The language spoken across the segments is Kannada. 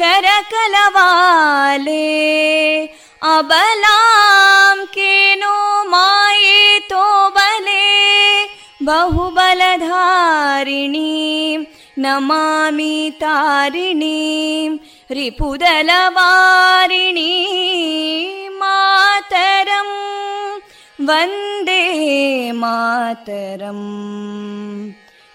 करकलवाले अबलां केनो मायेतो बले बहुबलधारिणीं नमामि तारिणीं रिपुदलवारिणी मातरम् वन्दे मातरम्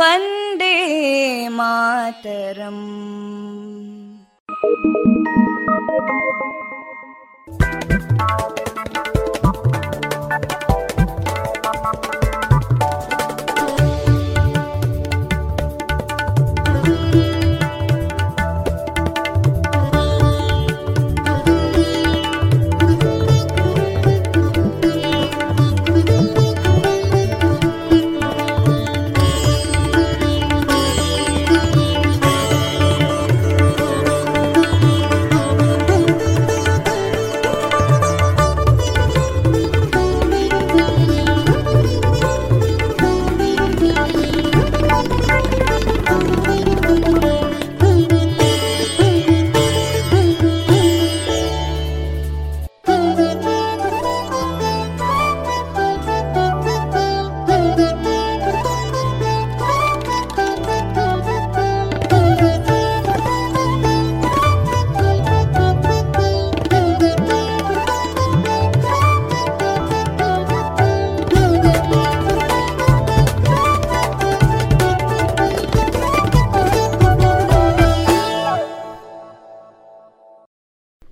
वन्दे मातरम्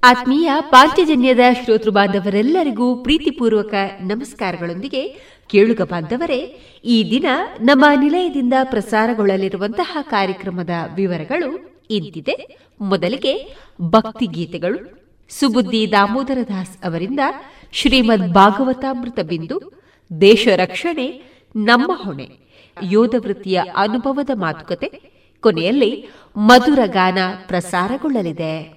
ಆತ್ಮೀಯ ಪಾಂಚಜನ್ಯದ ಶ್ರೋತೃ ಬಾಂಧವರೆಲ್ಲರಿಗೂ ಪ್ರೀತಿಪೂರ್ವಕ ನಮಸ್ಕಾರಗಳೊಂದಿಗೆ ಕೇಳುಗ ಬಾಂಧವರೇ, ಈ ದಿನ ನಮ್ಮ ನಿಲಯದಿಂದ ಪ್ರಸಾರಗೊಳ್ಳಲಿರುವಂತಹ ಕಾರ್ಯಕ್ರಮದ ವಿವರಗಳು ಇಂತಿದೆ. ಮೊದಲಿಗೆ ಭಕ್ತಿ ಗೀತೆಗಳು ಸುಬುದ್ದಿ ದಾಮೋದರ ದಾಸ್ ಅವರಿಂದ ಶ್ರೀಮದ್ ಭಾಗವತಾಮೃತ ಬಿಂದು, ದೇಶ ರಕ್ಷಣೆ, ನಮ್ಮ ಹೊಣೆ, ಯೋಧ ವೃತ್ತಿಯ ಅನುಭವದ ಮಾತುಕತೆ, ಕೊನೆಯಲ್ಲಿ ಮಧುರ ಗಾನ ಪ್ರಸಾರಗೊಳ್ಳಲಿದೆ.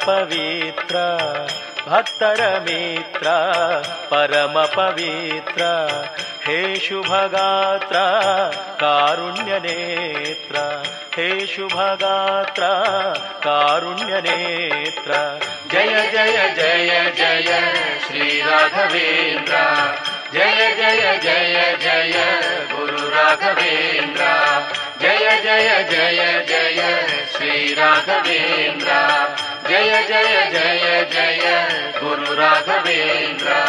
ಪವಿತ್ರ ಭಕ್ತರ ಮಿತ್ರ ಪರಮ ಪವಿತ್ರ ಹೇ ಶುಭಗಾತ್ರ ಕಾರುಣ್ಯ ನೇತ್ರ ಹೇ ಶುಭಗಾತ್ರ ಕಾರುಣ್ಯ ನೇತ್ರ ಜಯ ಜಯ ಜಯ ಜಯ ಶ್ರೀ ರಾಘವೇಂದ್ರ ಜಯ ಜಯ ಜಯ ಜಯ ಗುರು ರಾಘವೇಂದ್ರ ಜಯ ಜಯ ಜಯ ಜಯ ಶ್ರೀ ರಾಘವೇಂದ್ರ जय जय जय जय गुरु राघवेन्द्र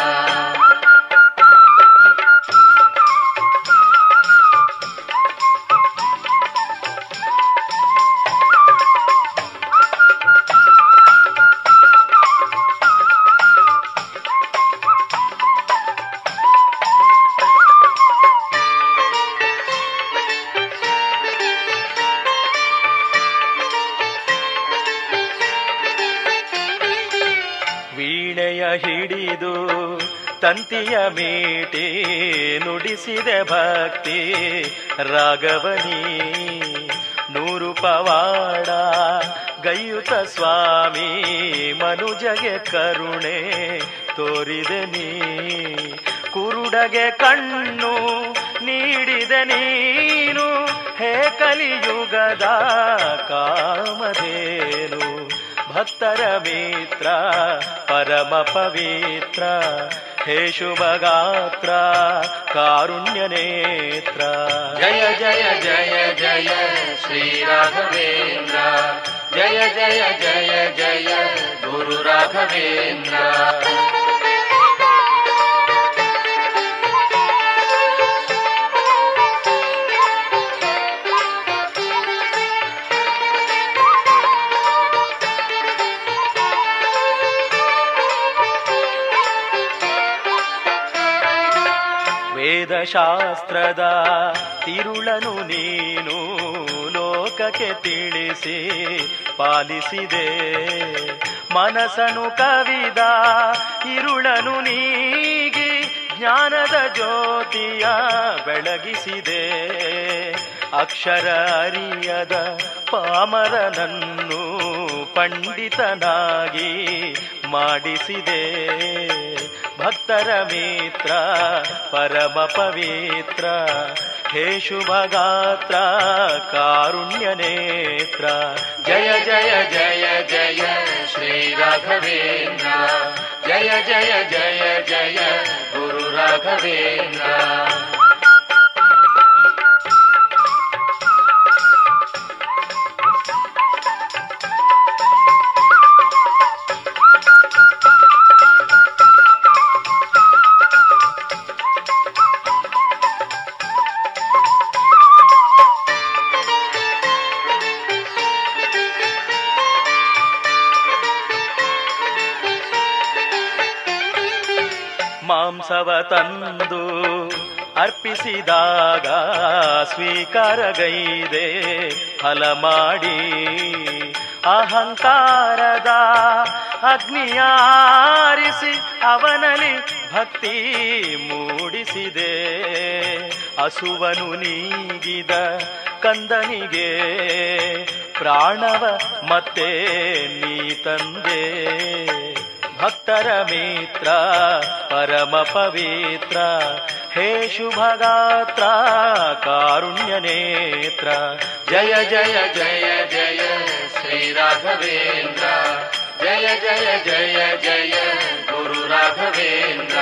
ತಂತಿಯ ಮೇಟಿ ನುಡಿಸಿದೆ ಭಕ್ತಿ ರಾಘವನಿ ನೂರು ಪವಾಡ, ಗೈಯುತ ಸ್ವಾಮಿ, ಮನುಜಗೆ ಕರುಣೆ ತೋರಿದೆ ನೀ. ಕುರುಡಗೆ ಕಣ್ಣು ನೀಡಿದೆ ನೀನು, ಹೇ ಕಲಿಯುಗದ ಕಾಮಧೇನು. ಭಕ್ತರ ಮಿತ್ರ, ಪರಮ ಪವಿತ್ರ हे ेषुभगात्रा कारुण्यनेत्र। जय जय जय जय श्रीराघवेन्द्र। जय जय जय जय गुरुराघवेन्द्र। ವೇದಶಾಸ್ತ್ರದ ತಿರುಳನು ನೀನು ಲೋಕಕ್ಕೆ ತಿಳಿಸಿ ಪಾಲಿಸಿದೆ. ಮನಸನು ಕವಿದ ಇರುಳನು ನೀಗಿ ಜ್ಞಾನದ ಜ್ಯೋತಿಯ ಬೆಳಗಿಸಿದೆ. ಅಕ್ಷರ ಅರಿಯದ ಪಾಮರನನ್ನು ಪಂಡಿತನಾಗಿ ಮಾಡಿಸಿದೆ. भक्तर भत्तरमित्रा परमपवित्र हेषु भगात्रा कारुण्यनेत्रा। जय जय जय जय श्रीराघवेन्द्रा जय जय जय जय गुरुराघवेन्द्रा ಮಾಂಸವ ತಂದು ಅರ್ಪಿಸಿದಾಗ ಸ್ವೀಕಾರಗೈದೆ ಫಲ ಮಾಡಿ. ಅಹಂಕಾರದ ಅಗ್ನಿಯಾರಿಸಿ ಅವನಲ್ಲಿ ಭಕ್ತಿ ಮೂಡಿಸಿದೆ. ಹಸುವನು ನೀಗಿದ ಕಂದನಿಗೆ ಪ್ರಾಣವ ಮತ್ತೆ ನೀ ತಂದೆ. ಭಕ್ತರ ಮಿತ್ರ ಪರಮ ಪವಿತ್ರ ಹೇ ಶುಭಗಾತ್ರ ಕಾರುಣ್ಯ ನೇತ್ರ ಜಯ ಜಯ ಜಯ ಜಯ ಶ್ರೀ ರಾಘವೇಂದ್ರ ಜಯ ಜಯ ಜಯ ಜಯ ಗುರು ರಾಘವೇಂದ್ರ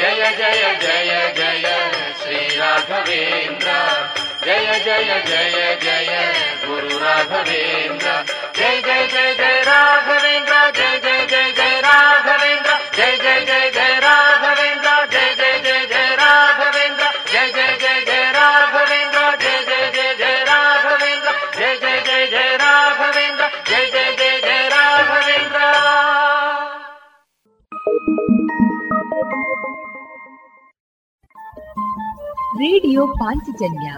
ಜಯ ಜಯ ಜಯ ಜಯ ಶ್ರೀ ರಾಘವೇಂದ್ರ जय जय जय जय गुरु राघवेन्द्र जय जय जय जय राघवेन्द्र जय जय जय जय राघवेन्द्र जय जय जय जय राघवेन्द्र जय जय जय जय राघवेन्द्र जय जय जय जय राघवेन्द्र जय जय जय जय राघवेन्द्र जय जय जय जय राघवेन्द्र जय जय जय जय राघवेन्द्र रेडियो पांचजन्य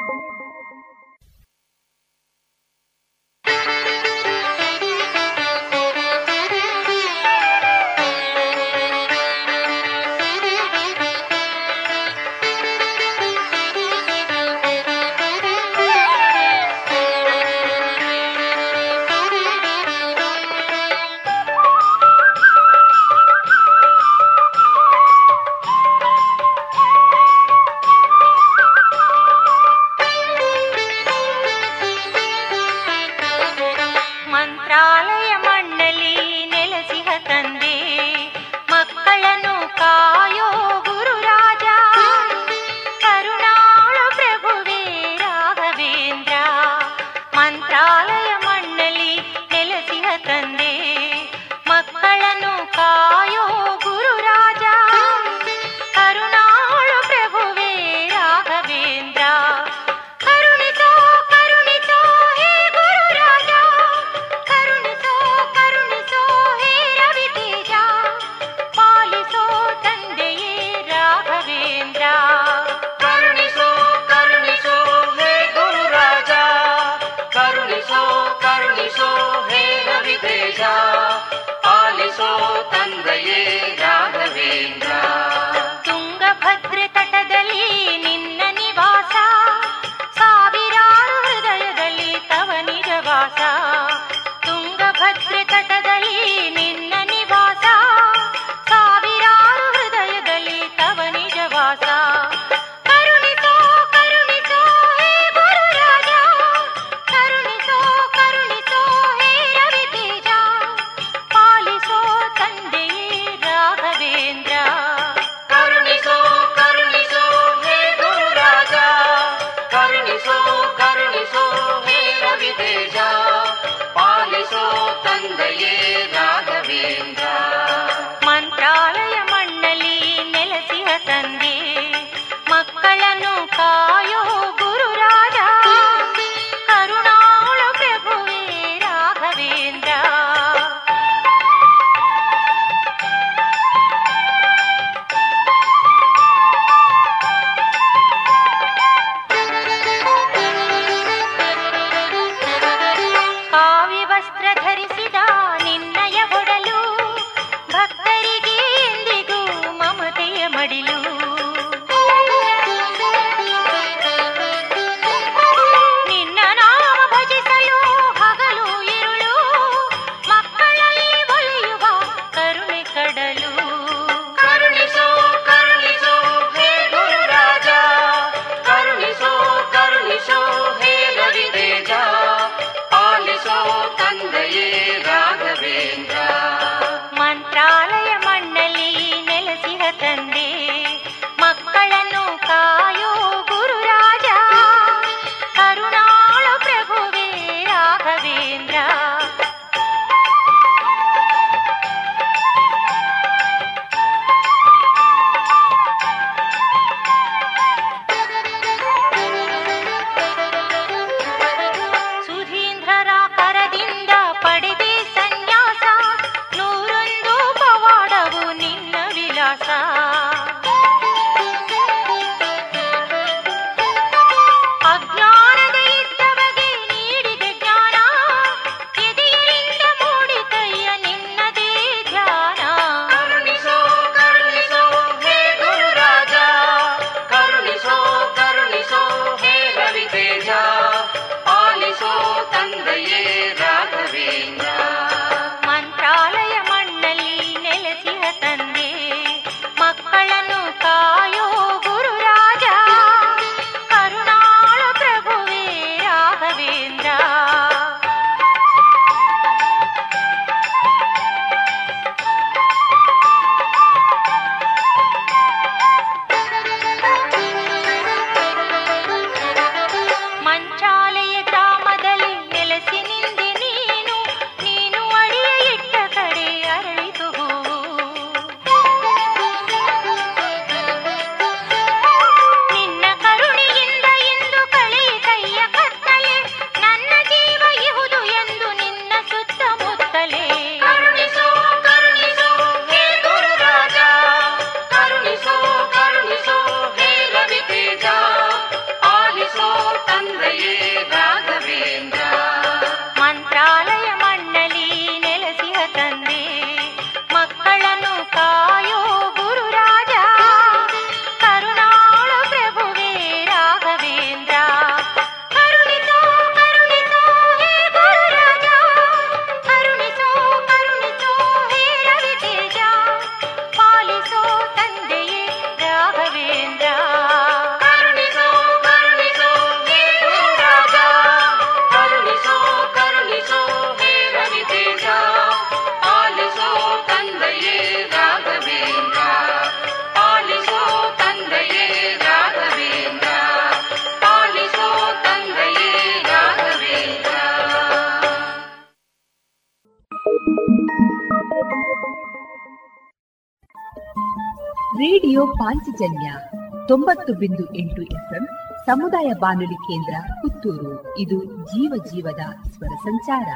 ಸಮುದಾಯ ಬಾನುಲಿ ಕೇಂದ್ರ ಪುತ್ತೂರು. ಇದು ಜೀವ ಜೀವದ ಸ್ವರ ಸಂಚಾರ.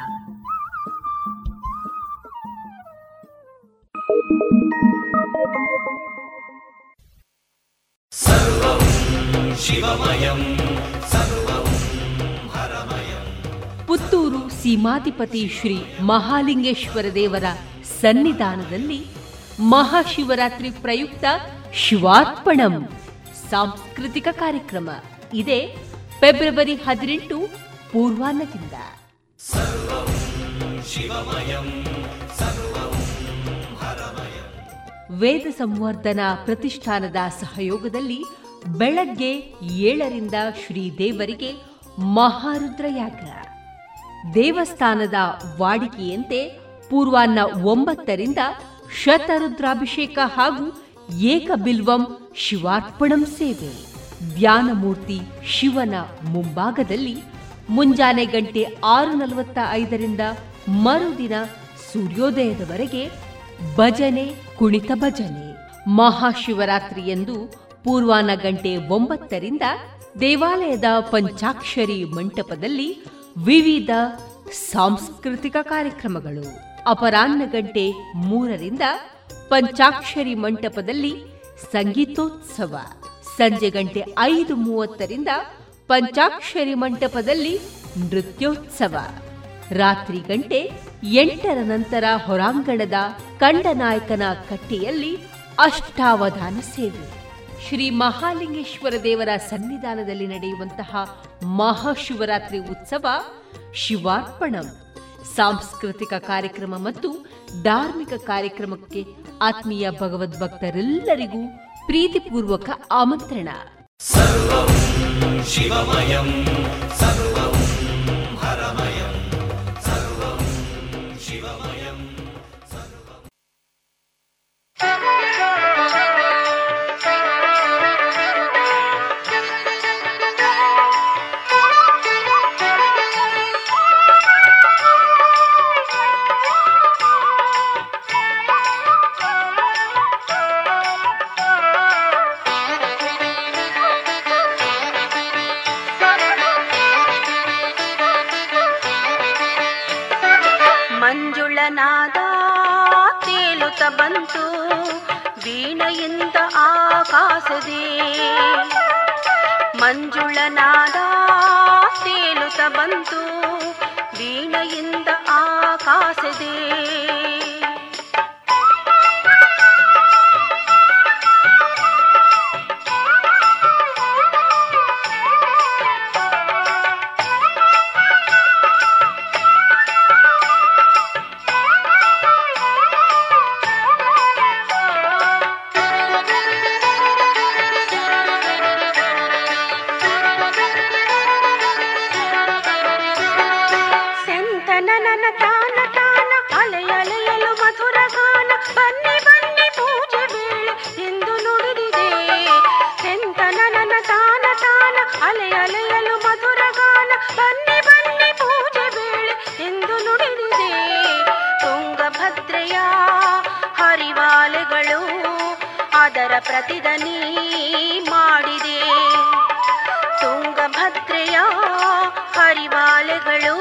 ಪುತ್ತೂರು ಸೀಮಾಧಿಪತಿ ಶ್ರೀ ಮಹಾಲಿಂಗೇಶ್ವರ ದೇವರ ಸನ್ನಿಧಾನದಲ್ಲಿ ಮಹಾಶಿವರಾತ್ರಿ ಪ್ರಯುಕ್ತ ಶಿವಾರ್ಪಣಂ ಸಾಂಸ್ಕೃತಿಕ ಕಾರ್ಯಕ್ರಮ. ಇದೆ ಫೆಬ್ರವರಿ ಹದಿನೆಂಟು ಪೂರ್ವಾಹ್ನದಿಂದ. ವೇದ ಸಂವರ್ಧನಾ ಪ್ರತಿಷ್ಠಾನದ ಸಹಯೋಗದಲ್ಲಿ ಬೆಳಗ್ಗೆ ಏಳರಿಂದ ಶ್ರೀದೇವರಿಗೆ ಮಹಾರುದ್ರಯಾಗ ದೇವಸ್ಥಾನದ ವಾಡಿಕೆಯಂತೆ ಪೂರ್ವಾನ್ನ ಒಂಬತ್ತರಿಂದ ಶತರುದ್ರಾಭಿಷೇಕ ಹಾಗೂ ಏಕಬಿಲ್ವಂ ಶಿವಾರ್ಪಣಂ ಸೇವೆ. ಧ್ಯಾನಮೂರ್ತಿ ಶಿವನ ಮುಂಭಾಗದಲ್ಲಿ ಮುಂಜಾನೆ ಗಂಟೆ ಆರು ನಲವತ್ತ ಐದರಿಂದ ಮರುದಿನ ಸೂರ್ಯೋದಯದವರೆಗೆ ಭಜನೆ, ಕುಣಿತ ಭಜನೆ. ಮಹಾಶಿವರಾತ್ರಿಯಂದು ಪೂರ್ವಾನ ಗಂಟೆ ಒಂಬತ್ತರಿಂದ ದೇವಾಲಯದ ಪಂಚಾಕ್ಷರಿ ಮಂಟಪದಲ್ಲಿ ವಿವಿಧ ಸಾಂಸ್ಕೃತಿಕ ಕಾರ್ಯಕ್ರಮಗಳು. ಅಪರಾಹ್ನ ಗಂಟೆ ಮೂರರಿಂದ ಪಂಚಾಕ್ಷರಿ ಮಂಟಪದಲ್ಲಿ ಸಂಗೀತೋತ್ಸವ. ಸಂಜೆ ಗಂಟೆ ಐದು ಮೂವತ್ತರಿಂದ ಪಂಚಾಕ್ಷರಿ ಮಂಟಪದಲ್ಲಿ ನೃತ್ಯೋತ್ಸವ. ರಾತ್ರಿ ಗಂಟೆ ಎಂಟರ ನಂತರ ಹೊರಾಂಗಣದ ಕಂಡನಾಯಕನ ಕಟ್ಟೆಯಲ್ಲಿ ಅಷ್ಟಾವಧಾನ ಸೇವೆ. ಶ್ರೀ ಮಹಾಲಿಂಗೇಶ್ವರ ದೇವರ ಸನ್ನಿಧಾನದಲ್ಲಿ ನಡೆಯುವಂತಹ ಮಹಾಶಿವರಾತ್ರಿ ಉತ್ಸವ ಶಿವಾರ್ಪಣಂ. ಸಾಂಸ್ಕೃತಿಕ ಕಾರ್ಯಕ್ರಮ ಮತ್ತು ಧಾರ್ಮಿಕ ಕಾರ್ಯಕ್ರಮಕ್ಕೆ ಆತ್ಮೀಯ ಭಗವದ್ಭಕ್ತರೆಲ್ಲರಿಗೂ ಪ್ರೀತಿಪೂರ್ವಕ ಆಮಂತ್ರಣ ಶಿವಮಯಂ ಮಂಜುಳನಾದ ತೇಲುತ ಬಂತು ವೀಣೆಯಿಂದ ಆಕಾಶದೇ. ಪ್ರತಿದನಿ ಮಾಡಿದೆ. ತುಂಗಭದ್ರೆಯ ಹರಿವಾಲೆಗಳು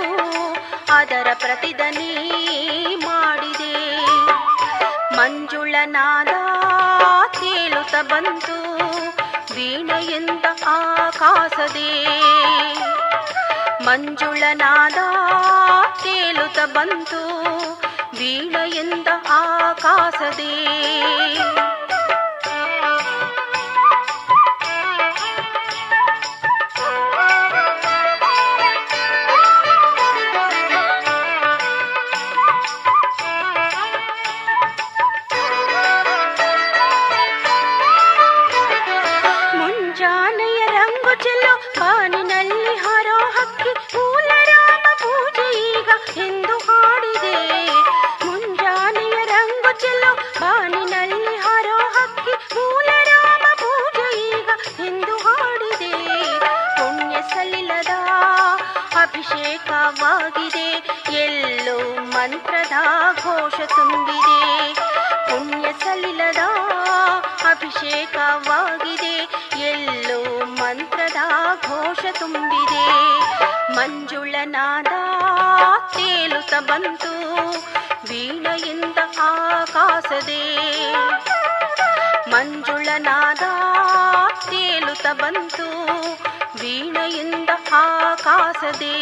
ಅದರ ಪ್ರತಿದನಿ ಮಾಡಿದೆ. ಮಂಜುಳನಾದ ತೇಲುತ ಬಂತು ವೀಣೆಯಿಂದ ಆಕಾಶದೇ ಮಂಜುಳನಾದ ತೇಲುತ ಬಂತು ವೀಣೆಯಿಂದ ಆಕಾಶದೇ ಮಂತ್ರದ ಘೋಷ ತುಂಬಿದೆ, ಪುಣ್ಯ ಸಲಿಲದ ಅಭಿಷೇಕವಾಗಿದೆ, ಎಲ್ಲೋ ಮಂತ್ರದ ಘೋಷ ತುಂಬಿದೆ. ಮಂಜುಳನಾದ ತೇಲುತ ಬಂತು, ವೀಣೆಯಿಂದ ಆಕಾಶದೇ ಮಂಜುಳನಾದ ತೇಲುತ ಬಂತು, ವೀಣೆಯಿಂದ ಆಕಾಶದೇ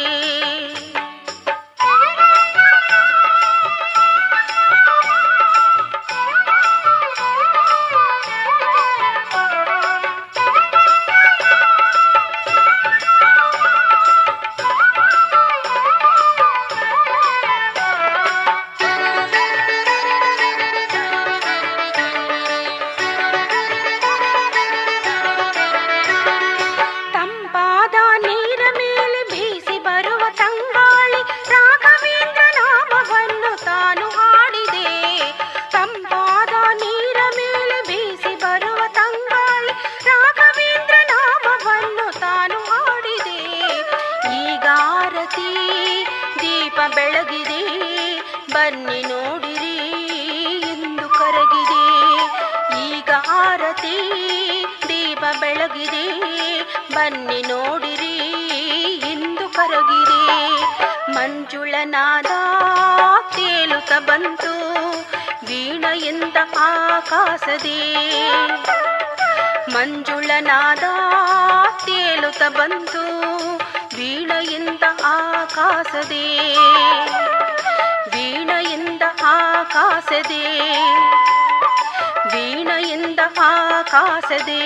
ಆಕಾಶದೇ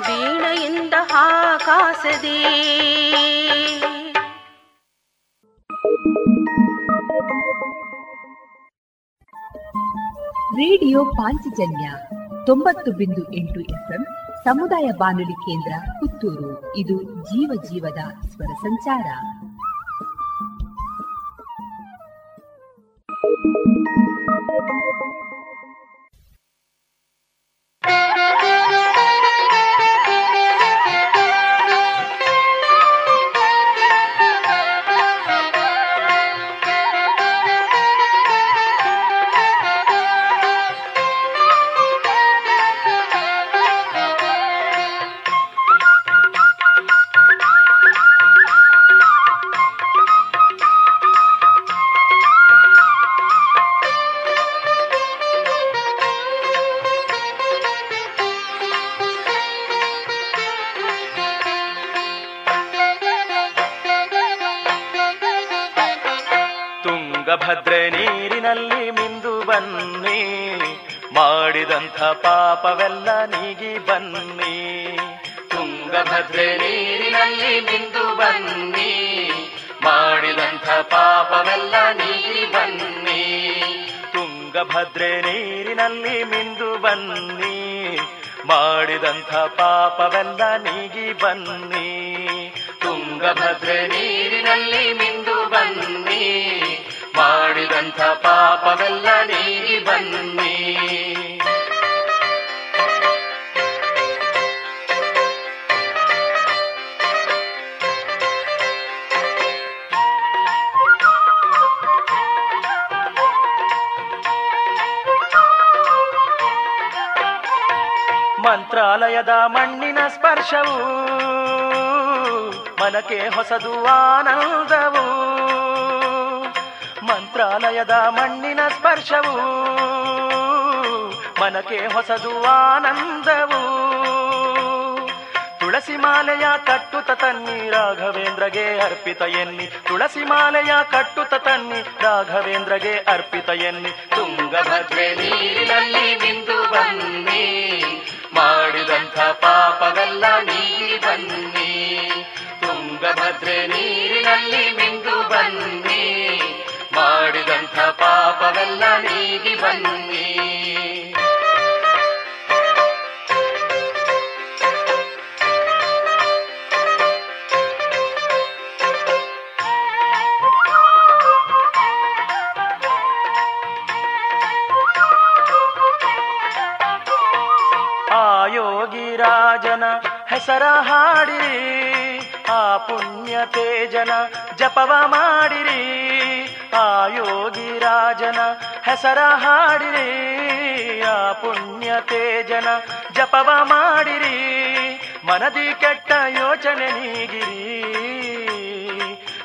ವೀಣೆಯಿಂದ ಆಕಾಶದೇ ರೇಡಿಯೋ ಪಾಂಚಜನ್ಯ ತೊಂಬತ್ತು ಬಿಂದು ಎಂಟು ಎಫ್ಎಂ ಸಮುದಾಯ ಬಾನುಲಿ ಕೇಂದ್ರ ಪುತ್ತೂರು. ಇದು ಜೀವ ಜೀವದ ಸ್ವರ ಸಂಚಾರ. ತುಂಗಭದ್ರೆ ಬನ್ನಿ ಮಾಡಿದಂಥ ಪಾಪವೆಲ್ಲ ನೀಗಿ ಬನ್ನಿ. ತುಂಗಭದ್ರೆ ನೀರಿನಲ್ಲಿ ಮಿಂದು ಬನ್ನಿ ಮಾಡಿದಂಥ ಪಾಪವೆಲ್ಲ ನೀಗಿ ಬನ್ನಿ. ಮಂತ್ರಾಲಯದ ಮಣ್ಣಿನ ಸ್ಪರ್ಶವು, ಮನಕ್ಕೆ ಹೊಸದು ಆನಂದವು. ಮಂತ್ರಾಲಯದ ಮಣ್ಣಿನ ಸ್ಪರ್ಶವು, ಮನಕ್ಕೆ ಹೊಸದು ಆನಂದವು. ತುಳಸಿ ಮಾಲೆಯ ಕಟ್ಟುತ ತನ್ನಿ ರಾಘವೇಂದ್ರಗೆ ಅರ್ಪಿತ ಎನ್ನಿ. ತುಳಸಿ ಮಾಲೆಯ ಕಟ್ಟುತ ತನ್ನಿ ರಾಘವೇಂದ್ರಗೆ ಅರ್ಪಿತ ಎನ್ನಿ. ತುಂಗಭದ್ರೆ ನೀರಿನಲ್ಲಿ ಬಿಂದು ಬನ್ನಿ. ಮಾಡಿದಂಥ ಪಾಪವೆಲ್ಲ ನೀಗಿ ಬನ್ನಿ. ತುಂಗಭದ್ರೆ ನೀರಿನಲ್ಲಿ ಮಿಂದು ಬನ್ನಿ. ಮಾಡಿದಂಥ ಪಾಪವೆಲ್ಲ ನೀಗಿ ಬನ್ನಿ. ರಾಜನ ಹೆಸರ ಹಾಡಿರಿ, ಆ ಪುಣ್ಯ ತೇಜನ ಜಪವ ಮಾಡಿರಿ, ಆ ಯೋಗಿ ರಾಜನ ಹೆಸರ ಹಾಡಿರಿ, ಆ ಪುಣ್ಯ ತೇಜನ ಜಪವ ಮಾಡಿರಿ, ಮನದಿ ಕೆಟ್ಟ ಯೋಚನೆ ನೀಗಿರಿ,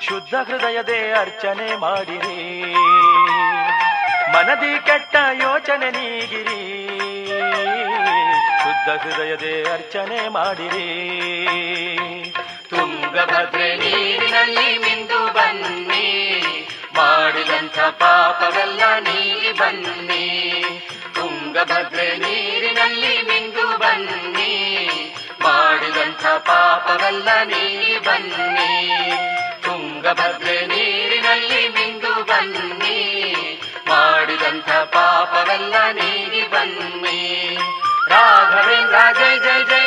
ಶುದ್ಧ ಹೃದಯದೇ ಅರ್ಚನೆ ಮಾಡಿರಿ. ಮನದಿ ಕೆಟ್ಟ ಯೋಚನೆ ನೀಗಿರಿ. ಶುದ್ಧ ಹೃದಯದೇ ಅರ್ಚನೆ ಮಾಡಿರಿ. ತುಂಗಭದ್ರೆ ನೀರಿನಲ್ಲಿ ಮಿಂದು ಬನ್ನಿ. ಮಾಡಿದಂಥ ಪಾಪವೆಲ್ಲ ನೀಗಿ ಬನ್ನಿ. ತುಂಗಭದ್ರೆ ನೀರಿನಲ್ಲಿ ಮಿಂದು ಬನ್ನಿ. ಮಾಡಿದಂಥ ಪಾಪವೆಲ್ಲ ನೀಗಿ ಬನ್ನಿ. ತುಂಗಭದ್ರೆ ನೀರಿನಲ್ಲಿ ಮಿಂದು ಬನ್ನಿ. ಮಾಡಿದಂಥ ಪಾಪವೆಲ್ಲ ನೀರಿ ಬನ್ನಿ. राघवेन्द्र जय जय जय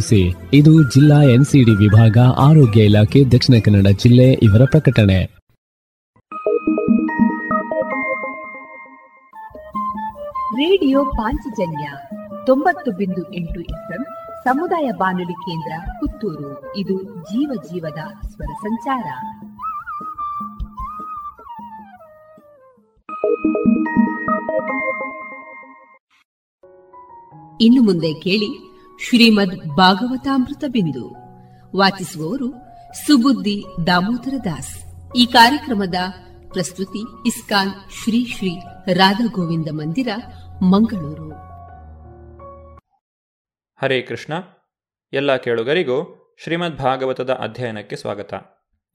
ಇದು ಜಿಲ್ಲಾ ಎನ್ಸಿಡಿ ವಿಭಾಗ ಆರೋಗ್ಯ ಇಲಾಖೆ ದಕ್ಷಿಣ ಕನ್ನಡ ಜಿಲ್ಲೆ ಇವರ ಪ್ರಕಟಣೆ. ರೇಡಿಯೋ ಪಾಂಚಜನ್ಯ ತೊಂಬತ್ತು ಬಿಂದು ಎಂಟು ಎಫ್ಎಂ ಸಮುದಾಯ ಬಾನುಲಿ ಕೇಂದ್ರ ಪುತ್ತೂರು. ಇದು ಜೀವ ಜೀವದ ಸ್ವರ ಸಂಚಾರ. ಇನ್ನು ಮುಂದೆ ಕೇಳಿ ಶ್ರೀಮದ್ ಭಾಗವತಾಮೃತ ಬಿಂದು. ವಾಚಿಸುವವರು ಸುಬುದ್ದಿ ದಾಮೋದರ ದಾಸ್. ಈ ಕಾರ್ಯಕ್ರಮದ ಪ್ರಸ್ತುತಿ ಇಸ್ಕಾನ್ ಶ್ರೀ ಶ್ರೀ ರಾಧಾ ಗೋವಿಂದ ಮಂದಿರ, ಮಂಗಳೂರು. ಹರೇ ಕೃಷ್ಣ. ಎಲ್ಲ ಕೇಳುಗರಿಗೂ ಶ್ರೀಮದ್ ಭಾಗವತದ ಅಧ್ಯಯನಕ್ಕೆ ಸ್ವಾಗತ.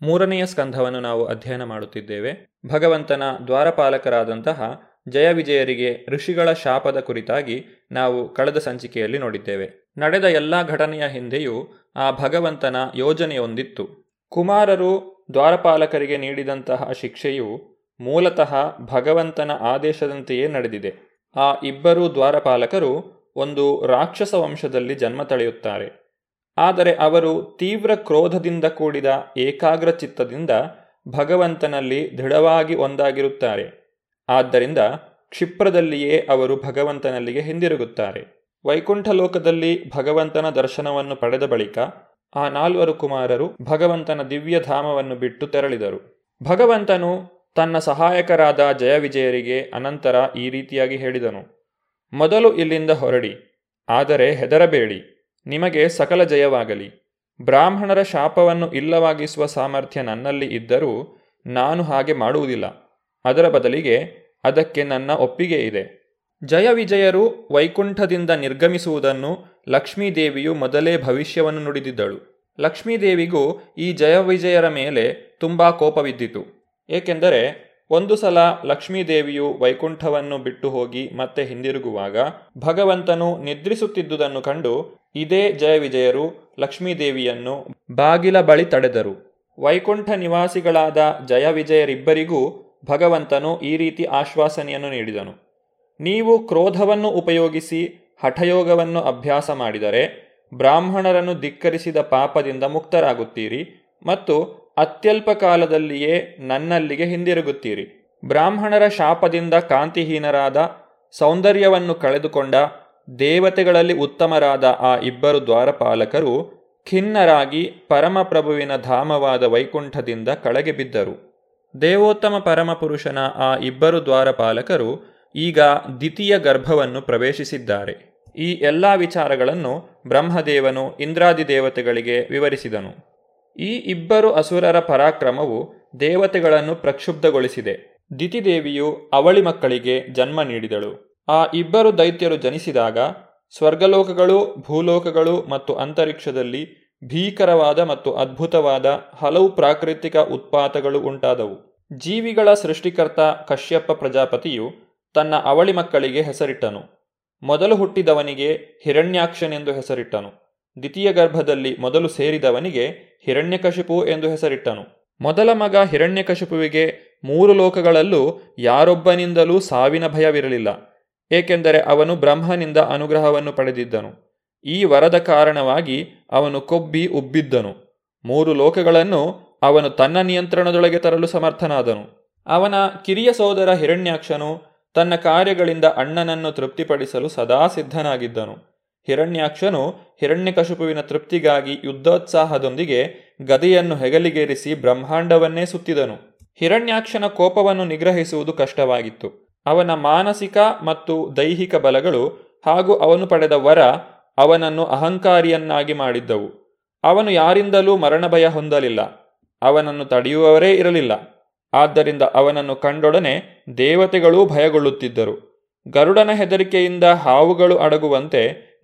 ಮೂರನೆಯ ಸ್ಕಂಧವನ್ನು ನಾವು ಅಧ್ಯಯನ ಮಾಡುತ್ತಿದ್ದೇವೆ. ಭಗವಂತನ ದ್ವಾರಪಾಲಕರಾದಂತಹ ಜಯ ವಿಜಯರಿಗೆ ಋಷಿಗಳ ಶಾಪದ ಕುರಿತಾಗಿ ನಾವು ಕಳೆದ ಸಂಚಿಕೆಯಲ್ಲಿ ನೋಡಿದ್ದೇವೆ. ನಡೆದ ಎಲ್ಲ ಘಟನೆಯ ಹಿಂದೆಯೂ ಆ ಭಗವಂತನ ಯೋಜನೆಯೊಂದಿತ್ತು ಕುಮಾರರು ದ್ವಾರಪಾಲಕರಿಗೆ ನೀಡಿದಂತಹ ಶಿಕ್ಷೆಯು ಮೂಲತಃ ಭಗವಂತನ ಆದೇಶದಂತೆಯೇ ನಡೆದಿದೆ. ಆ ಇಬ್ಬರು ದ್ವಾರಪಾಲಕರು ಒಂದು ರಾಕ್ಷಸ ವಂಶದಲ್ಲಿ ಜನ್ಮ ತಳೆಯುತ್ತಾರೆ. ಆದರೆ ಅವರು ತೀವ್ರ ಕ್ರೋಧದಿಂದ ಕೂಡಿದ ಏಕಾಗ್ರ ಚಿತ್ತದಿಂದ ಭಗವಂತನಲ್ಲಿ ದೃಢವಾಗಿ ಒಂದಾಗಿರುತ್ತಾರೆ. ಆದ್ದರಿಂದ ಕ್ಷಿಪ್ರದಲ್ಲಿಯೇ ಅವರು ಭಗವಂತನಲ್ಲಿಗೆ ಹಿಂದಿರುಗುತ್ತಾರೆ. ವೈಕುಂಠ ಲೋಕದಲ್ಲಿ ಭಗವಂತನ ದರ್ಶನವನ್ನು ಪಡೆದ ಬಳಿಕ ಆ ನಾಲ್ವರು ಕುಮಾರರು ಭಗವಂತನ ದಿವ್ಯಧಾಮವನ್ನು ಬಿಟ್ಟು ತೆರಳಿದರು. ಭಗವಂತನು ತನ್ನ ಸಹಾಯಕರಾದ ಜಯವಿಜಯರಿಗೆ ಅನಂತರ ಈ ರೀತಿಯಾಗಿ ಹೇಳಿದನು. ಮೊದಲು ಇಲ್ಲಿಂದ ಹೊರಡಿ, ಆದರೆ ಹೆದರಬೇಡಿ, ನಿಮಗೆ ಸಕಲ ಜಯವಾಗಲಿ. ಬ್ರಾಹ್ಮಣರ ಶಾಪವನ್ನು ಇಲ್ಲವಾಗಿಸುವ ಸಾಮರ್ಥ್ಯ ನನ್ನಲ್ಲಿ ಇದ್ದರೂ ನಾನು ಹಾಗೆ ಮಾಡುವುದಿಲ್ಲ. ಅದರ ಬದಲಿಗೆ ಅದಕ್ಕೆ ನನ್ನ ಒಪ್ಪಿಗೆ ಇದೆ. ಜಯ ವಿಜಯರು ವೈಕುಂಠದಿಂದ ನಿರ್ಗಮಿಸುವುದನ್ನು ಲಕ್ಷ್ಮೀದೇವಿಯು ಮೊದಲೇ ಭವಿಷ್ಯವನ್ನು ನುಡಿದಿದ್ದಳು. ಲಕ್ಷ್ಮೀದೇವಿಗೂ ಈ ಜಯವಿಜಯರ ಮೇಲೆ ತುಂಬ ಕೋಪವಿದ್ದಿತು. ಏಕೆಂದರೆ, ಒಂದು ಸಲ ಲಕ್ಷ್ಮೀದೇವಿಯು ವೈಕುಂಠವನ್ನು ಬಿಟ್ಟು ಹೋಗಿ ಮತ್ತೆ ಹಿಂದಿರುಗುವಾಗ ಭಗವಂತನು ನಿದ್ರಿಸುತ್ತಿದ್ದುದನ್ನು ಕಂಡು ಇದೇ ಜಯವಿಜಯರು ಲಕ್ಷ್ಮೀದೇವಿಯನ್ನು ಬಾಗಿಲ ಬಳಿ ತಡೆದರು. ವೈಕುಂಠ ನಿವಾಸಿಗಳಾದ ಜಯವಿಜಯರಿಬ್ಬರಿಗೂ ಭಗವಂತನು ಈ ರೀತಿ ಆಶ್ವಾಸನೆಯನ್ನು ನೀಡಿದನು. ನೀವು ಕ್ರೋಧವನ್ನು ಉಪಯೋಗಿಸಿ ಹಠಯೋಗವನ್ನು ಅಭ್ಯಾಸ ಮಾಡಿದರೆ ಬ್ರಾಹ್ಮಣರನ್ನು ಧಿಕ್ಕರಿಸಿದ ಪಾಪದಿಂದ ಮುಕ್ತರಾಗುತ್ತೀರಿ ಮತ್ತು ಅತ್ಯಲ್ಪ ಕಾಲದಲ್ಲಿಯೇ ನನ್ನಲ್ಲಿಗೆ ಹಿಂದಿರುಗುತ್ತೀರಿ. ಬ್ರಾಹ್ಮಣರ ಶಾಪದಿಂದ ಕಾಂತಿಹೀನರಾದ ಸೌಂದರ್ಯವನ್ನು ಕಳೆದುಕೊಂಡ ದೇವತೆಗಳಲ್ಲಿ ಉತ್ತಮರಾದ ಆ ಇಬ್ಬರು ದ್ವಾರಪಾಲಕರು ಖಿನ್ನರಾಗಿ ಪರಮಪ್ರಭುವಿನ ಧಾಮವಾದ ವೈಕುಂಠದಿಂದ ಕಳೆಗೆ ಬಿದ್ದರು. ದೇವೋತ್ತಮ ಪರಮಪುರುಷನ ಆ ಇಬ್ಬರು ದ್ವಾರಪಾಲಕರು ಈಗ ದ್ವಿತೀಯ ಗರ್ಭವನ್ನು ಪ್ರವೇಶಿಸಿದ್ದಾರೆ. ಈ ಎಲ್ಲ ವಿಚಾರಗಳನ್ನು ಬ್ರಹ್ಮದೇವನು ಇಂದ್ರಾದಿ ದೇವತೆಗಳಿಗೆ ವಿವರಿಸಿದನು. ಈ ಇಬ್ಬರು ಅಸುರರ ಪರಾಕ್ರಮವು ದೇವತೆಗಳನ್ನು ಪ್ರಕ್ಷುಬ್ಧಗೊಳಿಸಿದೆ. ದಿತಿದೇವಿಯು ಅವಳಿ ಮಕ್ಕಳಿಗೆ ಜನ್ಮ ನೀಡಿದಳು. ಆ ಇಬ್ಬರು ದೈತ್ಯರು ಜನಿಸಿದಾಗ ಸ್ವರ್ಗಲೋಕಗಳು, ಭೂಲೋಕಗಳು ಮತ್ತು ಅಂತರಿಕ್ಷದಲ್ಲಿ ಭೀಕರವಾದ ಮತ್ತು ಅದ್ಭುತವಾದ ಹಲವು ಪ್ರಾಕೃತಿಕ ಉತ್ಪಾತಗಳು ಉಂಟಾದವು. ಜೀವಿಗಳ ಸೃಷ್ಟಿಕರ್ತ ಕಶ್ಯಪ್ಪ ಪ್ರಜಾಪತಿಯು ತನ್ನ ಅವಳಿ ಮಕ್ಕಳಿಗೆ ಹೆಸರಿಟ್ಟನು. ಮೊದಲು ಹುಟ್ಟಿದವನಿಗೆ ಹಿರಣ್ಯಾಕ್ಷನೆಂದು ಹೆಸರಿಟ್ಟನು. ದ್ವಿತೀಯ ಗರ್ಭದಲ್ಲಿ ಮೊದಲು ಸೇರಿದವನಿಗೆ ಹಿರಣ್ಯಕಶಿಪು ಎಂದು ಹೆಸರಿಟ್ಟನು. ಮೊದಲ ಮಗ ಹಿರಣ್ಯಕಶಿಪುವಿಗೆ ಮೂರು ಲೋಕಗಳಲ್ಲೂ ಯಾರೊಬ್ಬನಿಂದಲೂ ಸಾವಿನ ಭಯವಿರಲಿಲ್ಲ. ಏಕೆಂದರೆ ಅವನು ಬ್ರಹ್ಮನಿಂದ ಅನುಗ್ರಹವನ್ನು ಪಡೆದಿದ್ದನು. ಈ ವರದ ಕಾರಣವಾಗಿ ಅವನು ಕೊಬ್ಬಿ ಉಬ್ಬಿದ್ದನು. ಮೂರು ಲೋಕಗಳನ್ನು ಅವನು ತನ್ನ ನಿಯಂತ್ರಣದೊಳಗೆ ತರಲು ಸಮರ್ಥನಾದನು. ಅವನ ಕಿರಿಯ ಸೋದರ ಹಿರಣ್ಯಾಕ್ಷನು ತನ್ನ ಕಾರ್ಯಗಳಿಂದ ಅಣ್ಣನನ್ನು ತೃಪ್ತಿಪಡಿಸಲು ಸದಾ ಸಿದ್ಧನಾಗಿದ್ದನು. ಹಿರಣ್ಯಾಕ್ಷನು ಹಿರಣ್ಯಕಶುಪುವಿನ ತೃಪ್ತಿಗಾಗಿ ಯುದ್ಧೋತ್ಸಾಹದೊಂದಿಗೆ ಗದೆಯನ್ನು ಹೆಗಲಿಗೇರಿಸಿ ಬ್ರಹ್ಮಾಂಡವನ್ನೇ ಸುತ್ತಿದನು. ಹಿರಣ್ಯಾಕ್ಷನ ಕೋಪವನ್ನು ನಿಗ್ರಹಿಸುವುದು ಕಷ್ಟವಾಗಿತ್ತು. ಅವನ ಮಾನಸಿಕ ಮತ್ತು ದೈಹಿಕ ಬಲಗಳು ಹಾಗೂ ಅವನು ಪಡೆದ ವರ ಅವನನ್ನು ಅಹಂಕಾರಿಯನ್ನಾಗಿ ಮಾಡಿದ್ದವು. ಅವನು ಯಾರಿಂದಲೂ ಮರಣಭಯ ಹೊಂದಲಿಲ್ಲ. ಅವನನ್ನು ತಡೆಯುವವರೇ ಇರಲಿಲ್ಲ. ಆದ್ದರಿಂದ ಅವನನ್ನು ಕಂಡೊಡನೆ ದೇವತೆಗಳೂ ಭಯಗೊಳ್ಳುತ್ತಿದ್ದರು. ಗರುಡನ ಹೆದರಿಕೆಯಿಂದ ಹಾವುಗಳು ಅಡಗುವಂತೆ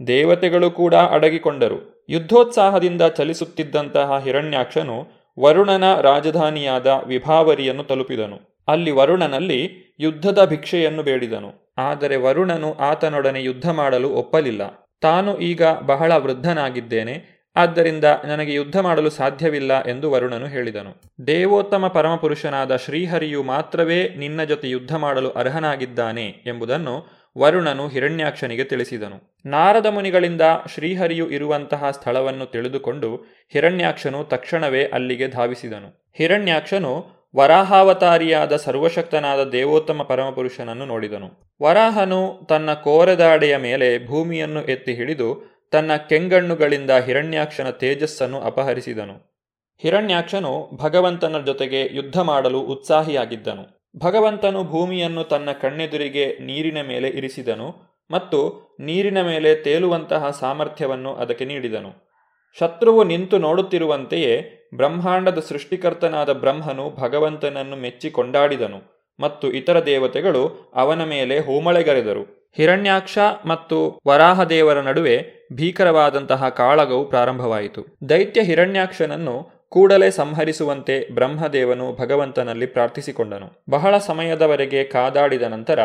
ದೇವತೆಗಳು ಕೂಡ ಅಡಗಿಕೊಂಡರು. ಯುದ್ಧೋತ್ಸಾಹದಿಂದ ಚಲಿಸುತ್ತಿದ್ದಂತಹ ಹಿರಣ್ಯಾಕ್ಷನು ವರುಣನ ರಾಜಧಾನಿಯಾದ ವಿಭಾವರಿಯನ್ನು ತಲುಪಿದನು. ಅಲ್ಲಿ ವರುಣನಲ್ಲಿ ಯುದ್ಧದ ಭಿಕ್ಷೆಯನ್ನು ಬೇಡಿದನು. ಆದರೆ ವರುಣನು ಆತನೊಡನೆ ಯುದ್ಧ ಮಾಡಲು ಒಪ್ಪಲಿಲ್ಲ. ತಾನು ಈಗ ಬಹಳ ವೃದ್ಧನಾಗಿದ್ದೇನೆ. ಆದ್ದರಿಂದ ನನಗೆ ಯುದ್ಧ ಮಾಡಲು ಸಾಧ್ಯವಿಲ್ಲ ಎಂದು ವರುಣನು ಹೇಳಿದನು. ದೇವೋತ್ತಮ ಪರಮಪುರುಷನಾದ ಶ್ರೀಹರಿಯು ಮಾತ್ರವೇ ನಿನ್ನ ಜೊತೆ ಯುದ್ಧ ಮಾಡಲು ಅರ್ಹನಾಗಿದ್ದಾನೆ ಎಂಬುದನ್ನು ವರುಣನು ಹಿರಣ್ಯಾಕ್ಷನಿಗೆ ತಿಳಿಸಿದನು. ನಾರದ ಮುನಿಗಳಿಂದ ಶ್ರೀಹರಿಯು ಇರುವಂತಹ ಸ್ಥಳವನ್ನು ತಿಳಿದುಕೊಂಡು ಹಿರಣ್ಯಾಕ್ಷನು ತಕ್ಷಣವೇ ಅಲ್ಲಿಗೆ ಧಾವಿಸಿದನು. ಹಿರಣ್ಯಾಕ್ಷನು ವರಾಹಾವತಾರಿಯಾದ ಸರ್ವಶಕ್ತನಾದ ದೇವೋತ್ತಮ ಪರಮಪುರುಷನನ್ನು ನೋಡಿದನು. ವರಾಹನು ತನ್ನ ಕೋರೆದಾಡೆಯ ಮೇಲೆ ಭೂಮಿಯನ್ನು ಎತ್ತಿ ಹಿಡಿದು ತನ್ನ ಕೆಂಗಣ್ಣುಗಳಿಂದ ಹಿರಣ್ಯಾಕ್ಷನ ತೇಜಸ್ಸನ್ನು ಅಪಹರಿಸಿದನು. ಹಿರಣ್ಯಾಕ್ಷನು ಭಗವಂತನ ಜೊತೆಗೆ ಯುದ್ಧ ಮಾಡಲು ಉತ್ಸಾಹಿಯಾಗಿದ್ದನು. ಭಗವಂತನು ಭೂಮಿಯನ್ನು ತನ್ನ ಕಣ್ಣೆದುರಿಗೆ ನೀರಿನ ಮೇಲೆ ಇರಿಸಿದನು ಮತ್ತು ನೀರಿನ ಮೇಲೆ ತೇಲುವಂತಹ ಸಾಮರ್ಥ್ಯವನ್ನು ಅದಕ್ಕೆ ನೀಡಿದನು. ಶತ್ರುವು ನಿಂತು ನೋಡುತ್ತಿರುವಂತೆಯೇ ಬ್ರಹ್ಮಾಂಡದ ಸೃಷ್ಟಿಕರ್ತನಾದ ಬ್ರಹ್ಮನು ಭಗವಂತನನ್ನು ಮೆಚ್ಚಿ ಕೊಂಡಾಡಿದನು ಮತ್ತು ಇತರ ದೇವತೆಗಳು ಅವನ ಮೇಲೆ ಹೋಮಳೆಗರೆದರು. ಹಿರಣ್ಯಾಕ್ಷ ಮತ್ತು ವರಾಹದೇವರ ನಡುವೆ ಭೀಕರವಾದಂತಹ ಕಾಳಗವು ಪ್ರಾರಂಭವಾಯಿತು. ದೈತ್ಯ ಹಿರಣ್ಯಾಕ್ಷನನ್ನು ಕೂಡಲೇ ಸಂಹರಿಸುವಂತೆ ಬ್ರಹ್ಮದೇವನು ಭಗವಂತನಲ್ಲಿ ಪ್ರಾರ್ಥಿಸಿಕೊಂಡನು. ಬಹಳ ಸಮಯದವರೆಗೆ ಕಾದಾಡಿದ ನಂತರ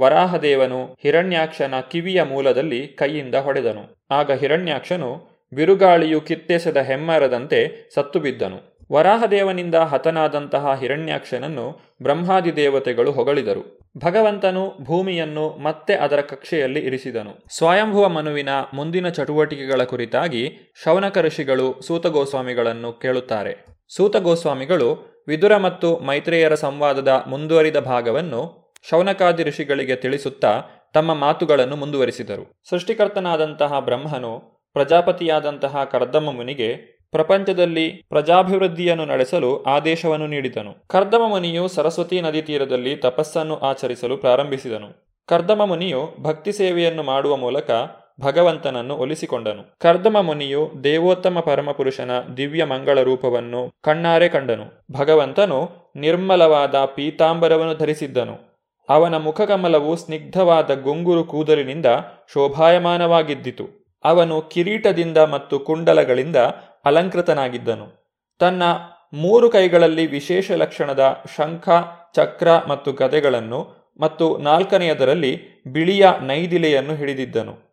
ವರಾಹದೇವನು ಹಿರಣ್ಯಾಕ್ಷನ ಕಿವಿಯ ಮೂಲದಲ್ಲಿ ಕೈಯಿಂದ ಹೊಡೆದನು. ಆಗ ಹಿರಣ್ಯಾಕ್ಷನು ಬಿರುಗಾಳಿಯು ಕಿತ್ತೆಸೆದ ಹೆಮ್ಮರದಂತೆ ಸತ್ತು ಬಿದ್ದನು. ವರಾಹದೇವನಿಂದ ಹತನಾದಂತಹ ಹಿರಣ್ಯಾಕ್ಷನನ್ನು ಬ್ರಹ್ಮಾದಿ ದೇವತೆಗಳು ಹೊಗಳಿದರು. ಭಗವಂತನು ಭೂಮಿಯನ್ನು ಮತ್ತೆ ಅದರ ಕಕ್ಷೆಯಲ್ಲಿ ಇರಿಸಿದನು. ಸ್ವಯಂಭುವ ಮನುವಿನ ಮುಂದಿನ ಚಟುವಟಿಕೆಗಳ ಕುರಿತಾಗಿ ಶೌನಕ ಋಷಿಗಳು ಸೂತಗೋಸ್ವಾಮಿಗಳನ್ನು ಕೇಳುತ್ತಾರೆ. ಸೂತಗೋಸ್ವಾಮಿಗಳು ವಿದುರ ಮತ್ತು ಮೈತ್ರೇಯರ ಸಂವಾದದ ಮುಂದುವರಿದ ಭಾಗವನ್ನು ಶೌನಕಾದಿ ಋಷಿಗಳಿಗೆ ತಿಳಿಸುತ್ತಾ ತಮ್ಮ ಮಾತುಗಳನ್ನು ಮುಂದುವರಿಸಿದರು. ಸೃಷ್ಟಿಕರ್ತನಾದಂತಹ ಬ್ರಹ್ಮನು ಪ್ರಜಾಪತಿಯಾದಂತಹ ಕರ್ದಮ್ಮ ಮುನಿಗೆ ಪ್ರಪಂಚದಲ್ಲಿ ಪ್ರಜಾಭಿವೃದ್ಧಿಯನ್ನು ನಡೆಸಲು ಆದೇಶವನ್ನು ನೀಡಿದನು. ಕರ್ದಮ ಮುನಿಯು ಸರಸ್ವತಿ ನದಿ ತೀರದಲ್ಲಿ ತಪಸ್ಸನ್ನು ಆಚರಿಸಲು ಪ್ರಾರಂಭಿಸಿದನು. ಕರ್ದಮ ಮುನಿಯು ಭಕ್ತಿ ಸೇವೆಯನ್ನು ಮಾಡುವ ಮೂಲಕ ಭಗವಂತನನ್ನು ಒಲಿಸಿಕೊಂಡನು. ಕರ್ದಮ ಮುನಿಯು ದೇವೋತ್ತಮ ಪರಮಪುರುಷನ ದಿವ್ಯ ಮಂಗಳ ರೂಪವನ್ನು ಕಣ್ಣಾರೆ ಕಂಡನು. ಭಗವಂತನು ನಿರ್ಮಲವಾದ ಪೀತಾಂಬರವನ್ನು ಧರಿಸಿದ್ದನು. ಅವನ ಮುಖಕಮಲವು ಸ್ನಿಗ್ಧವಾದ ಗುಂಗುರು ಕೂದಲಿನಿಂದ ಶೋಭಾಯಮಾನವಾಗಿದ್ದಿತು. ಅವನು ಕಿರೀಟದಿಂದ ಮತ್ತು ಕುಂಡಲಗಳಿಂದ ಅಲಂಕೃತನಾಗಿದ್ದನು. ತನ್ನ ಮೂರು ಕೈಗಳಲ್ಲಿ ವಿಶೇಷ ಲಕ್ಷಣದ ಶಂಖ, ಚಕ್ರ ಮತ್ತು ಗದೆಗಳನ್ನು ಮತ್ತು ನಾಲ್ಕನೆಯದರಲ್ಲಿ ಬಿಳಿಯ ನೈದಿಲೆಯನ್ನು ಹಿಡಿದಿದ್ದನು.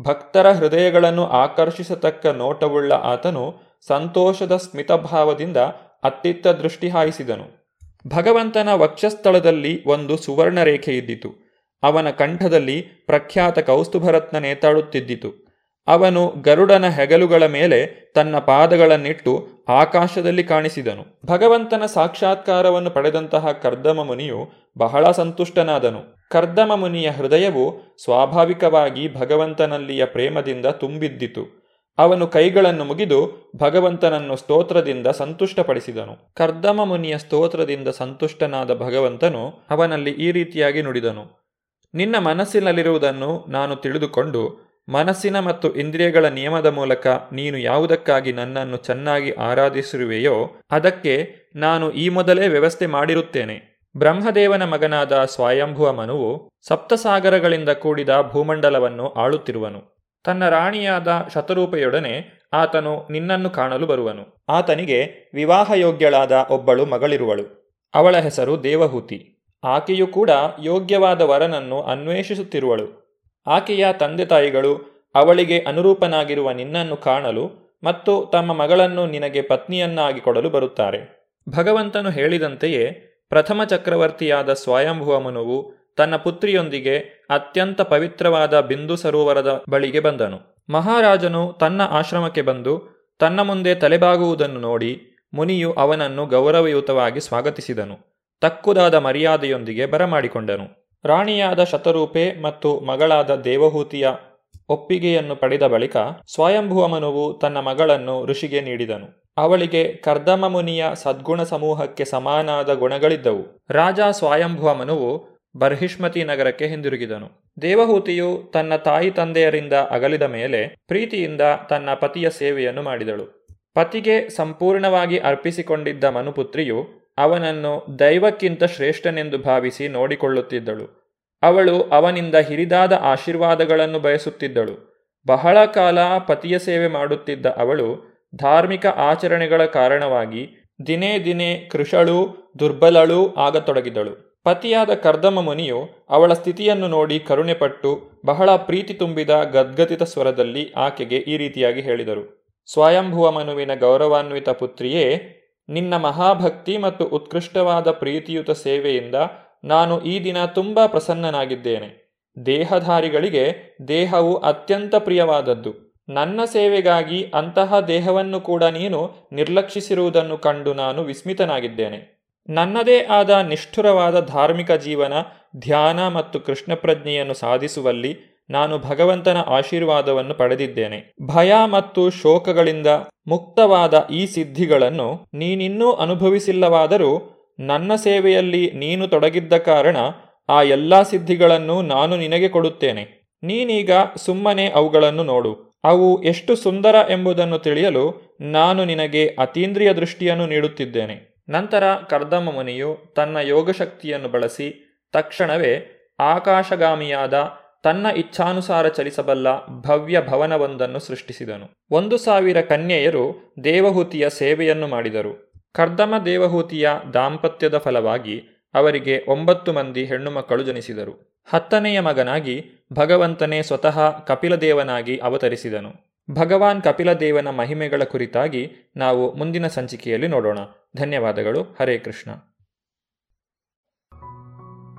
ಭಕ್ತರ ಹೃದಯಗಳನ್ನು ಆಕರ್ಷಿಸತಕ್ಕ ನೋಟವುಳ್ಳ ಆತನು ಸಂತೋಷದ ಸ್ಮಿತಭಾವದಿಂದ ಅತ್ತಿತ್ತ ದೃಷ್ಟಿ ಹಾಯಿಸಿದನು. ಭಗವಂತನ ವಕ್ಷಸ್ಥಳದಲ್ಲಿ ಒಂದು ಸುವರ್ಣ ರೇಖೆ ಇದ್ದಿತು. ಅವನ ಕಂಠದಲ್ಲಿ ಪ್ರಖ್ಯಾತ ಕೌಸ್ತುಭರತ್ನ ನೇತಾಡುತ್ತಿದ್ದಿತು ಅವನು ಗರುಡನ ಹೆಗಲುಗಳ ಮೇಲೆ ತನ್ನ ಪಾದಗಳನ್ನಿಟ್ಟು ಆಕಾಶದಲ್ಲಿ ಕಾಣಿಸಿದನು. ಭಗವಂತನ ಸಾಕ್ಷಾತ್ಕಾರವನ್ನು ಪಡೆದಂತಹ ಕರ್ದಮ ಮುನಿಯು ಬಹಳ ಸಂತುಷ್ಟನಾದನು. ಕರ್ದಮ ಮುನಿಯ ಹೃದಯವು ಸ್ವಾಭಾವಿಕವಾಗಿ ಭಗವಂತನಲ್ಲಿಯ ಪ್ರೇಮದಿಂದ ತುಂಬಿದ್ದಿತು. ಅವನು ಕೈಗಳನ್ನು ಮುಗಿದು ಭಗವಂತನನ್ನು ಸ್ತೋತ್ರದಿಂದ ಸಂತುಷ್ಟಪಡಿಸಿದನು. ಕರ್ದಮ ಮುನಿಯ ಸ್ತೋತ್ರದಿಂದ ಸಂತುಷ್ಟನಾದ ಭಗವಂತನು ಅವನಲ್ಲಿ ಈ ರೀತಿಯಾಗಿ ನುಡಿದನು. ನಿನ್ನ ಮನಸ್ಸಿನಲ್ಲಿರುವುದನ್ನು ನಾನು ತಿಳಿದುಕೊಂಡು ಮನಸ್ಸಿನ ಮತ್ತು ಇಂದ್ರಿಯಗಳ ನಿಯಮದ ಮೂಲಕ ನೀನು ಯಾವುದಕ್ಕಾಗಿ ನನ್ನನ್ನು ಚೆನ್ನಾಗಿ ಆರಾಧಿಸಿರುವೆಯೋ ಅದಕ್ಕೆ ನಾನು ಈ ಮೊದಲೇ ವ್ಯವಸ್ಥೆ ಮಾಡಿರುತ್ತೇನೆ. ಬ್ರಹ್ಮದೇವನ ಮಗನಾದ ಸ್ವಯಂಭುವ ಮನುವು ಸಪ್ತಸಾಗರಗಳಿಂದ ಕೂಡಿದ ಭೂಮಂಡಲವನ್ನು ಆಳುತ್ತಿರುವನು. ತನ್ನ ರಾಣಿಯಾದ ಶತರೂಪೆಯೊಡನೆ ಆತನು ನಿನ್ನನ್ನು ಕಾಣಲು ಬರುವನು. ಆತನಿಗೆ ವಿವಾಹಯೋಗ್ಯಳಾದ ಒಬ್ಬಳು ಮಗಳಿರುವಳು. ಅವಳ ಹೆಸರು ದೇವಹೂತಿ. ಆಕೆಯು ಕೂಡ ಯೋಗ್ಯವಾದ ವರನನ್ನು ಅನ್ವೇಷಿಸುತ್ತಿರುವಳು. ಆಕೆಯ ತಂದೆ ತಾಯಿಗಳು ಅವಳಿಗೆ ಅನುರೂಪನಾಗಿರುವ ನಿನ್ನನ್ನು ಕಾಣಲು ಮತ್ತು ತಮ್ಮ ಮಗಳನ್ನು ನಿನಗೆ ಪತ್ನಿಯನ್ನಾಗಿ ಕೊಡಲು ಬರುತ್ತಾರೆ. ಭಗವಂತನು ಹೇಳಿದಂತೆಯೇ ಪ್ರಥಮ ಚಕ್ರವರ್ತಿಯಾದ ಸ್ವಯಂಭುವ ಮನುವು ತನ್ನ ಪುತ್ರಿಯೊಂದಿಗೆ ಅತ್ಯಂತ ಪವಿತ್ರವಾದ ಬಿಂದು ಸರೋವರದ ಬಳಿಗೆ ಬಂದನು. ಮಹಾರಾಜನು ತನ್ನ ಆಶ್ರಮಕ್ಕೆ ಬಂದು ತನ್ನ ಮುಂದೆ ತಲೆಬಾಗುವುದನ್ನು ನೋಡಿ ಮುನಿಯು ಅವನನ್ನು ಗೌರವಯುತವಾಗಿ ಸ್ವಾಗತಿಸಿದನು. ತಕ್ಕುದಾದ ಮರ್ಯಾದೆಯೊಂದಿಗೆ ಬರಮಾಡಿಕೊಂಡನು. ರಾಣಿಯಾದ ಶತರೂಪೆ ಮತ್ತು ಮಗಳಾದ ದೇವಹೂತಿಯ ಒಪ್ಪಿಗೆಯನ್ನು ಪಡೆದ ಬಳಿಕ ಸ್ವಯಂಭುವ ಮನುವು ತನ್ನ ಮಗಳನ್ನು ಋಷಿಗೆ ನೀಡಿದನು. ಅವಳಿಗೆ ಕರ್ದಮ ಮುನಿಯ ಸದ್ಗುಣ ಸಮೂಹಕ್ಕೆ ಸಮಾನಾದ ಗುಣಗಳಿದ್ದವು. ರಾಜ ಸ್ವಯಂಭುವ ಮನುವು ಬರ್ಹಿಷ್ಮತಿ ನಗರಕ್ಕೆ ಹಿಂದಿರುಗಿದನು. ದೇವಹೂತಿಯು ತನ್ನ ತಾಯಿ ತಂದೆಯರಿಂದ ಅಗಲಿದ ಮೇಲೆ ಪ್ರೀತಿಯಿಂದ ತನ್ನ ಪತಿಯ ಸೇವೆಯನ್ನು ಮಾಡಿದಳು. ಪತಿಗೆ ಸಂಪೂರ್ಣವಾಗಿ ಅರ್ಪಿಸಿಕೊಂಡಿದ್ದ ಮನುಪುತ್ರಿಯು ಅವನನ್ನು ದೈವಕ್ಕಿಂತ ಶ್ರೇಷ್ಠನೆಂದು ಭಾವಿಸಿ ನೋಡಿಕೊಳ್ಳುತ್ತಿದ್ದಳು. ಅವಳು ಅವನಿಂದ ಹಿರಿದಾದ ಆಶೀರ್ವಾದಗಳನ್ನು ಬಯಸುತ್ತಿದ್ದಳು. ಬಹಳ ಕಾಲ ಪತಿಯ ಸೇವೆ ಮಾಡುತ್ತಿದ್ದ ಅವಳು ಧಾರ್ಮಿಕ ಆಚರಣೆಗಳ ಕಾರಣವಾಗಿ ದಿನೇ ದಿನೇ ಕೃಷಳೂ, ದುರ್ಬಲಳೂ ಆಗತೊಡಗಿದಳು. ಪತಿಯಾದ ಕರ್ದಮ ಮುನಿಯು ಅವಳ ಸ್ಥಿತಿಯನ್ನು ನೋಡಿ ಕರುಣೆಪಟ್ಟು ಬಹಳ ಪ್ರೀತಿ ತುಂಬಿದ ಗದ್ಗದಿತ ಸ್ವರದಲ್ಲಿ ಆಕೆಗೆ ಈ ರೀತಿಯಾಗಿ ಹೇಳಿದರು. ಸ್ವಯಂಭುವ ಮನುವಿನ ಗೌರವಾನ್ವಿತ ಪುತ್ರಿಯೇ ನಿನ್ನ ಮಹಾಭಕ್ತಿ ಮತ್ತು ಉತ್ಕೃಷ್ಟವಾದ ಪ್ರೀತಿಯುತ ಸೇವೆಯಿಂದ ನಾನು ಈ ದಿನ ತುಂಬ ಪ್ರಸನ್ನನಾಗಿದ್ದೇನೆ. ದೇಹಧಾರಿಗಳಿಗೆ ದೇಹವು ಅತ್ಯಂತ ಪ್ರಿಯವಾದದ್ದು. ನನ್ನ ಸೇವೆಗಾಗಿ ಅಂತಹ ದೇಹವನ್ನು ಕೂಡ ನೀನು ನಿರ್ಲಕ್ಷಿಸಿರುವುದನ್ನು ಕಂಡು ನಾನು ವಿಸ್ಮಿತನಾಗಿದ್ದೇನೆ. ನನ್ನದೇ ಆದ ನಿಷ್ಠುರವಾದ ಧಾರ್ಮಿಕ ಜೀವನ, ಧ್ಯಾನ ಮತ್ತು ಕೃಷ್ಣ ಪ್ರಜ್ಞೆಯನ್ನು ಸಾಧಿಸುವಲ್ಲಿ ನಾನು ಭಗವಂತನ ಆಶೀರ್ವಾದವನ್ನು ಪಡೆದಿದ್ದೇನೆ. ಭಯ ಮತ್ತು ಶೋಕಗಳಿಂದ ಮುಕ್ತವಾದ ಈ ಸಿದ್ಧಿಗಳನ್ನು ನೀನಿನ್ನೂ ಅನುಭವಿಸಿಲ್ಲವಾದರೂ ನನ್ನ ಸೇವೆಯಲ್ಲಿ ನೀನು ತೊಡಗಿದ್ದ ಕಾರಣ ಆ ಎಲ್ಲಾ ಸಿದ್ಧಿಗಳನ್ನು ನಾನು ನಿನಗೆ ಕೊಡುತ್ತೇನೆ. ನೀನೀಗ ಸುಮ್ಮನೆ ಅವುಗಳನ್ನು ನೋಡು. ಅವು ಎಷ್ಟು ಸುಂದರ ಎಂಬುದನ್ನು ತಿಳಿಯಲು ನಾನು ನಿನಗೆ ಅತೀಂದ್ರಿಯ ದೃಷ್ಟಿಯನ್ನು ನೀಡುತ್ತಿದ್ದೇನೆ. ನಂತರ ಕರ್ದಮ ಮುನಿಯು ತನ್ನ ಯೋಗಶಕ್ತಿಯನ್ನು ಬಳಸಿ ತಕ್ಷಣವೇ ಆಕಾಶಗಾಮಿಯಾದ ತನ್ನ ಇಚ್ಛಾನುಸಾರ ಚಲಿಸಬಲ್ಲ ಭವ್ಯ ಭವನವೊಂದನ್ನು ಸೃಷ್ಟಿಸಿದನು. ಒಂದು ಸಾವಿರ ಕನ್ಯೆಯರು ದೇವಹೂತಿಯ ಸೇವೆಯನ್ನು ಮಾಡಿದರು. ಕರ್ದಮ ದೇವಹೂತಿಯ ದಾಂಪತ್ಯದ ಫಲವಾಗಿ ಅವರಿಗೆ ಒಂಬತ್ತು ಮಂದಿ ಹೆಣ್ಣು ಮಕ್ಕಳು ಜನಿಸಿದರು. ಹತ್ತನೆಯ ಮಗನಾಗಿ ಭಗವಂತನೇ ಸ್ವತಃ ಕಪಿಲದೇವನಾಗಿ ಅವತರಿಸಿದನು. ಭಗವಾನ್ ಕಪಿಲದೇವನ ಮಹಿಮೆಗಳ ಕುರಿತಾಗಿ ನಾವು ಮುಂದಿನ ಸಂಚಿಕೆಯಲ್ಲಿ ನೋಡೋಣ. ಧನ್ಯವಾದಗಳು. ಹರೇ ಕೃಷ್ಣ.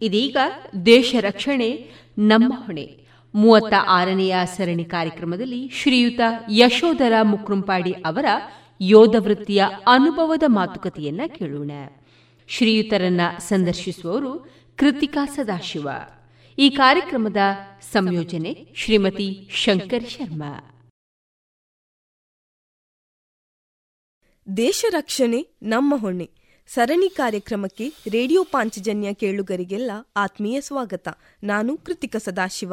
ಇದೀಗ ದೇಶ ರಕ್ಷಣೆ, ನಮ್ಮ ಹೊಣೆ. ಮೂವತ್ತ ಆರನೆಯ ಸರಣಿ ಕಾರ್ಯಕ್ರಮದಲ್ಲಿ ಶ್ರೀಯುತ ಯಶೋಧರ ಮುಕ್ರುಂಪಾಡಿ ಅವರ ಯೋಧ ವೃತ್ತಿಯ ಅನುಭವದ ಮಾತುಕತೆಯನ್ನ ಕೇಳೋಣ. ಶ್ರೀಯುತರನ್ನ ಸಂದರ್ಶಿಸುವವರು ಕೃತಿಕಾ ಸದಾಶಿವ. ಈ ಕಾರ್ಯಕ್ರಮದ ಸಂಯೋಜನೆ ಶ್ರೀಮತಿ ಶಂಕರ್ ಶರ್ಮಾ. ದೇಶ ರಕ್ಷಣೆ, ನಮ್ಮ ಹೊಣೆ. ಸರಣಿ ಕಾರ್ಯಕ್ರಮಕ್ಕೆ ರೇಡಿಯೋ ಪಾಂಚಜನ್ಯ ಕೇಳುಗರಿಗೆಲ್ಲ ಆತ್ಮೀಯ ಸ್ವಾಗತ. ನಾನು ಕೃತಿಕ ಸದಾಶಿವ.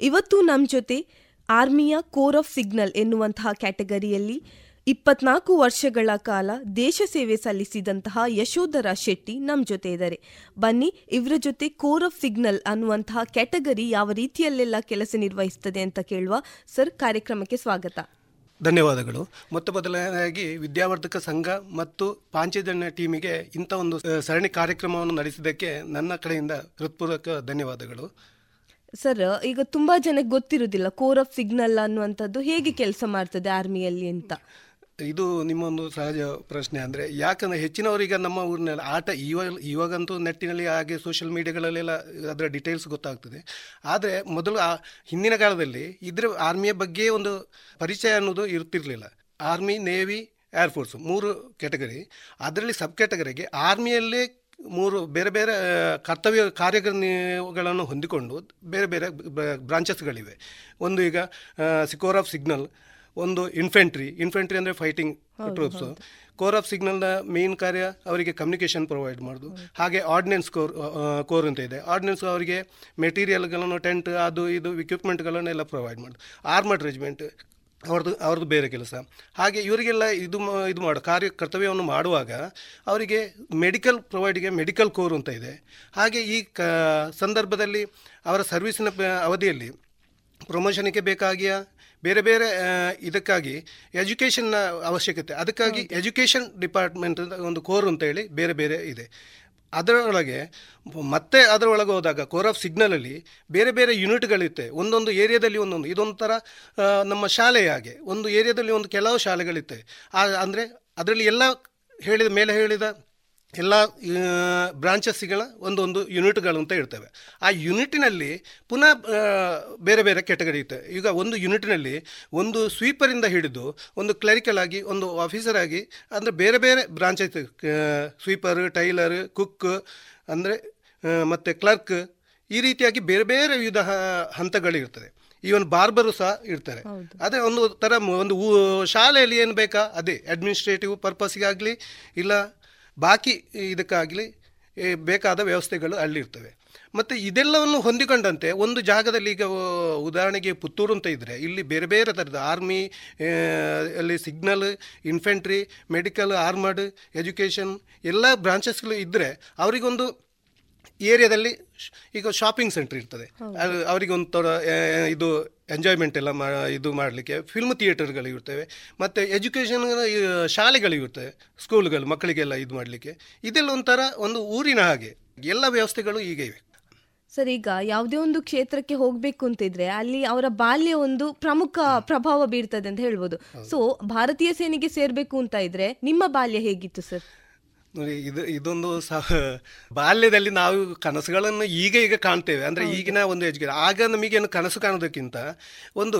ಇವತ್ತು ನಮ್ಮ ಜೊತೆ ಆರ್ಮಿಯ ಕೋರ್ ಆಫ್ ಸಿಗ್ನಲ್ ಎನ್ನುವಂತಹ ಕ್ಯಾಟಗರಿಯಲ್ಲಿ ಇಪ್ಪತ್ನಾಲ್ಕು ವರ್ಷಗಳ ಕಾಲ ದೇಶ ಸೇವೆ ಸಲ್ಲಿಸಿದಂತಹ ಯಶೋಧರ ಶೆಟ್ಟಿ ನಮ್ಮ ಜೊತೆ ಇದ್ದಾರೆ. ಬನ್ನಿ, ಇವರ ಜೊತೆ ಕೋರ್ ಆಫ್ ಸಿಗ್ನಲ್ ಅನ್ನುವಂತಹ ಕ್ಯಾಟಗರಿ ಯಾವ ರೀತಿಯಲ್ಲೆಲ್ಲ ಕೆಲಸ ನಿರ್ವಹಿಸ್ತದೆ ಅಂತ ಕೇಳುವ ಸರ್ ಕಾರ್ಯಕ್ರಮಕ್ಕೆ ಸ್ವಾಗತ. ಧನ್ಯವಾದಗಳು. ಮೊತ್ತ ಮೊದಲನೆಯದಾಗಿ ವಿದ್ಯಾವರ್ಧಕ ಸಂಘ ಮತ್ತು ಪಾಂಚಜನ್ಯ ಟೀಮಿಗೆ ಇಂಥ ಒಂದು ಸರಣಿ ಕಾರ್ಯಕ್ರಮವನ್ನು ನಡೆಸಿದ್ದಕ್ಕೆ ನನ್ನ ಕಡೆಯಿಂದ ಹೃತ್ಪೂರ್ವಕ ಧನ್ಯವಾದಗಳು. ಸರ್, ಈಗ ತುಂಬಾ ಜನಕ್ಕೆ ಗೊತ್ತಿರುವುದಿಲ್ಲ, ಕೋರ್ ಆಫ್ ಸಿಗ್ನಲ್ ಅನ್ನುವಂಥದ್ದು ಹೇಗೆ ಕೆಲಸ ಮಾಡ್ತದೆ ಆರ್ಮಿಯಲ್ಲಿ ಅಂತ. ಇದು ನಿಮ್ಮೊಂದು ಸಹಜ ಪ್ರಶ್ನೆ ಅಂದರೆ ಯಾಕಂದರೆ ಹೆಚ್ಚಿನವರಿಗೆ ನಮ್ಮ ಊರಿನಲ್ಲಿ ಆಟ ಇವಾಗ, ಇವಾಗಂತೂ ನೆಟ್ಟಿನಲ್ಲಿ ಹಾಗೆ ಸೋಷಿಯಲ್ ಮೀಡಿಯಾಗಳಲ್ಲೆಲ್ಲ ಅದರ ಡೀಟೇಲ್ಸ್ ಗೊತ್ತಾಗ್ತದೆ. ಆದರೆ ಮೊದಲು ಆ ಹಿಂದಿನ ಕಾಲದಲ್ಲಿ ಇದರ ಆರ್ಮಿಯ ಬಗ್ಗೆ ಒಂದು ಪರಿಚಯ ಅನ್ನೋದು ಇರ್ತಿರಲಿಲ್ಲ. ಆರ್ಮಿ ನೇವಿ ಏರ್ಫೋರ್ಸ್ ಮೂರು ಕ್ಯಾಟಗರಿ ಅದರಲ್ಲಿ ಸಬ್ ಕ್ಯಾಟಗರಿಗೆ ಆರ್ಮಿಯಲ್ಲೇ ಮೂರು ಬೇರೆ ಬೇರೆ ಕರ್ತವ್ಯ ಕಾರ್ಯಗಳನ್ನು ಹೊಂದಿಕೊಂಡು ಬೇರೆ ಬೇರೆ ಬ್ರಾಂಚಸ್ಗಳಿವೆ ಒಂದು ಈಗ ಸಿಕೋರ್ ಆಫ್ ಸಿಗ್ನಲ್ ಒಂದು ಇನ್ಫೆಂಟ್ರಿ ಇನ್ಫೆಂಟ್ರಿ ಅಂದರೆ ಫೈಟಿಂಗ್ ಟ್ರೂಪ್ಸ್ ಕೋರ್ ಆಫ್ ಸಿಗ್ನಲ್ನ ಮೇನ್ ಕಾರ್ಯ ಅವರಿಗೆ ಕಮ್ಯುನಿಕೇಷನ್ ಪ್ರೊವೈಡ್ ಮಾಡೋದು. ಹಾಗೆ ಆರ್ಡಿನೆನ್ಸ್ ಕೋರ್ ಕೋರ್ ಅಂತ ಇದೆ. ಆರ್ಡಿನೆನ್ಸ್ ಅವರಿಗೆ ಮೆಟೀರಿಯಲ್ಗಳನ್ನು ಟೆಂಟ್ ಅದು ಇದು ಇಕ್ವಿಪ್ಮೆಂಟ್ಗಳನ್ನೆಲ್ಲ ಪ್ರೊವೈಡ್ ಮಾಡೋದು. ಆರ್ಮಡ್ ರೆಜಿಮೆಂಟ್ ಅವ್ರದ್ದು ಅವ್ರದ್ದು ಬೇರೆ ಕೆಲಸ. ಹಾಗೆ ಇವರಿಗೆಲ್ಲ ಇದು ಇದು ಮಾಡೋ ಕಾರ್ಯ ಕರ್ತವ್ಯವನ್ನು ಮಾಡುವಾಗ ಅವರಿಗೆ ಮೆಡಿಕಲ್ ಪ್ರೊವೈಡಿಗೆ ಮೆಡಿಕಲ್ ಕೋರ್ ಅಂತ ಇದೆ. ಹಾಗೆ ಈ ಕ ಸಂದರ್ಭದಲ್ಲಿ ಅವರ ಸರ್ವಿಸಿನ ಅವಧಿಯಲ್ಲಿ ಪ್ರಮೋಷನ್ಗೆ ಬೇಕಾಗಿಯ ಬೇರೆ ಬೇರೆ ಇದಕ್ಕಾಗಿ ಎಜುಕೇಷನ್ನ ಅವಶ್ಯಕತೆ. ಅದಕ್ಕಾಗಿ ಎಜುಕೇಷನ್ ಡಿಪಾರ್ಟ್ಮೆಂಟ್ ಒಂದು ಕೋರ್ ಅಂತ ಹೇಳಿ ಬೇರೆ ಬೇರೆ ಇದೆ. ಅದರೊಳಗೆ ಮತ್ತೆ ಅದರೊಳಗೆ ಹೋದಾಗ ಕೋರ್ ಆಫ್ ಸಿಗ್ನಲಲ್ಲಿ ಬೇರೆ ಬೇರೆ ಯೂನಿಟ್ಗಳಿರುತ್ತೆ. ಒಂದೊಂದು ಏರಿಯಾದಲ್ಲಿ ಒಂದೊಂದು. ಇದೊಂಥರ ನಮ್ಮ ಶಾಲೆಯ ಹಾಗೆ. ಒಂದು ಏರಿಯಾದಲ್ಲಿ ಒಂದು ಕೆಲವು ಶಾಲೆಗಳಿರುತ್ತೆ ಅಂದರೆ ಅದರಲ್ಲಿ ಎಲ್ಲ ಹೇಳಿದ ಮೇಲೆ ಹೇಳಿದ ಎಲ್ಲ ಬ್ರಾಂಚಸ್ಗಳ ಒಂದೊಂದು ಯೂನಿಟ್ಗಳು ಅಂತ ಇರ್ತವೆ ಆ ಯೂನಿಟಿನಲ್ಲಿ ಪುನಃ ಬೇರೆ ಬೇರೆ ಕೆಟಗರಿ ಇರ್ತವೆ ಈಗ ಒಂದು ಯೂನಿಟ್ನಲ್ಲಿ ಒಂದು ಸ್ವೀಪರಿಂದ ಹಿಡಿದು ಒಂದು ಕ್ಲರಿಕಲ್ ಆಗಿ ಒಂದು ಆಫೀಸರ್ ಆಗಿ ಅಂದರೆ ಬೇರೆ ಬೇರೆ ಬ್ರಾಂಚ್ ಐತೆ ಸ್ವೀಪರ್ ಟೈಲರ್ ಕುಕ್ ಅಂದರೆ ಮತ್ತು ಕ್ಲರ್ಕ್ ಈ ರೀತಿಯಾಗಿ ಬೇರೆ ಬೇರೆ ವಿವಿಧ ಹಂತಗಳಿರ್ತದೆ. ಈವನ್ ಬಾರ್ಬರು ಸಹ ಇರ್ತಾರೆ ಅದೇ ಒಂದು ಥರ ಒಂದು ಶಾಲೆಯಲ್ಲಿ ಏನು ಬೇಕಾ? ಅದೇ ಅಡ್ಮಿನಿಸ್ಟ್ರೇಟಿವ್ ಪರ್ಪಸ್ಗಾಗಲಿ ಇಲ್ಲ ಬಾಕಿ ಇದಕ್ಕಾಗಲಿ ಬೇಕಾದ ವ್ಯವಸ್ಥೆಗಳು ಅಲ್ಲಿರ್ತವೆ. ಮತ್ತು ಇದೆಲ್ಲವನ್ನು ಹೊಂದಿಕೊಂಡಂತೆ ಒಂದು ಜಾಗದಲ್ಲಿ ಈಗ ಉದಾಹರಣೆಗೆ ಪುತ್ತೂರು ಅಂತ ಇದ್ದರೆ ಇಲ್ಲಿ ಬೇರೆ ಬೇರೆ ಥರದ ಆರ್ಮಿ ಅಲ್ಲಿ signal, infantry, medical, armed, education, ಎಲ್ಲ ಬ್ರಾಂಚಸ್ಗಳು ಇದ್ದರೆ ಅವರಿಗೊಂದು ಏರಿಯಾದಲ್ಲಿ ಈಗ ಶಾಪಿಂಗ್ ಸೆಂಟರ್ ಇರ್ತದೆ. ಅವರಿಗೆ ಒಂದು ಥರ ಇದು ಎಂಜಾಯ್ಮೆಂಟ್ ಎಲ್ಲ ಮಾ ಇದು ಮಾಡಲಿಕ್ಕೆ ಫಿಲ್ಮ್ ಥಿಯೇಟರ್ಗಳು ಇರ್ತವೆ. ಮತ್ತು ಎಜುಕೇಷನ್ ಶಾಲೆಗಳು ಇರ್ತವೆ. ಸ್ಕೂಲ್ಗಳು ಮಕ್ಕಳಿಗೆಲ್ಲ ಇದು ಮಾಡಲಿಕ್ಕೆ. ಇದೆಲ್ಲ ಒಂಥರ ಒಂದು ಊರಿನ ಹಾಗೆ. ಎಲ್ಲ ವ್ಯವಸ್ಥೆಗಳು ಈಗ ಇವೆ. ಸರ್ ಈಗ ಯಾವುದೇ ಒಂದು ಕ್ಷೇತ್ರಕ್ಕೆ ಹೋಗ್ಬೇಕು ಅಂತಿದ್ರೆ ಅಲ್ಲಿ ಅವರ ಬಾಲ್ಯ ಒಂದು ಪ್ರಮುಖ ಪ್ರಭಾವ ಬೀರ್ತದೆ ಅಂತ ಹೇಳ್ಬೋದು. ಸೊ ಭಾರತೀಯ ಸೇನೆಗೆ ಸೇರ್ಬೇಕು ಅಂತ ಇದ್ರೆ ನಿಮ್ಮ ಬಾಲ್ಯ ಹೇಗಿತ್ತು ಸರ್? ನೋಡಿ ಇದು ಇದೊಂದು ಸಹ ಬಾಲ್ಯದಲ್ಲಿ ನಾವು ಕನಸುಗಳನ್ನು ಈಗ ಈಗ ಕಾಣ್ತೇವೆ. ಅಂದರೆ ಈಗಿನ ಒಂದು ಎಜುಕೇಷನ್ ಆಗ ನಮಗೇನು ಕನಸು ಕಾಣೋದಕ್ಕಿಂತ ಒಂದು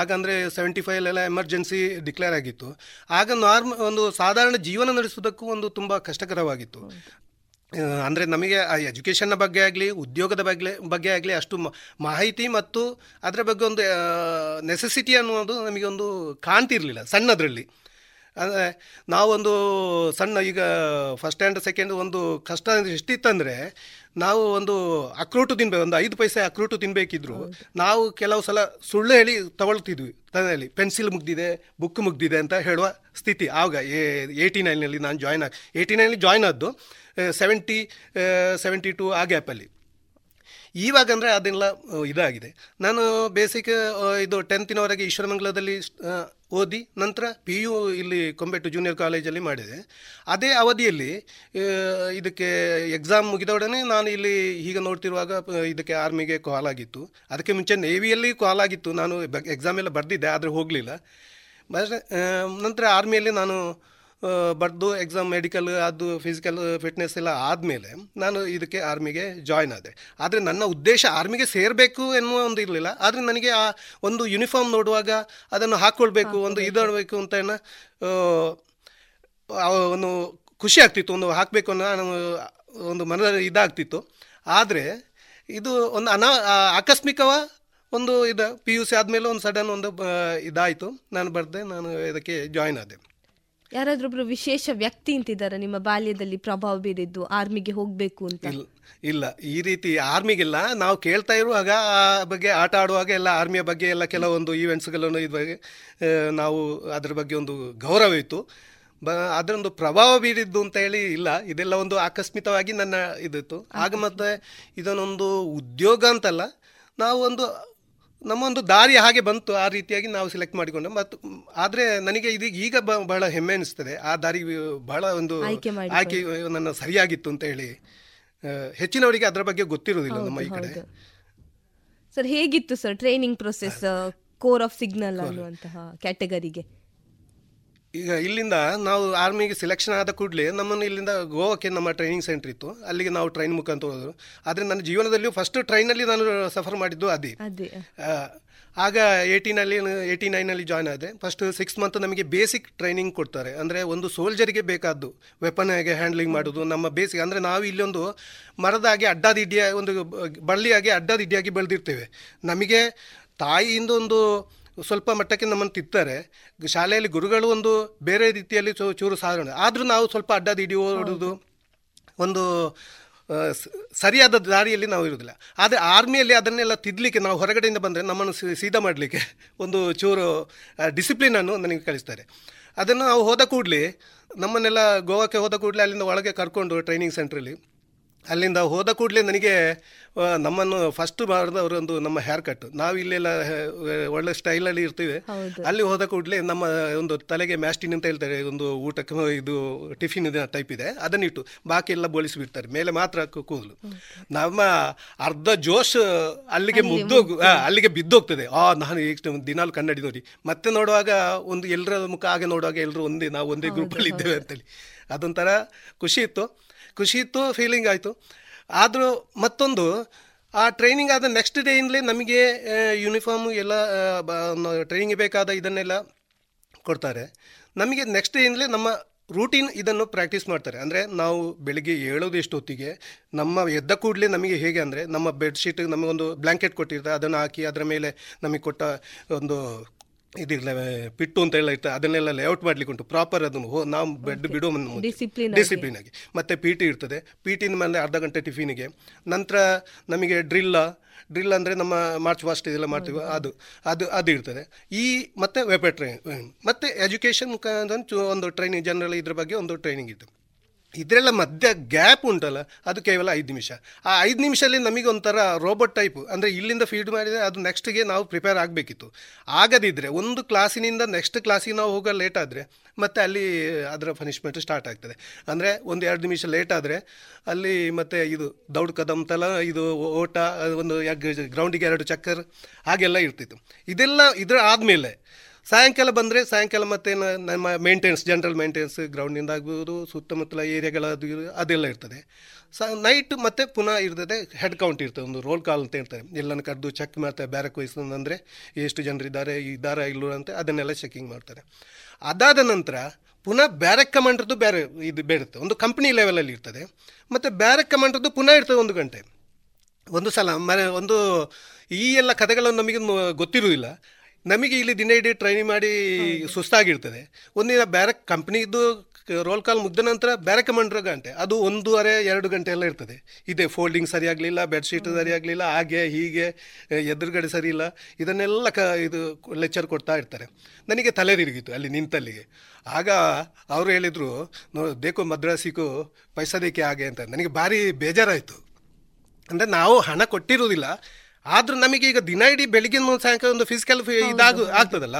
ಆಗ ಅಂದರೆ ಸೆವೆಂಟಿ ಫೈವಲ್ಲೆಲ್ಲ ಎಮರ್ಜೆನ್ಸಿ ಡಿಕ್ಲೇರ್ ಆಗಿತ್ತು. ಆಗ ನಾರ್ಮ್ ಒಂದು ಸಾಧಾರಣ ಜೀವನ ನಡೆಸೋದಕ್ಕೂ ಒಂದು ತುಂಬ ಕಷ್ಟಕರವಾಗಿತ್ತು. ಅಂದರೆ ನಮಗೆ ಆ ಎಜುಕೇಷನ್ನ ಬಗ್ಗೆ ಆಗಲಿ ಉದ್ಯೋಗದ ಬಗ್ಗೆ ಬಗ್ಗೆ ಆಗಲಿ ಅಷ್ಟು ಮಾಹಿತಿ ಮತ್ತು ಅದರ ಬಗ್ಗೆ ಒಂದು ನೆಸೆಸಿಟಿ ಅನ್ನೋದು ನಮಗೆ ಒಂದು ಕಾಣ್ತಿರ್ಲಿಲ್ಲ ಸಣ್ಣದರಲ್ಲಿ. ಅಂದರೆ ನಾವೊಂದು ಸಣ್ಣ ಈಗ ಫಸ್ಟ್ ಆ್ಯಂಡ್ ಸೆಕೆಂಡ್ ಒಂದು ಕಷ್ಟ ಎಷ್ಟಿತ್ತಂದರೆ ನಾವು ಒಂದು ಅಕ್ರೂಟು ತಿನ್ಬೇಕು ಒಂದು ಐದು ಪೈಸೆ ಅಕ್ರೂಟು ತಿನ್ನಬೇಕಿದ್ರು ನಾವು ಕೆಲವು ಸಲ ಸುಳ್ಳು ಹೇಳಿ ತಗೊಳ್ತಿದ್ವಿ. ತಲೆಯಲ್ಲಿ ಪೆನ್ಸಿಲ್ ಮುಗ್ದಿದೆ ಬುಕ್ ಮುಗ್ದಿದೆ ಅಂತ ಹೇಳುವ ಸ್ಥಿತಿ. ಆವಾಗ ಏಯ್ಟಿ ನೈನಲ್ಲಿ ನಾನು ಜಾಯ್ನ್ ಆಗಿ ಏಯ್ಟಿ ನೈನಲ್ಲಿ ಜಾಯ್ನ್ ಆದ್ದು ಸೆವೆಂಟಿ ಸೆವೆಂಟಿ ಟು ಆ ಗ್ಯಾಪಲ್ಲಿ ಇವಾಗ ಅಂದರೆ ಅದೆಲ್ಲ ಇದಾಗಿದೆ. ನಾನು ಬೇಸಿಕ್ ಇದು ಟೆಂತಿನವರೆಗೆ ಈಶ್ವರಮಂಗಲದಲ್ಲಿ ಓದಿ ನಂತರ ಪಿ ಯು ಇಲ್ಲಿ ಕೊಂಬೆಟ್ಟು ಜೂನಿಯರ್ ಕಾಲೇಜಲ್ಲಿ ಮಾಡಿದೆ. ಅದೇ ಅವಧಿಯಲ್ಲಿ ಇದಕ್ಕೆ ಎಕ್ಸಾಮ್ ಮುಗಿದೊಡನೆ ನಾನು ಇಲ್ಲಿ ಈಗ ನೋಡ್ತಿರುವಾಗ ಇದಕ್ಕೆ ಆರ್ಮಿಗೆ ಕಾಲ್ ಆಗಿತ್ತು. ಅದಕ್ಕೆ ಮುಂಚೆ ನೇವಿಯಲ್ಲಿ ಕಾಲ್ ಆಗಿತ್ತು. ನಾನು ಎಕ್ಸಾಮ್ ಎಲ್ಲ ಬರೆದಿದ್ದೆ, ಆದರೆ ಹೋಗಲಿಲ್ಲ. ನಂತರ ಆರ್ಮಿಯಲ್ಲಿ ನಾನು ಬರೆದು ಎಕ್ಸಾಮ್ ಮೆಡಿಕಲ್ ಅದು ಫಿಸಿಕಲ್ ಫಿಟ್ನೆಸ್ ಎಲ್ಲ ಆದಮೇಲೆ ನಾನು ಇದಕ್ಕೆ ಆರ್ಮಿಗೆ ಜಾಯ್ನ್ ಆದೆ. ಆದರೆ ನನ್ನ ಉದ್ದೇಶ ಆರ್ಮಿಗೆ ಸೇರಬೇಕು ಎನ್ನುವ ಒಂದು ಇರಲಿಲ್ಲ. ಆದರೆ ನನಗೆ ಆ ಒಂದು ಯೂನಿಫಾರ್ಮ್ ನೋಡುವಾಗ ಅದನ್ನು ಹಾಕ್ಕೊಳ್ಬೇಕು ಒಂದು ಇದಾಡಬೇಕು ಅಂತ ಒಂದು ಖುಷಿ ಆಗ್ತಿತ್ತು. ಒಂದು ಹಾಕಬೇಕು ಅನ್ನೋ ನಾನು ಒಂದು ಮನ ಇದಾಗ್ತಿತ್ತು. ಆದರೆ ಇದು ಒಂದು ಅನಾ ಆಕಸ್ಮಿಕವ ಒಂದು ಇದು ಪಿ ಯು ಸಿ ಆದಮೇಲೆ ಒಂದು ಸಡನ್ ಒಂದು ಇದಾಯಿತು. ನಾನು ಬರೆದೆ ನಾನು ಇದಕ್ಕೆ ಜಾಯ್ನ್ ಆದೆ. ಯಾರಾದ್ರೊಬ್ರು ವಿಶೇಷ ವ್ಯಕ್ತಿ ಅಂತಿದ್ದಾರೆ ನಿಮ್ಮ ಬಾಲ್ಯದಲ್ಲಿ ಪ್ರಭಾವ ಬೀರಿದ್ದು ಆರ್ಮಿಗೆ ಹೋಗ್ಬೇಕು ಅಂತ. ಇಲ್ಲ ಈ ರೀತಿ ಆರ್ಮಿಗಿಲ್ಲ. ನಾವು ಕೇಳ್ತಾ ಇರುವಾಗ ಆ ಬಗ್ಗೆ ಆಟ ಆಡುವಾಗ ಎಲ್ಲ ಆರ್ಮಿಯ ಬಗ್ಗೆ ಎಲ್ಲ ಕೆಲವೊಂದು ಈವೆಂಟ್ಸ್ಗಳನ್ನು ಇದ್ರ ಬಗ್ಗೆ ನಾವು ಅದರ ಬಗ್ಗೆ ಒಂದು ಗೌರವ ಇತ್ತು. ಬ ಅದರೊಂದು ಪ್ರಭಾವ ಬೀರಿದ್ದು ಅಂತ ಹೇಳಿ ಇಲ್ಲ. ಇದೆಲ್ಲ ಒಂದು ಆಕಸ್ಮಿಕವಾಗಿ ನನ್ನ ಇದಿತ್ತು. ಆಗ ಮತ್ತೆ ಇದನ್ನೊಂದು ಉದ್ಯೋಗ ಅಂತಲ್ಲ ನಾವು ಒಂದು ನಮ್ಮ ಒಂದು ದಾರಿ ಹಾಗೆ ಬಂತು ಆ ರೀತಿಯಾಗಿ ನಾವು ಸೆಲೆಕ್ಟ್ ಮಾಡಿಕೊಂಡು. ಮತ್ತು ಆದರೆ ನನಗೆ ಇದು ಈಗ ಬಹಳ ಹೆಮ್ಮೆ ಅನಿಸ್ತದೆ. ಆ ದಾರಿ ಬಹಳ ಒಂದು ಆಯ್ಕೆ ನನ್ನ ಸರಿಯಾಗಿತ್ತು ಅಂತ ಹೇಳಿ. ಹೆಚ್ಚಿನವರಿಗೆ ಅದರ ಬಗ್ಗೆ ಗೊತ್ತಿರುವುದಿಲ್ಲ ನಮ್ಮ ಈ ಕಡೆ. ಸರ್ ಹೇಗಿತ್ತು sir training process corps of signal ಅನ್ನುವಂತಹ ಕ್ಯಾಟಗರಿಗೆ ಈಗ ಇಲ್ಲಿಂದ ನಾವು ಆರ್ಮಿಗೆ ಸೆಲೆಕ್ಷನ್ ಆದ ಕೂಡಲೇ ನಮ್ಮನ್ನು ಇಲ್ಲಿಂದ ಗೋವಾಕ್ಕೆ ನಮ್ಮ ಟ್ರೈನಿಂಗ್ ಸೆಂಟರ್ ಇತ್ತು. ಅಲ್ಲಿಗೆ ನಾವು ಟ್ರೈನ್ ಮುಖಾಂತರ ಹೋದರು. ಆದರೆ ನನ್ನ ಜೀವನದಲ್ಲಿ ಫಸ್ಟ್ ಟ್ರೈನಲ್ಲಿ ನಾನು ಸಫರ್ ಮಾಡಿದ್ದು ಅದೇ. ಆಗ ಏಯ್ಟೀನಲ್ಲಿ ಏಯ್ಟಿ ನೈನಲ್ಲಿ ಜಾಯ್ನ್ ಆದೆ. ಫಸ್ಟ್ ಸಿಕ್ಸ್ ಮಂತ್ ನಮಗೆ ಬೇಸಿಕ್ ಟ್ರೈನಿಂಗ್ ಕೊಡ್ತಾರೆ. ಅಂದರೆ ಒಂದು ಸೋಲ್ಜರಿಗೆ ಬೇಕಾದ್ದು ವೆಪನ್ ಹೇಗೆ ಹ್ಯಾಂಡ್ಲಿಂಗ್ ಮಾಡೋದು ನಮ್ಮ ಬೇಸಿಕ್ ಅಂದರೆ ನಾವು ಇಲ್ಲೊಂದು ಮರದಾಗಿ ಅಡ್ಡಾದಿಡ್ಡಿಯ ಒಂದು ಬಳ್ಳಿಯಾಗಿ ಅಡ್ಡಾದಿಡ್ಡಿಯಾಗಿ ಬೆಳೆದಿರ್ತೇವೆ. ನಮಗೆ ತಾಯಿಯಿಂದ ಒಂದು ಸ್ವಲ್ಪ ಮಟ್ಟಕ್ಕೆ ನಮ್ಮನ್ನು ತಿತ್ತಾರೆ. ಶಾಲೆಯಲ್ಲಿ ಗುರುಗಳು ಒಂದು ಬೇರೆ ರೀತಿಯಲ್ಲಿ ಚೂರು ಸಾಧನೆ ಆದರೂ ನಾವು ಸ್ವಲ್ಪ ಅಡ್ಡದಿಡಿ ಓಡೋದು ಒಂದು ಸರಿಯಾದ ದಾರಿಯಲ್ಲಿ ನಾವು ಇರೋದಿಲ್ಲ ಆದರೆ ಆರ್ಮಿಯಲ್ಲಿ ಅದನ್ನೆಲ್ಲ ತಿದ್ದಲಿಕ್ಕೆ ನಾವು ಹೊರಗಡೆಯಿಂದ ಬಂದರೆ ನಮ್ಮನ್ನು ಸೀದಾ ಮಾಡಲಿಕ್ಕೆ ಒಂದು ಚೂರು ಡಿಸಿಪ್ಲಿನನ್ನು ನನಗೆ ಕಳಿಸ್ತಾರೆ. ಅದನ್ನು ನಾವು ಹೋದ ಕೂಡಲಿ ನಮ್ಮನ್ನೆಲ್ಲ ಗೋವಾಕ್ಕೆ ಹೋದ ಕೂಡಲೇ ಅಲ್ಲಿಂದ ಒಳಗೆ ಕರ್ಕೊಂಡು ಟ್ರೈನಿಂಗ್ ಸೆಂಟ್ರಲ್ಲಿ ಅಲ್ಲಿಂದ ಹೋದ ಕೂಡಲೇ ನನಗೆ ನಮ್ಮನ್ನು ಫಸ್ಟ್ ಮಾಡಿದ ಒಂದು ನಮ್ಮ ಹೇರ್ ಕಟ್ ನಾವು ಇಲ್ಲೆಲ್ಲ ಒಳ್ಳೆ ಸ್ಟೈಲಲ್ಲಿ ಇರ್ತೀವಿ. ಅಲ್ಲಿ ಹೋದ ಕೂಡಲೇ ನಮ್ಮ ಒಂದು ತಲೆಗೆ ಮ್ಯಾಸ್ಟಿನ್ ಅಂತ ಹೇಳ್ತಾರೆ ಒಂದು ಊಟಕ್ಕೆ ಇದು ಟಿಫಿನ್ ಟೈಪ್ ಇದೆ. ಅದನ್ನಿಟ್ಟು ಬಾಕಿ ಎಲ್ಲ ಬೋಳಿಸಿಬಿಡ್ತಾರೆ ಮೇಲೆ ಮಾತ್ರ ಕೂದಲು. ನಮ್ಮ ಅರ್ಧ ಜೋಶ್ ಅಲ್ಲಿಗೆ ಮುದ್ದು ಅಲ್ಲಿಗೆ ಬಿದ್ದೋಗ್ತದೆ. ಆ ನಾನು ಈಗ ದಿನಾಲು ಕನ್ನಡಿ ನೋಡಿ. ಮತ್ತೆ ನೋಡುವಾಗ ಒಂದು ಎಲ್ಲರ ಮುಖ ಹಾಗೆ ನೋಡುವಾಗ ಎಲ್ಲರೂ ಒಂದೇ ನಾವು ಒಂದೇ ಗ್ರೂಪಲ್ಲಿ ಇದ್ದೇವೆ ಅಂತೇಳಿ. ಅದೊಂಥರ ಖುಷಿ ಇತ್ತು. ಖುಷಿ ಇತ್ತು ಫೀಲಿಂಗ್ ಆಯಿತು. ಆದರೂ ಮತ್ತೊಂದು, ಆ ಟ್ರೈನಿಂಗ್ ಆದ ನೆಕ್ಸ್ಟ್ ಡೇಯಿಂದಲೇ ನಮಗೆ ಯೂನಿಫಾರ್ಮ್ ಎಲ್ಲ ಟ್ರೈನಿಂಗ್ ಬೇಕಾದ ಇದನ್ನೆಲ್ಲ ಕೊಡ್ತಾರೆ. ನಮಗೆ ನೆಕ್ಸ್ಟ್ ಡೇಯಿಂದಲೇ ನಮ್ಮ ರೂಟೀನ್ ಇದನ್ನು ಪ್ರಾಕ್ಟೀಸ್ ಮಾಡ್ತಾರೆ. ಅಂದರೆ ನಾವು ಬೆಳಿಗ್ಗೆ ಏಳೋದು ಎಷ್ಟು ಹೊತ್ತಿಗೆ, ನಮ್ಮ ಎದ್ದ ಕೂಡಲೇ ನಮಗೆ ಹೇಗೆ ಅಂದರೆ, ನಮ್ಮ ಬೆಡ್ಶೀಟ್ ನಮಗೊಂದು ಬ್ಲ್ಯಾಂಕೆಟ್ ಕೊಟ್ಟಿರ್ತಾರೆ. ಅದನ್ನು ಹಾಕಿ, ಅದರ ಮೇಲೆ ನಮಗೆ ಕೊಟ್ಟ ಒಂದು ಇದಿರಲ್ಲ ಪಿಟ್ಟು ಅಂತ ಹೇಳಿ ಇರ್ತದೆ ಅದನ್ನೆಲ್ಲ ಲೇಔಟ್ ಮಾಡ್ಲಿಕ್ಕೆ ಉಂಟು. ಪ್ರಾಪರ್ ಅದನ್ನು ಹೋ ನಾವು ಬೆಡ್ ಬಿಡೋ ಡಿಸಿಪ್ಲಿನ್. ಡಿಸಿಪ್ಲಿನ್ ಆಗಿ. ಮತ್ತೆ ಪಿ ಟಿ ಇರ್ತದೆ. ಪಿ ಟಿನ ಮೇಲೆ ಅರ್ಧ ಗಂಟೆ ಟಿಫಿನಿಗೆ ನಂತರ ನಮಗೆ ಡ್ರಿಲ್ಲ ಡ್ರಿಲ್ ಅಂದರೆ ನಮ್ಮ ಮಾರ್ಚ್ ಫಾಸ್ಟ್ ಇದೆಲ್ಲ ಮಾಡ್ತೀವಿ ಅದು ಅದು ಅದು ಇರ್ತದೆ. ಈ ಮತ್ತೆ ವೆಪರ್ ಟ್ರೈನ್ ಮತ್ತೆ ಎಜುಕೇಷನ್ ಒಂದು ಟ್ರೈನಿಂಗ್ ಜನರಲ್ ಇದ್ರ ಬಗ್ಗೆ ಒಂದು ಟ್ರೈನಿಂಗ್ ಇತ್ತು ಇದರೆಲ್ಲ ಮಧ್ಯ ಗ್ಯಾಪ್ ಉಂಟಲ್ಲ, ಅದು ಕೇವಲ ಐದು ನಿಮಿಷ. ಆ ಐದು ನಿಮಿಷದಲ್ಲಿ ನಮಗೆ ಒಂಥರ ರೋಬೋಟ್ ಟೈಪ್ ಅಂದರೆ ಇಲ್ಲಿಂದ ಫೀಡ್ ಮಾಡಿದರೆ ಅದು ನೆಕ್ಸ್ಟ್ಗೆ ನಾವು ಪ್ರಿಪೇರ್ ಆಗಬೇಕಿತ್ತು. ಆಗದಿದ್ದರೆ ಒಂದು ಕ್ಲಾಸಿನಿಂದ ನೆಕ್ಸ್ಟ್ ಕ್ಲಾಸಿಗೆ ನಾವು ಹೋಗೋ ಲೇಟ್ ಆದರೆ, ಮತ್ತೆ ಅಲ್ಲಿ ಅದರ ಪನಿಷ್ಮೆಂಟ್ ಸ್ಟಾರ್ಟ್ ಆಗ್ತದೆ. ಅಂದರೆ ಒಂದು ಎರಡು ನಿಮಿಷ ಲೇಟ್ ಆದರೆ, ಅಲ್ಲಿ ಮತ್ತೆ ಇದು ದೌಡ್ ತಲ, ಇದು ಓಟ ಒಂದು ಗ್ರೌಂಡಿಗೆ ಎರಡು ಚಕ್ಕರ್, ಹಾಗೆಲ್ಲ ಇರ್ತಿತ್ತು. ಇದೆಲ್ಲ ಇದರ ಆದಮೇಲೆ ಸಾಯಂಕಾಲ ಬಂದರೆ ಸಾಯಂಕಾಲ ಮತ್ತೆ ನಮ್ಮ ಮೇಂಟೆನೆನ್ಸ್ ಜನರಲ್ ಮೇಂಟೆನೆನ್ಸ್ ಗ್ರೌಂಡಿಂದ ಆಗ್ಬೋದು, ಸುತ್ತಮುತ್ತಲ ಏರಿಯಾಗಳ ಅದು ಇದು, ಅದೆಲ್ಲ ಇರ್ತದೆ. ಸ ನೈಟ್ ಮತ್ತೆ ಪುನಃ ಇರ್ತದೆ ಹೆಡ್ ಕೌಂಟ್ ಇರ್ತದೆ, ಒಂದು ರೋಲ್ ಕಾಲ್ ಅಂತ ಹೇಳ್ತಾರೆ. ಎಲ್ಲನ ಕರೆದು ಚೆಕ್ ಮಾಡ್ತಾರೆ ಬ್ಯಾರಕ್ ವಯಸ್ಸು ಅಂದರೆ ಎಷ್ಟು ಜನರಿದ್ದಾರೆ ಇದ್ದಾರಾ ಇಲ್ಲೋ ಅಂತ ಅದನ್ನೆಲ್ಲ ಚೆಕಿಂಗ್ ಮಾಡ್ತಾರೆ. ಅದಾದ ನಂತರ ಪುನಃ ಬ್ಯಾರಕ್ ಕಮಾಂಡ್ರದ್ದು ಬೇರೆ ಇದು ಬೇಡುತ್ತೆ. ಒಂದು ಕಂಪ್ನಿ ಲೆವೆಲಲ್ಲಿ ಇರ್ತದೆ. ಮತ್ತು ಬ್ಯಾರಕ್ ಕಮಾಂಡ್ರದ್ದು ಪುನಃ ಇರ್ತದೆ ಒಂದು ಗಂಟೆ. ಒಂದು ಸಲ ಮನೆ ಒಂದು ಈ ಎಲ್ಲ ಕಥೆಗಳನ್ನು ನಮಗೆ ಗೊತ್ತಿರುವುದಿಲ್ಲ. ನಮಗೆ ಇಲ್ಲಿ ದಿನ ಇಡೀ ಟ್ರೈನಿಂಗ್ ಮಾಡಿ ಸುಸ್ತಾಗಿರ್ತದೆ. ಒಂದಿನ ಬೇರೆ ಕಂಪ್ನಿದು ರೋಲ್ ಕಾಲ್ ಮುಗ್ದ ನಂತರ ಬೇರೆ ಕಮಾಂಡ್ರ ಗಂಟೆ. ಅದು ಒಂದೂವರೆ ಎರಡು ಗಂಟೆ ಎಲ್ಲ ಇರ್ತದೆ. ಇದೆ ಫೋಲ್ಡಿಂಗ್ ಸರಿ ಆಗಲಿಲ್ಲ ಬೆಡ್ಶೀಟ್ ಸರಿ ಆಗಲಿಲ್ಲ ಹಾಗೆ ಹೀಗೆ ಎದುರುಗಡೆ ಸರಿ ಇಲ್ಲ ಇದನ್ನೆಲ್ಲ ಕ ಇದು ಲೆಕ್ಚರ್ ಕೊಡ್ತಾ ಇರ್ತಾರೆ. ನನಗೆ ತಲೆ ತಿರುಗಿತು ಅಲ್ಲಿ ನಿಂತಲ್ಲಿಗೆ. ಆಗ ಅವರು ಹೇಳಿದರು ನೋ ದೇಕು ಮದ್ರಾಸಿಗೂ ಪೈಸಾ ಹಾಗೆ ಅಂತ. ನನಗೆ ಭಾರಿ ಬೇಜಾರಾಯಿತು. ಅಂದರೆ ನಾವು ಹಣ ಕೊಟ್ಟಿರುವುದಿಲ್ಲ ಆದರೂ ನಮಗೆ ಈಗ ದಿನ ಇಡೀ ಬೆಳಿಗ್ಗೆ ಸಾಯಂಕಾಲ ಒಂದು ಫಿಸಿಕಲ್ ಇದಾಗ ಆಗ್ತದಲ್ಲ.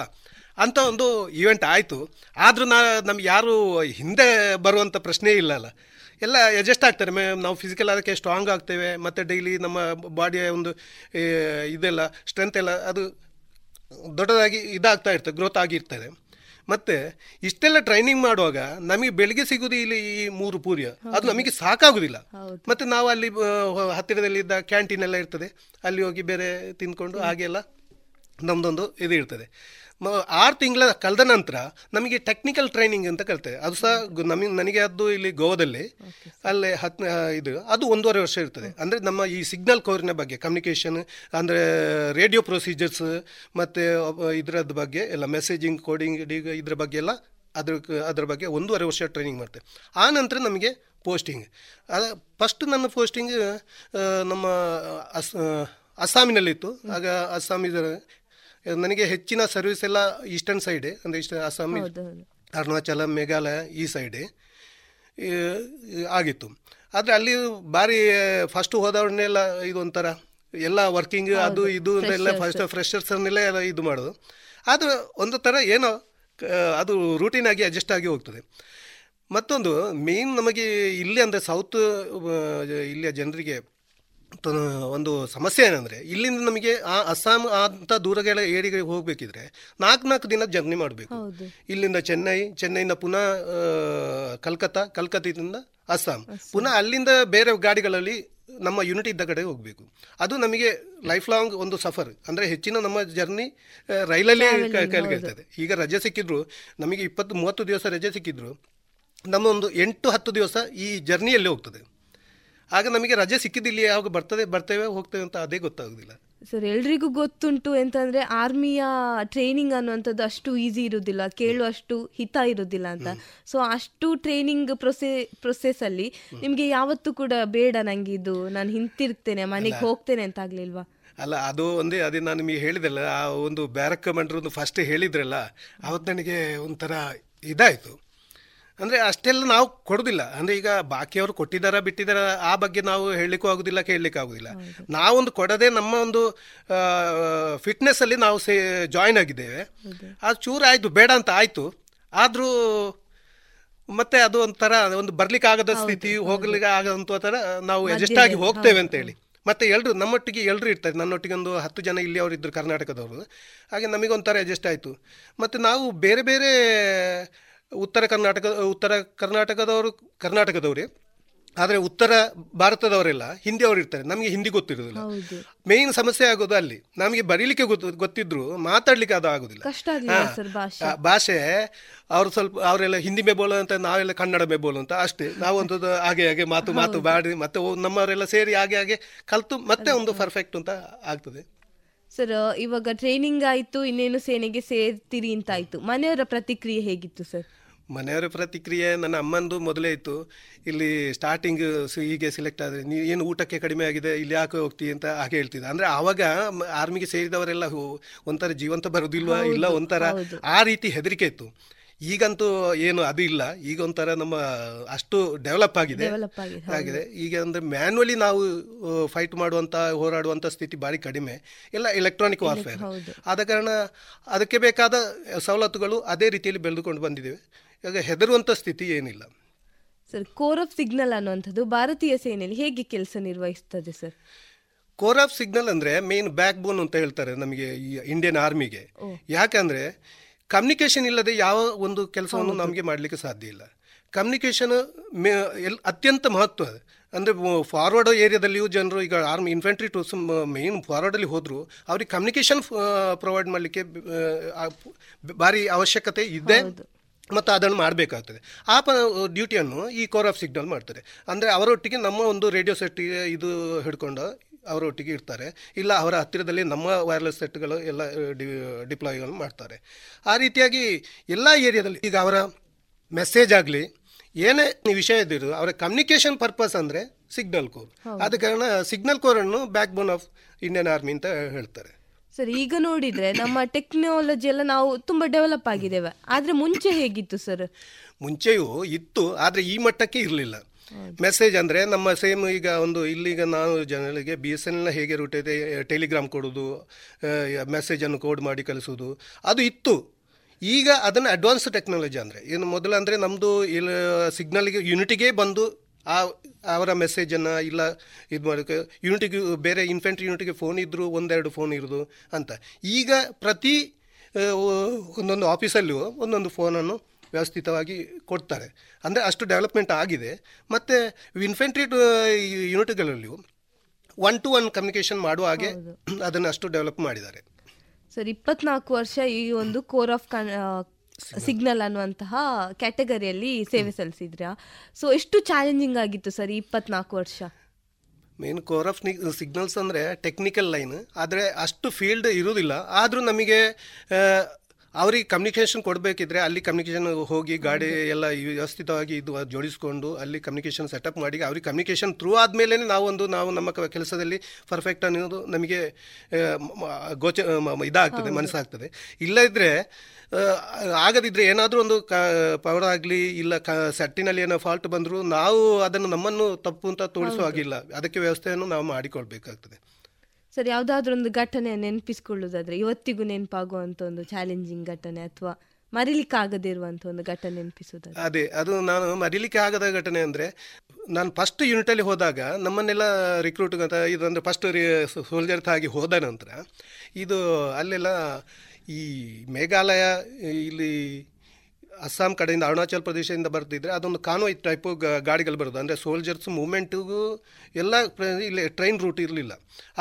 ಅಂತ ಒಂದು ಈವೆಂಟ್ ಆಯಿತು. ಆದರೂ ನಾ ನಮ್ಗೆ ಯಾರು ಹಿಂದೆ ಬರುವಂಥ ಪ್ರಶ್ನೆ ಇಲ್ಲ ಅಲ್ಲ ಎಲ್ಲ ಅಡ್ಜಸ್ಟ್ ಆಗ್ತಾರೆ. ಮೇ ನಾವು ಫಿಸಿಕಲ್ ಅದಕ್ಕೆ ಸ್ಟ್ರಾಂಗ್ ಆಗ್ತೇವೆ. ಮತ್ತು ಡೈಲಿ ನಮ್ಮ ಬಾಡಿಯ ಒಂದು ಇದೆಲ್ಲ ಸ್ಟ್ರೆಂತ್ ಎಲ್ಲ ಅದು ದೊಡ್ಡದಾಗಿ ಇದಾಗ್ತಾ ಇರ್ತದೆ ಗ್ರೋತ್ ಆಗಿರ್ತದೆ ಮತ್ತೆ ಇಷ್ಟೆಲ್ಲ ಟ್ರೈನಿಂಗ್ ಮಾಡುವಾಗ ನಮಗೆ ಬೆಳಿಗ್ಗೆ ಸಿಗುದು ಇಲ್ಲಿ ಈ ಮೂರು ಪೂರಿಯ. ಅದು ನಮಗೆ ಸಾಕಾಗುದಿಲ್ಲ. ಮತ್ತೆ ನಾವು ಅಲ್ಲಿ ಹತ್ತಿರದಲ್ಲಿ ಹತ್ತಿರದಲ್ಲಿದ್ದ ಕ್ಯಾಂಟೀನ್ ಎಲ್ಲ ಇರ್ತದೆ. ಅಲ್ಲಿ ಹೋಗಿ ಬೇರೆ ತಿಂದ್ಕೊಂಡು ಹಾಗೆಲ್ಲ ನಮ್ದೊಂದು ಇದು ಇರ್ತದೆ. ಮ- ಆರು ತಿಂಗಳ ಕಳೆದ ನಂತರ ನಮಗೆ ಟೆಕ್ನಿಕಲ್ ಟ್ರೈನಿಂಗ್ ಅಂತ ಕರಿತೇವೆ ಅದು ಸಹ ನಮಗೆ ನನಗೆ ಅದು ಇಲ್ಲಿ ಗೋವಾದಲ್ಲಿ ಅಲ್ಲೇ ಹತ್ತು ಇದು ಅದು ಒಂದೂವರೆ ವರ್ಷ ಇರ್ತದೆ. ಅಂದರೆ ನಮ್ಮ ಈ ಸಿಗ್ನಲ್ ಕೋರಿನ ಬಗ್ಗೆ ಕಮ್ಯುನಿಕೇಷನ್ ಅಂದರೆ ರೇಡಿಯೋ ಪ್ರೊಸೀಜರ್ಸ್ ಮತ್ತು ಇದರದ್ದು ಬಗ್ಗೆ ಎಲ್ಲ ಮೆಸೇಜಿಂಗ್ ಕೋಡಿಂಗ್ ಇದ್ರ ಬಗ್ಗೆ ಎಲ್ಲ ಅದ್ರ ಅದ್ರ ಬಗ್ಗೆ ಒಂದೂವರೆ ವರ್ಷ ಟ್ರೈನಿಂಗ್ ಮಾಡ್ತೇವೆ ಆ ನಂತರ ನಮಗೆ ಪೋಸ್ಟಿಂಗ್ ಅದು ಫಸ್ಟ್ ನನ್ನ ಪೋಸ್ಟಿಂಗ್ ನಮ್ಮ ಅಸ್ ಅಸ್ಸಾಮಿನಲ್ಲಿತ್ತು. ಆಗ ಅಸ್ಸಾಮಿದ ಇದರ ನನಗೆ ಹೆಚ್ಚಿನ ಸರ್ವಿಸ್ ಎಲ್ಲ ಈಸ್ಟರ್ನ್ ಸೈಡೆ ಅಂದರೆ ಇಷ್ಟ ಅಸ್ಸಾಂ ಅರುಣಾಚಲ ಮೇಘಾಲಯ ಈ ಸೈಡೆ ಆಗಿತ್ತು. ಆದರೆ ಅಲ್ಲಿ ಭಾರಿ ಫಸ್ಟ್ ಹೋದವ್ರನ್ನೆಲ್ಲ ಇದೊಂಥರ ಎಲ್ಲ ವರ್ಕಿಂಗ್ ಅದು ಇದು ಎಲ್ಲ ಫಸ್ಟ್ ಫ್ರೆಶರ್ಸನ್ನೆಲ್ಲ ಎಲ್ಲ ಇದು ಮಾಡೋದು. ಆದರೆ ಒಂದು ಥರ ಏನೋ ಅದು ರೂಟೀನ್ ಆಗಿ ಅಡ್ಜಸ್ಟ್ ಆಗಿ ಹೋಗ್ತದೆ. ಮತ್ತೊಂದು ಮೇನ್ ನಮಗೆ ಇಲ್ಲಿ ಅಂದರೆ ಸೌತ್ ಇಲ್ಲಿಯ ಜನರಿಗೆ ಒಂದು ಸಮಸ್ಯೆ ಏನಂದರೆ ಇಲ್ಲಿಂದ ನಮಗೆ ಆ ಅಸ್ಸಾಂ ಅಂತ ದೂರಗಳ ಏರಿಗೆ ಹೋಗಬೇಕಿದ್ರೆ ನಾಲ್ಕು ನಾಲ್ಕು ದಿನ ಜರ್ನಿ ಮಾಡಬೇಕು. ಇಲ್ಲಿಂದ ಚೆನ್ನೈ ಚೆನ್ನೈಯಿಂದ ಪುನಃ ಕಲ್ಕತ್ತಾ ಕಲ್ಕತ್ತಿಂದ ಅಸ್ಸಾಂ. ಪುನಃ ಅಲ್ಲಿಂದ ಬೇರೆ ಗಾಡಿಗಳಲ್ಲಿ ನಮ್ಮ ಯೂನಿಟ್ ಇದ್ದ ಕಡೆ ಹೋಗಬೇಕು. ಅದು ನಮಗೆ ಲೈಫ್ ಲಾಂಗ್ ಒಂದು ಸಫರ್ ಅಂದರೆ ಹೆಚ್ಚಿನ ನಮ್ಮ ಜರ್ನಿ ರೈಲಲ್ಲಿ ಕೈಗೆಳ್ತದೆ. ಈಗ ರಜೆ ಸಿಕ್ಕಿದ್ರು ನಮಗೆ ಇಪ್ಪತ್ತು ಮೂವತ್ತು ದಿವಸ ರಜೆ ಸಿಕ್ಕಿದ್ರು ನಮ್ಮ ಒಂದು ಎಂಟು ಹತ್ತು ದಿವಸ ಈ ಜರ್ನಿಯಲ್ಲಿ ಹೋಗ್ತದೆ. ಆಗ ನಮಗೆ ರಜೆ ಸಿಕ್ಕಿದಿಲ್ಲ ಯಾವಾಗ ಬರ್ತದೆ ಬರ್ತೇವೆ ಹೋಗ್ತೇವೆ ಅಂತ ಅದೇ ಗೊತ್ತಾಗೋದಿಲ್ಲ. ಸರ್ ಎಲ್ರಿಗೂ ಗೊತ್ತುಂಟು ಎಂತಂದ್ರೆ ಆರ್ಮಿಯ ಟ್ರೈನಿಂಗ್ ಅನ್ನುವಂಥದ್ದು ಅಷ್ಟು ಈಸಿ ಇರುವುದಿಲ್ಲ ಕೇಳುವಷ್ಟು ಹಿತ ಇರುವುದಿಲ್ಲ ಅಂತ. ಸೊ ಅಷ್ಟು ಟ್ರೈನಿಂಗ್ ಪ್ರೊಸೆ ಪ್ರೊಸೆಸ್ ಅಲ್ಲಿ ನಿಮ್ಗೆ ಯಾವತ್ತೂ ಕೂಡ ಬೇಡ ನಂಗೆ ಇದು ನಾನು ಹಿಂತಿರ್ತೇನೆ ಮನೆಗೆ ಹೋಗ್ತೇನೆ ಅಂತ ಆಗ್ಲಿಲ್ವಾ? ಅಲ್ಲ ಅದು ಒಂದೇ ಅದೇ ನಾನು ನಿಮಗೆ ಹೇಳಿದಲ್ಲ ಆ ಒಂದು ಬ್ಯಾರಕ್ ಕಮಾಂಡರ್ ಒಂದು ಫಸ್ಟ್ ಹೇಳಿದ್ರಲ್ಲ ಅವತ್ತು ನನಗೆ ಒಂಥರ ಇದಾಯಿತು. ಅಂದರೆ ಅಷ್ಟೆಲ್ಲ ನಾವು ಕೊಡೋದಿಲ್ಲ. ಅಂದರೆ ಈಗ ಬಾಕಿಯವರು ಕೊಟ್ಟಿದ್ದಾರಾ ಬಿಟ್ಟಿದ್ದಾರಾ ಆ ಬಗ್ಗೆ ನಾವು ಹೇಳಲಿಕ್ಕೂ ಆಗೋದಿಲ್ಲ ಕೇಳಲಿಕ್ಕೆ ಆಗೋದಿಲ್ಲ. ನಾವೊಂದು ಕೊಡದೆ ನಮ್ಮ ಒಂದು ಫಿಟ್ನೆಸ್ಸಲ್ಲಿ ನಾವು ಸೇ ಜಾಯ್ನ್ ಆಗಿದ್ದೇವೆ. ಅದು ಚೂರು ಆಯಿತು ಬೇಡ ಅಂತ ಆಯಿತು. ಆದರೂ ಮತ್ತೆ ಅದು ಒಂಥರ ಒಂದು ಬರ್ಲಿಕ್ಕೆ ಆಗದ ಸ್ಥಿತಿ ಹೋಗ್ಲಿಕ್ಕೆ ಆಗದಂತ ಥರ ನಾವು ಅಡ್ಜಸ್ಟ್ ಆಗಿ ಹೋಗ್ತೇವೆ ಅಂತ ಹೇಳಿ ಮತ್ತೆ ಎಲ್ಲರೂ ನಮ್ಮೊಟ್ಟಿಗೆ ಎಲ್ಲರೂ ಇರ್ತಾರೆ. ನನ್ನೊಟ್ಟಿಗೆ ಒಂದು ಹತ್ತು ಜನ ಇಲ್ಲಿ ಅವರು ಇದ್ದರು ಕರ್ನಾಟಕದವರು. ಹಾಗೆ ನಮಗೊಂಥರ ಅಡ್ಜಸ್ಟ್ ಆಯಿತು. ಮತ್ತು ನಾವು ಬೇರೆ ಬೇರೆ ಉತ್ತರ ಕರ್ನಾಟಕ ಉತ್ತರ ಕರ್ನಾಟಕದವರು ಕರ್ನಾಟಕದವರೇ ಆದರೆ ಉತ್ತರ ಭಾರತದವರೆಲ್ಲ ಹಿಂದಿ ಅವರು ಇರ್ತಾರೆ. ನಮಗೆ ಹಿಂದಿ ಗೊತ್ತಿರೋದಿಲ್ಲ. ಮೇನ್ ಸಮಸ್ಯೆ ಆಗೋದು ಅಲ್ಲಿ. ನಮಗೆ ಬರೀಲಿಕ್ಕೆ ಗೊತ್ತು ಗೊತ್ತಿದ್ರು ಮಾತಾಡ್ಲಿಕ್ಕೆ ಅದು ಆಗೋದಿಲ್ಲ. ಭಾಷೆ. ಅವ್ರು ಸ್ವಲ್ಪ ಅವರೆಲ್ಲ ಹಿಂದಿ ಮೇ ಬೋಲು ಅಂತ ನಾವೆಲ್ಲ ಕನ್ನಡ ಮೇ ಬೋಲು ಅಂತ ಅಷ್ಟೇ. ನಾವೊಂದು ಹಾಗೆ ಹಾಗೆ ಮಾತು ಮಾತು ಮಾಡಿ ಮತ್ತೆ ನಮ್ಮವರೆಲ್ಲ ಸೇರಿ ಹಾಗೆ ಹಾಗೆ ಕಲ್ತು ಮತ್ತೆ ಒಂದು ಪರ್ಫೆಕ್ಟ್ ಅಂತ ಆಗ್ತದೆ. ಸರ್ ಇವಾಗ ಟ್ರೈನಿಂಗ್ ಆಯಿತು ಇನ್ನೇನು ಸೇನೆಗೆ ಸೇರ್ತೀರಿ ಅಂತ ಆಯಿತು ಮನೆಯವರ ಪ್ರತಿಕ್ರಿಯೆ ಹೇಗಿತ್ತು ಸರ್? ಮನೆಯವರ ಪ್ರತಿಕ್ರಿಯೆ ನನ್ನ ಅಮ್ಮಂದು ಮೊದಲೇ ಇತ್ತು. ಇಲ್ಲಿ ಸ್ಟಾರ್ಟಿಂಗ್ ಹೀಗೆ ಸೆಲೆಕ್ಟ್ ಆದರೆ ನೀವು ಏನು ಊಟಕ್ಕೆ ಕಡಿಮೆ ಆಗಿದೆ ಇಲ್ಲಿ ಯಾಕೆ ಹೋಗ್ತೀವಿ ಅಂತ ಹಾಗೆ ಹೇಳ್ತಿದ್ದೆ. ಅಂದರೆ ಆವಾಗ ಆರ್ಮಿಗೆ ಸೇರಿದವರೆಲ್ಲ ಒಂಥರ ಜೀವಂತ ಬರೋದಿಲ್ವಾ ಇಲ್ಲ ಒಂಥರ ಆ ರೀತಿ ಹೆದರಿಕೆ ಇತ್ತು. ಈಗಂತೂ ಏನು ಅದು ಇಲ್ಲ. ಈಗ ಒಂಥರ ನಮ್ಮ ಅಷ್ಟು ಡೆವಲಪ್ ಆಗಿದೆ. ಆಗಿದೆ ಈಗ ಅಂದರೆ ಮ್ಯಾನ್ಯಲಿ ನಾವು ಫೈಟ್ ಮಾಡುವಂಥ ಹೋರಾಡುವಂಥ ಸ್ಥಿತಿ ಭಾರಿ ಕಡಿಮೆ. ಎಲ್ಲ ಎಲೆಕ್ಟ್ರಾನಿಕ್ ವಾರ್ಫೇರ್ ಆದ ಕಾರಣ ಅದಕ್ಕೆ ಬೇಕಾದ ಸವಲತ್ತುಗಳು ಅದೇ ರೀತಿಯಲ್ಲಿ ಬೆಳೆದುಕೊಂಡು ಬಂದಿದ್ದೇವೆ ಈಗ ಹೆದರುವಂಥ ಸ್ಥಿತಿ ಏನಿಲ್ಲ. ಸರ್ ಕೋರ್ ಆಫ್ ಸಿಗ್ನಲ್ ಅನ್ನುವಂಥದ್ದು ಭಾರತೀಯ ಸೇನೆಯಲ್ಲಿ ಹೇಗೆ ಕೆಲಸ ನಿರ್ವಹಿಸ್ತದೆ ಸರ್ ಕೋರ್ ಆಫ್ ಸಿಗ್ನಲ್ ಅಂದರೆ ಮೇನ್ ಬ್ಯಾಕ್ ಬೋನ್ ಅಂತ ಹೇಳ್ತಾರೆ ನಮಗೆ ಈ ಇಂಡಿಯನ್ ಆರ್ಮಿಗೆ ಯಾಕಂದರೆ ಕಮ್ಯುನಿಕೇಷನ್ ಇಲ್ಲದೆ ಯಾವ ಒಂದು ಕೆಲಸವನ್ನು ನಮಗೆ ಮಾಡಲಿಕ್ಕೆ ಸಾಧ್ಯ ಇಲ್ಲ. ಕಮ್ಯುನಿಕೇಷನ್ ಮೇ ಎಲ್ ಅತ್ಯಂತ ಮಹತ್ವ ಅಂದರೆ ಫಾರ್ವರ್ಡ್ ಏರಿಯಾದಲ್ಲಿಯೂ ಜನರು ಈಗ ಆರ್ಮಿ ಇನ್ಫೆಂಟ್ರಿ ಟೂಸ್ ಮೇನ್ ಫಾರ್ವರ್ಡಲ್ಲಿ ಹೋದರೂ ಅವ್ರಿಗೆ ಕಮ್ಯುನಿಕೇಷನ್ ಪ್ರೊವೈಡ್ ಮಾಡಲಿಕ್ಕೆ ಭಾರಿ ಅವಶ್ಯಕತೆ ಇದೆ ಮತ್ತು ಅದನ್ನು ಮಾಡಬೇಕಾಗ್ತದೆ. ಆ ಪ ಡ್ಯೂಟಿಯನ್ನು ಈ ಕೋರ್ ಆಫ್ ಸಿಗ್ನಲ್ ಮಾಡ್ತಾರೆ ಅಂದರೆ ಅವರೊಟ್ಟಿಗೆ ನಮ್ಮ ಒಂದು ರೇಡಿಯೋ ಸೆಟ್ ಇದು ಹಿಡ್ಕೊಂಡು ಅವರೊಟ್ಟಿಗೆ ಇರ್ತಾರೆ. ಇಲ್ಲ ಅವರ ಹತ್ತಿರದಲ್ಲಿ ನಮ್ಮ ವೈರ್ಲೆಸ್ ಸೆಟ್ಗಳು ಎಲ್ಲ ಡಿ ಡಿಪ್ಲಾಯ್ಗಳು ಮಾಡ್ತಾರೆ. ಆ ರೀತಿಯಾಗಿ ಎಲ್ಲ ಏರಿಯಾದಲ್ಲಿ ಈಗ ಅವರ ಮೆಸೇಜ್ ಆಗಲಿ ಏನೇ ವಿಷಯ ಇದ್ದಿರು ಅವರ ಕಮ್ಯುನಿಕೇಷನ್ ಪರ್ಪಸ್ ಅಂದರೆ ಸಿಗ್ನಲ್ ಕೋರ್ ಆದ ಕಾರಣ ಸಿಗ್ನಲ್ ಕೋರನ್ನು backbone of Indian army ಅಂತ ಹೇಳ್ತಾರೆ. ಸರ್ ಈಗ ನೋಡಿದರೆ ನಮ್ಮ ಟೆಕ್ನಾಲಜಿ ಎಲ್ಲ ನಾವು ತುಂಬ ಡೆವಲಪ್ ಆಗಿದ್ದೇವೆ. ಆದರೆ ಮುಂಚೆ ಹೇಗಿತ್ತು ಸರ್? ಮುಂಚೆಯೂ ಇತ್ತು ಆದರೆ ಈ ಮಟ್ಟಕ್ಕೆ ಇರಲಿಲ್ಲ. ಮೆಸೇಜ್ ಅಂದರೆ ನಮ್ಮ ಸೇಮ್ ಈಗ ಒಂದು ಇಲ್ಲಿಗ ನಾನು ಜನರಿಗೆ ಬಿ ಎಸ್ ಎನ್ ಎಲ್ನ ಹೇಗೆ ರೂಟ್ ಇದೆ ಟೆಲಿಗ್ರಾಮ್ ಕೊಡೋದು ಮೆಸೇಜನ್ನು ಕೋಡ್ ಮಾಡಿ ಕಳಿಸೋದು, ಅದು ಇತ್ತು. ಈಗ ಅದನ್ನು ಅಡ್ವಾನ್ಸ್ ಟೆಕ್ನಾಲಜಿ ಅಂದರೆ ಏನು ಮೊದಲು ಅಂದರೆ ನಮ್ಮದು ಇಲ್ಲ ಸಿಗ್ನಲ್ಗೆ ಯೂನಿಟಿಗೆ ಬಂದು ಆ, ಅವರ ಮೆಸೇಜನ್ನು ಇಲ್ಲ ಇದು ಮಾಡೋಕ್ಕೆ ಯೂನಿಟಿಗೆ ಬೇರೆ ಇನ್ಫೆಂಟ್ರಿ ಯೂನಿಟಿಗೆ ಫೋನ್ ಇದ್ದರೂ ಒಂದೆರಡು ಫೋನ್ ಇರೋದು ಅಂತ. ಈಗ ಪ್ರತಿ ಒಂದೊಂದು ಆಫೀಸಲ್ಲೂ ಒಂದೊಂದು ಫೋನನ್ನು ವ್ಯವಸ್ಥಿತವಾಗಿ ಕೊಡ್ತಾರೆ. ಅಂದರೆ ಅಷ್ಟು ಡೆವಲಪ್ಮೆಂಟ್ ಆಗಿದೆ. ಮತ್ತು ಇನ್ಫೆಂಟ್ರಿ ಯೂನಿಟ್ಗಳಲ್ಲಿಯೂ ಒನ್ ಟು ಒನ್ ಕಮ್ಯುನಿಕೇಷನ್ ಮಾಡುವ ಹಾಗೆ ಅದನ್ನು ಅಷ್ಟು ಡೆವಲಪ್ ಮಾಡಿದ್ದಾರೆ. ಸರ್ ಇಪ್ಪತ್ನಾಲ್ಕು ವರ್ಷ ಈ ಒಂದು ಕೋರ್ ಆಫ್ ಸಿಗ್ನಲ್ ಅನ್ನುವಂತಹ ಕ್ಯಾಟಗರಿಯಲ್ಲಿ ಸೇವೆ ಸಲ್ಲಿಸಿದ್ರಾ? ಸೊ ಎಷ್ಟು ಚಾಲೆಂಜಿಂಗ್ ಆಗಿತ್ತು ಸರ್ ಇಪ್ಪತ್ನಾಲ್ಕು ವರ್ಷ? ಮೇನ್ ಕೋರ್ ಆಫ್ ಸಿಗ್ನಲ್ಸ್ ಅಂದರೆ ಟೆಕ್ನಿಕಲ್ ಲೈನ್ ಆದರೆ ಅಷ್ಟು ಫೀಲ್ಡ್ ಇರೋದಿಲ್ಲ ಆದರೂ ನಮಗೆ ಅವ್ರಿಗೆ ಕಮ್ಯುನಿಕೇಷನ್ ಕೊಡಬೇಕಿದ್ರೆ ಅಲ್ಲಿ ಕಮ್ಯುನಿಕೇಷನ್ ಹೋಗಿ ಗಾಡಿ ಎಲ್ಲ ವ್ಯವಸ್ಥಿತವಾಗಿ ಇದು ಜೋಡಿಸ್ಕೊಂಡು ಅಲ್ಲಿ ಕಮ್ಯುನಿಕೇಷನ್ ಸೆಟಪ್ ಮಾಡಿ ಅವ್ರಿಗೆ ಕಮ್ಯುನಿಕೇಶನ್ ಥ್ರೂ ಆದಮೇಲೆ ನಾವೊಂದು ನಾವು ನಮ್ಮ ಕ- ಕೆಲಸದಲ್ಲಿ ಪರ್ಫೆಕ್ಟ್ ಅನ್ನೋದು ನಮಗೆ ಗೋಚ ಇದಾಗ್ತದೆ ಮನಸ್ಸಾಗ್ತದೆ. ಇಲ್ಲದಿದ್ದರೆ ಆಗದಿದ್ದರೆ ಏನಾದರೂ ಒಂದು ಕ ಪವರ್ ಆಗಲಿ ಇಲ್ಲ ಕ ಸೆಟ್ಟಿನಲ್ಲಿ ಏನೋ ಫಾಲ್ಟ್ ಬಂದರೂ ನಾವು ಅದನ್ನು ನಮ್ಮನ್ನು ತಪ್ಪು ಅಂತ ತೋರಿಸುವ ಹಾಗಿಲ್ಲ. ಅದಕ್ಕೆ ವ್ಯವಸ್ಥೆಯನ್ನು ನಾವು ಮಾಡಿಕೊಳ್ಬೇಕಾಗ್ತದೆ. ಸರ್ ಯಾವ್ದಾದ್ರು ಒಂದು ಘಟನೆ ನೆನಪಿಸ್ಕೊಳ್ಳೋದಾದ್ರೆ, ಇವತ್ತಿಗೂ ನೆನಪಾಗುವಂತ ಒಂದು ಚಾಲೆಂಜಿಂಗ್ ಘಟನೆ ಅಥವಾ ಮರಿಲಿಕ್ಕಾಗದೇ ಇರುವಂತ ಒಂದು ಘಟನೆ ನೆನಪಿಸೋದಾದ್ರೆ? ಅದೇ, ಅದು ನಾನು ಮರಿಲಿಕ್ಕೆ ಆಗದ ಘಟನೆ ಅಂದರೆ, ನಾನು ಫಸ್ಟ್ ಯೂನಿಟಲ್ಲಿ ಹೋದಾಗ, ನಮ್ಮನ್ನೆಲ್ಲ ರಿಕ್ರೂಟ್ ಅಂತ, ಇದೊಂದು ಫಸ್ಟ್ ಸೋಲ್ಜರ್ ಆಗಿ ಹೋದ ನಂತರ, ಇದು ಅಲ್ಲೆಲ್ಲ ಈ ಮೇಘಾಲಯ, ಇಲ್ಲಿ ಅಸ್ಸಾಂ ಕಡೆಯಿಂದ ಅರುಣಾಚಲ ಪ್ರದೇಶದಿಂದ ಬರ್ತಿದ್ರೆ ಅದೊಂದು ಕಾನ್ವಾಯ್ ಟೈಪು ಗಾಡಿಗಳು ಬರೋದು. ಅಂದರೆ ಸೋಲ್ಜರ್ಸ್ ಮೂಮೆಂಟಿಗೂ ಎಲ್ಲ ಇಲ್ಲಿ ಟ್ರೈನ್ ರೂಟ್ ಇರಲಿಲ್ಲ.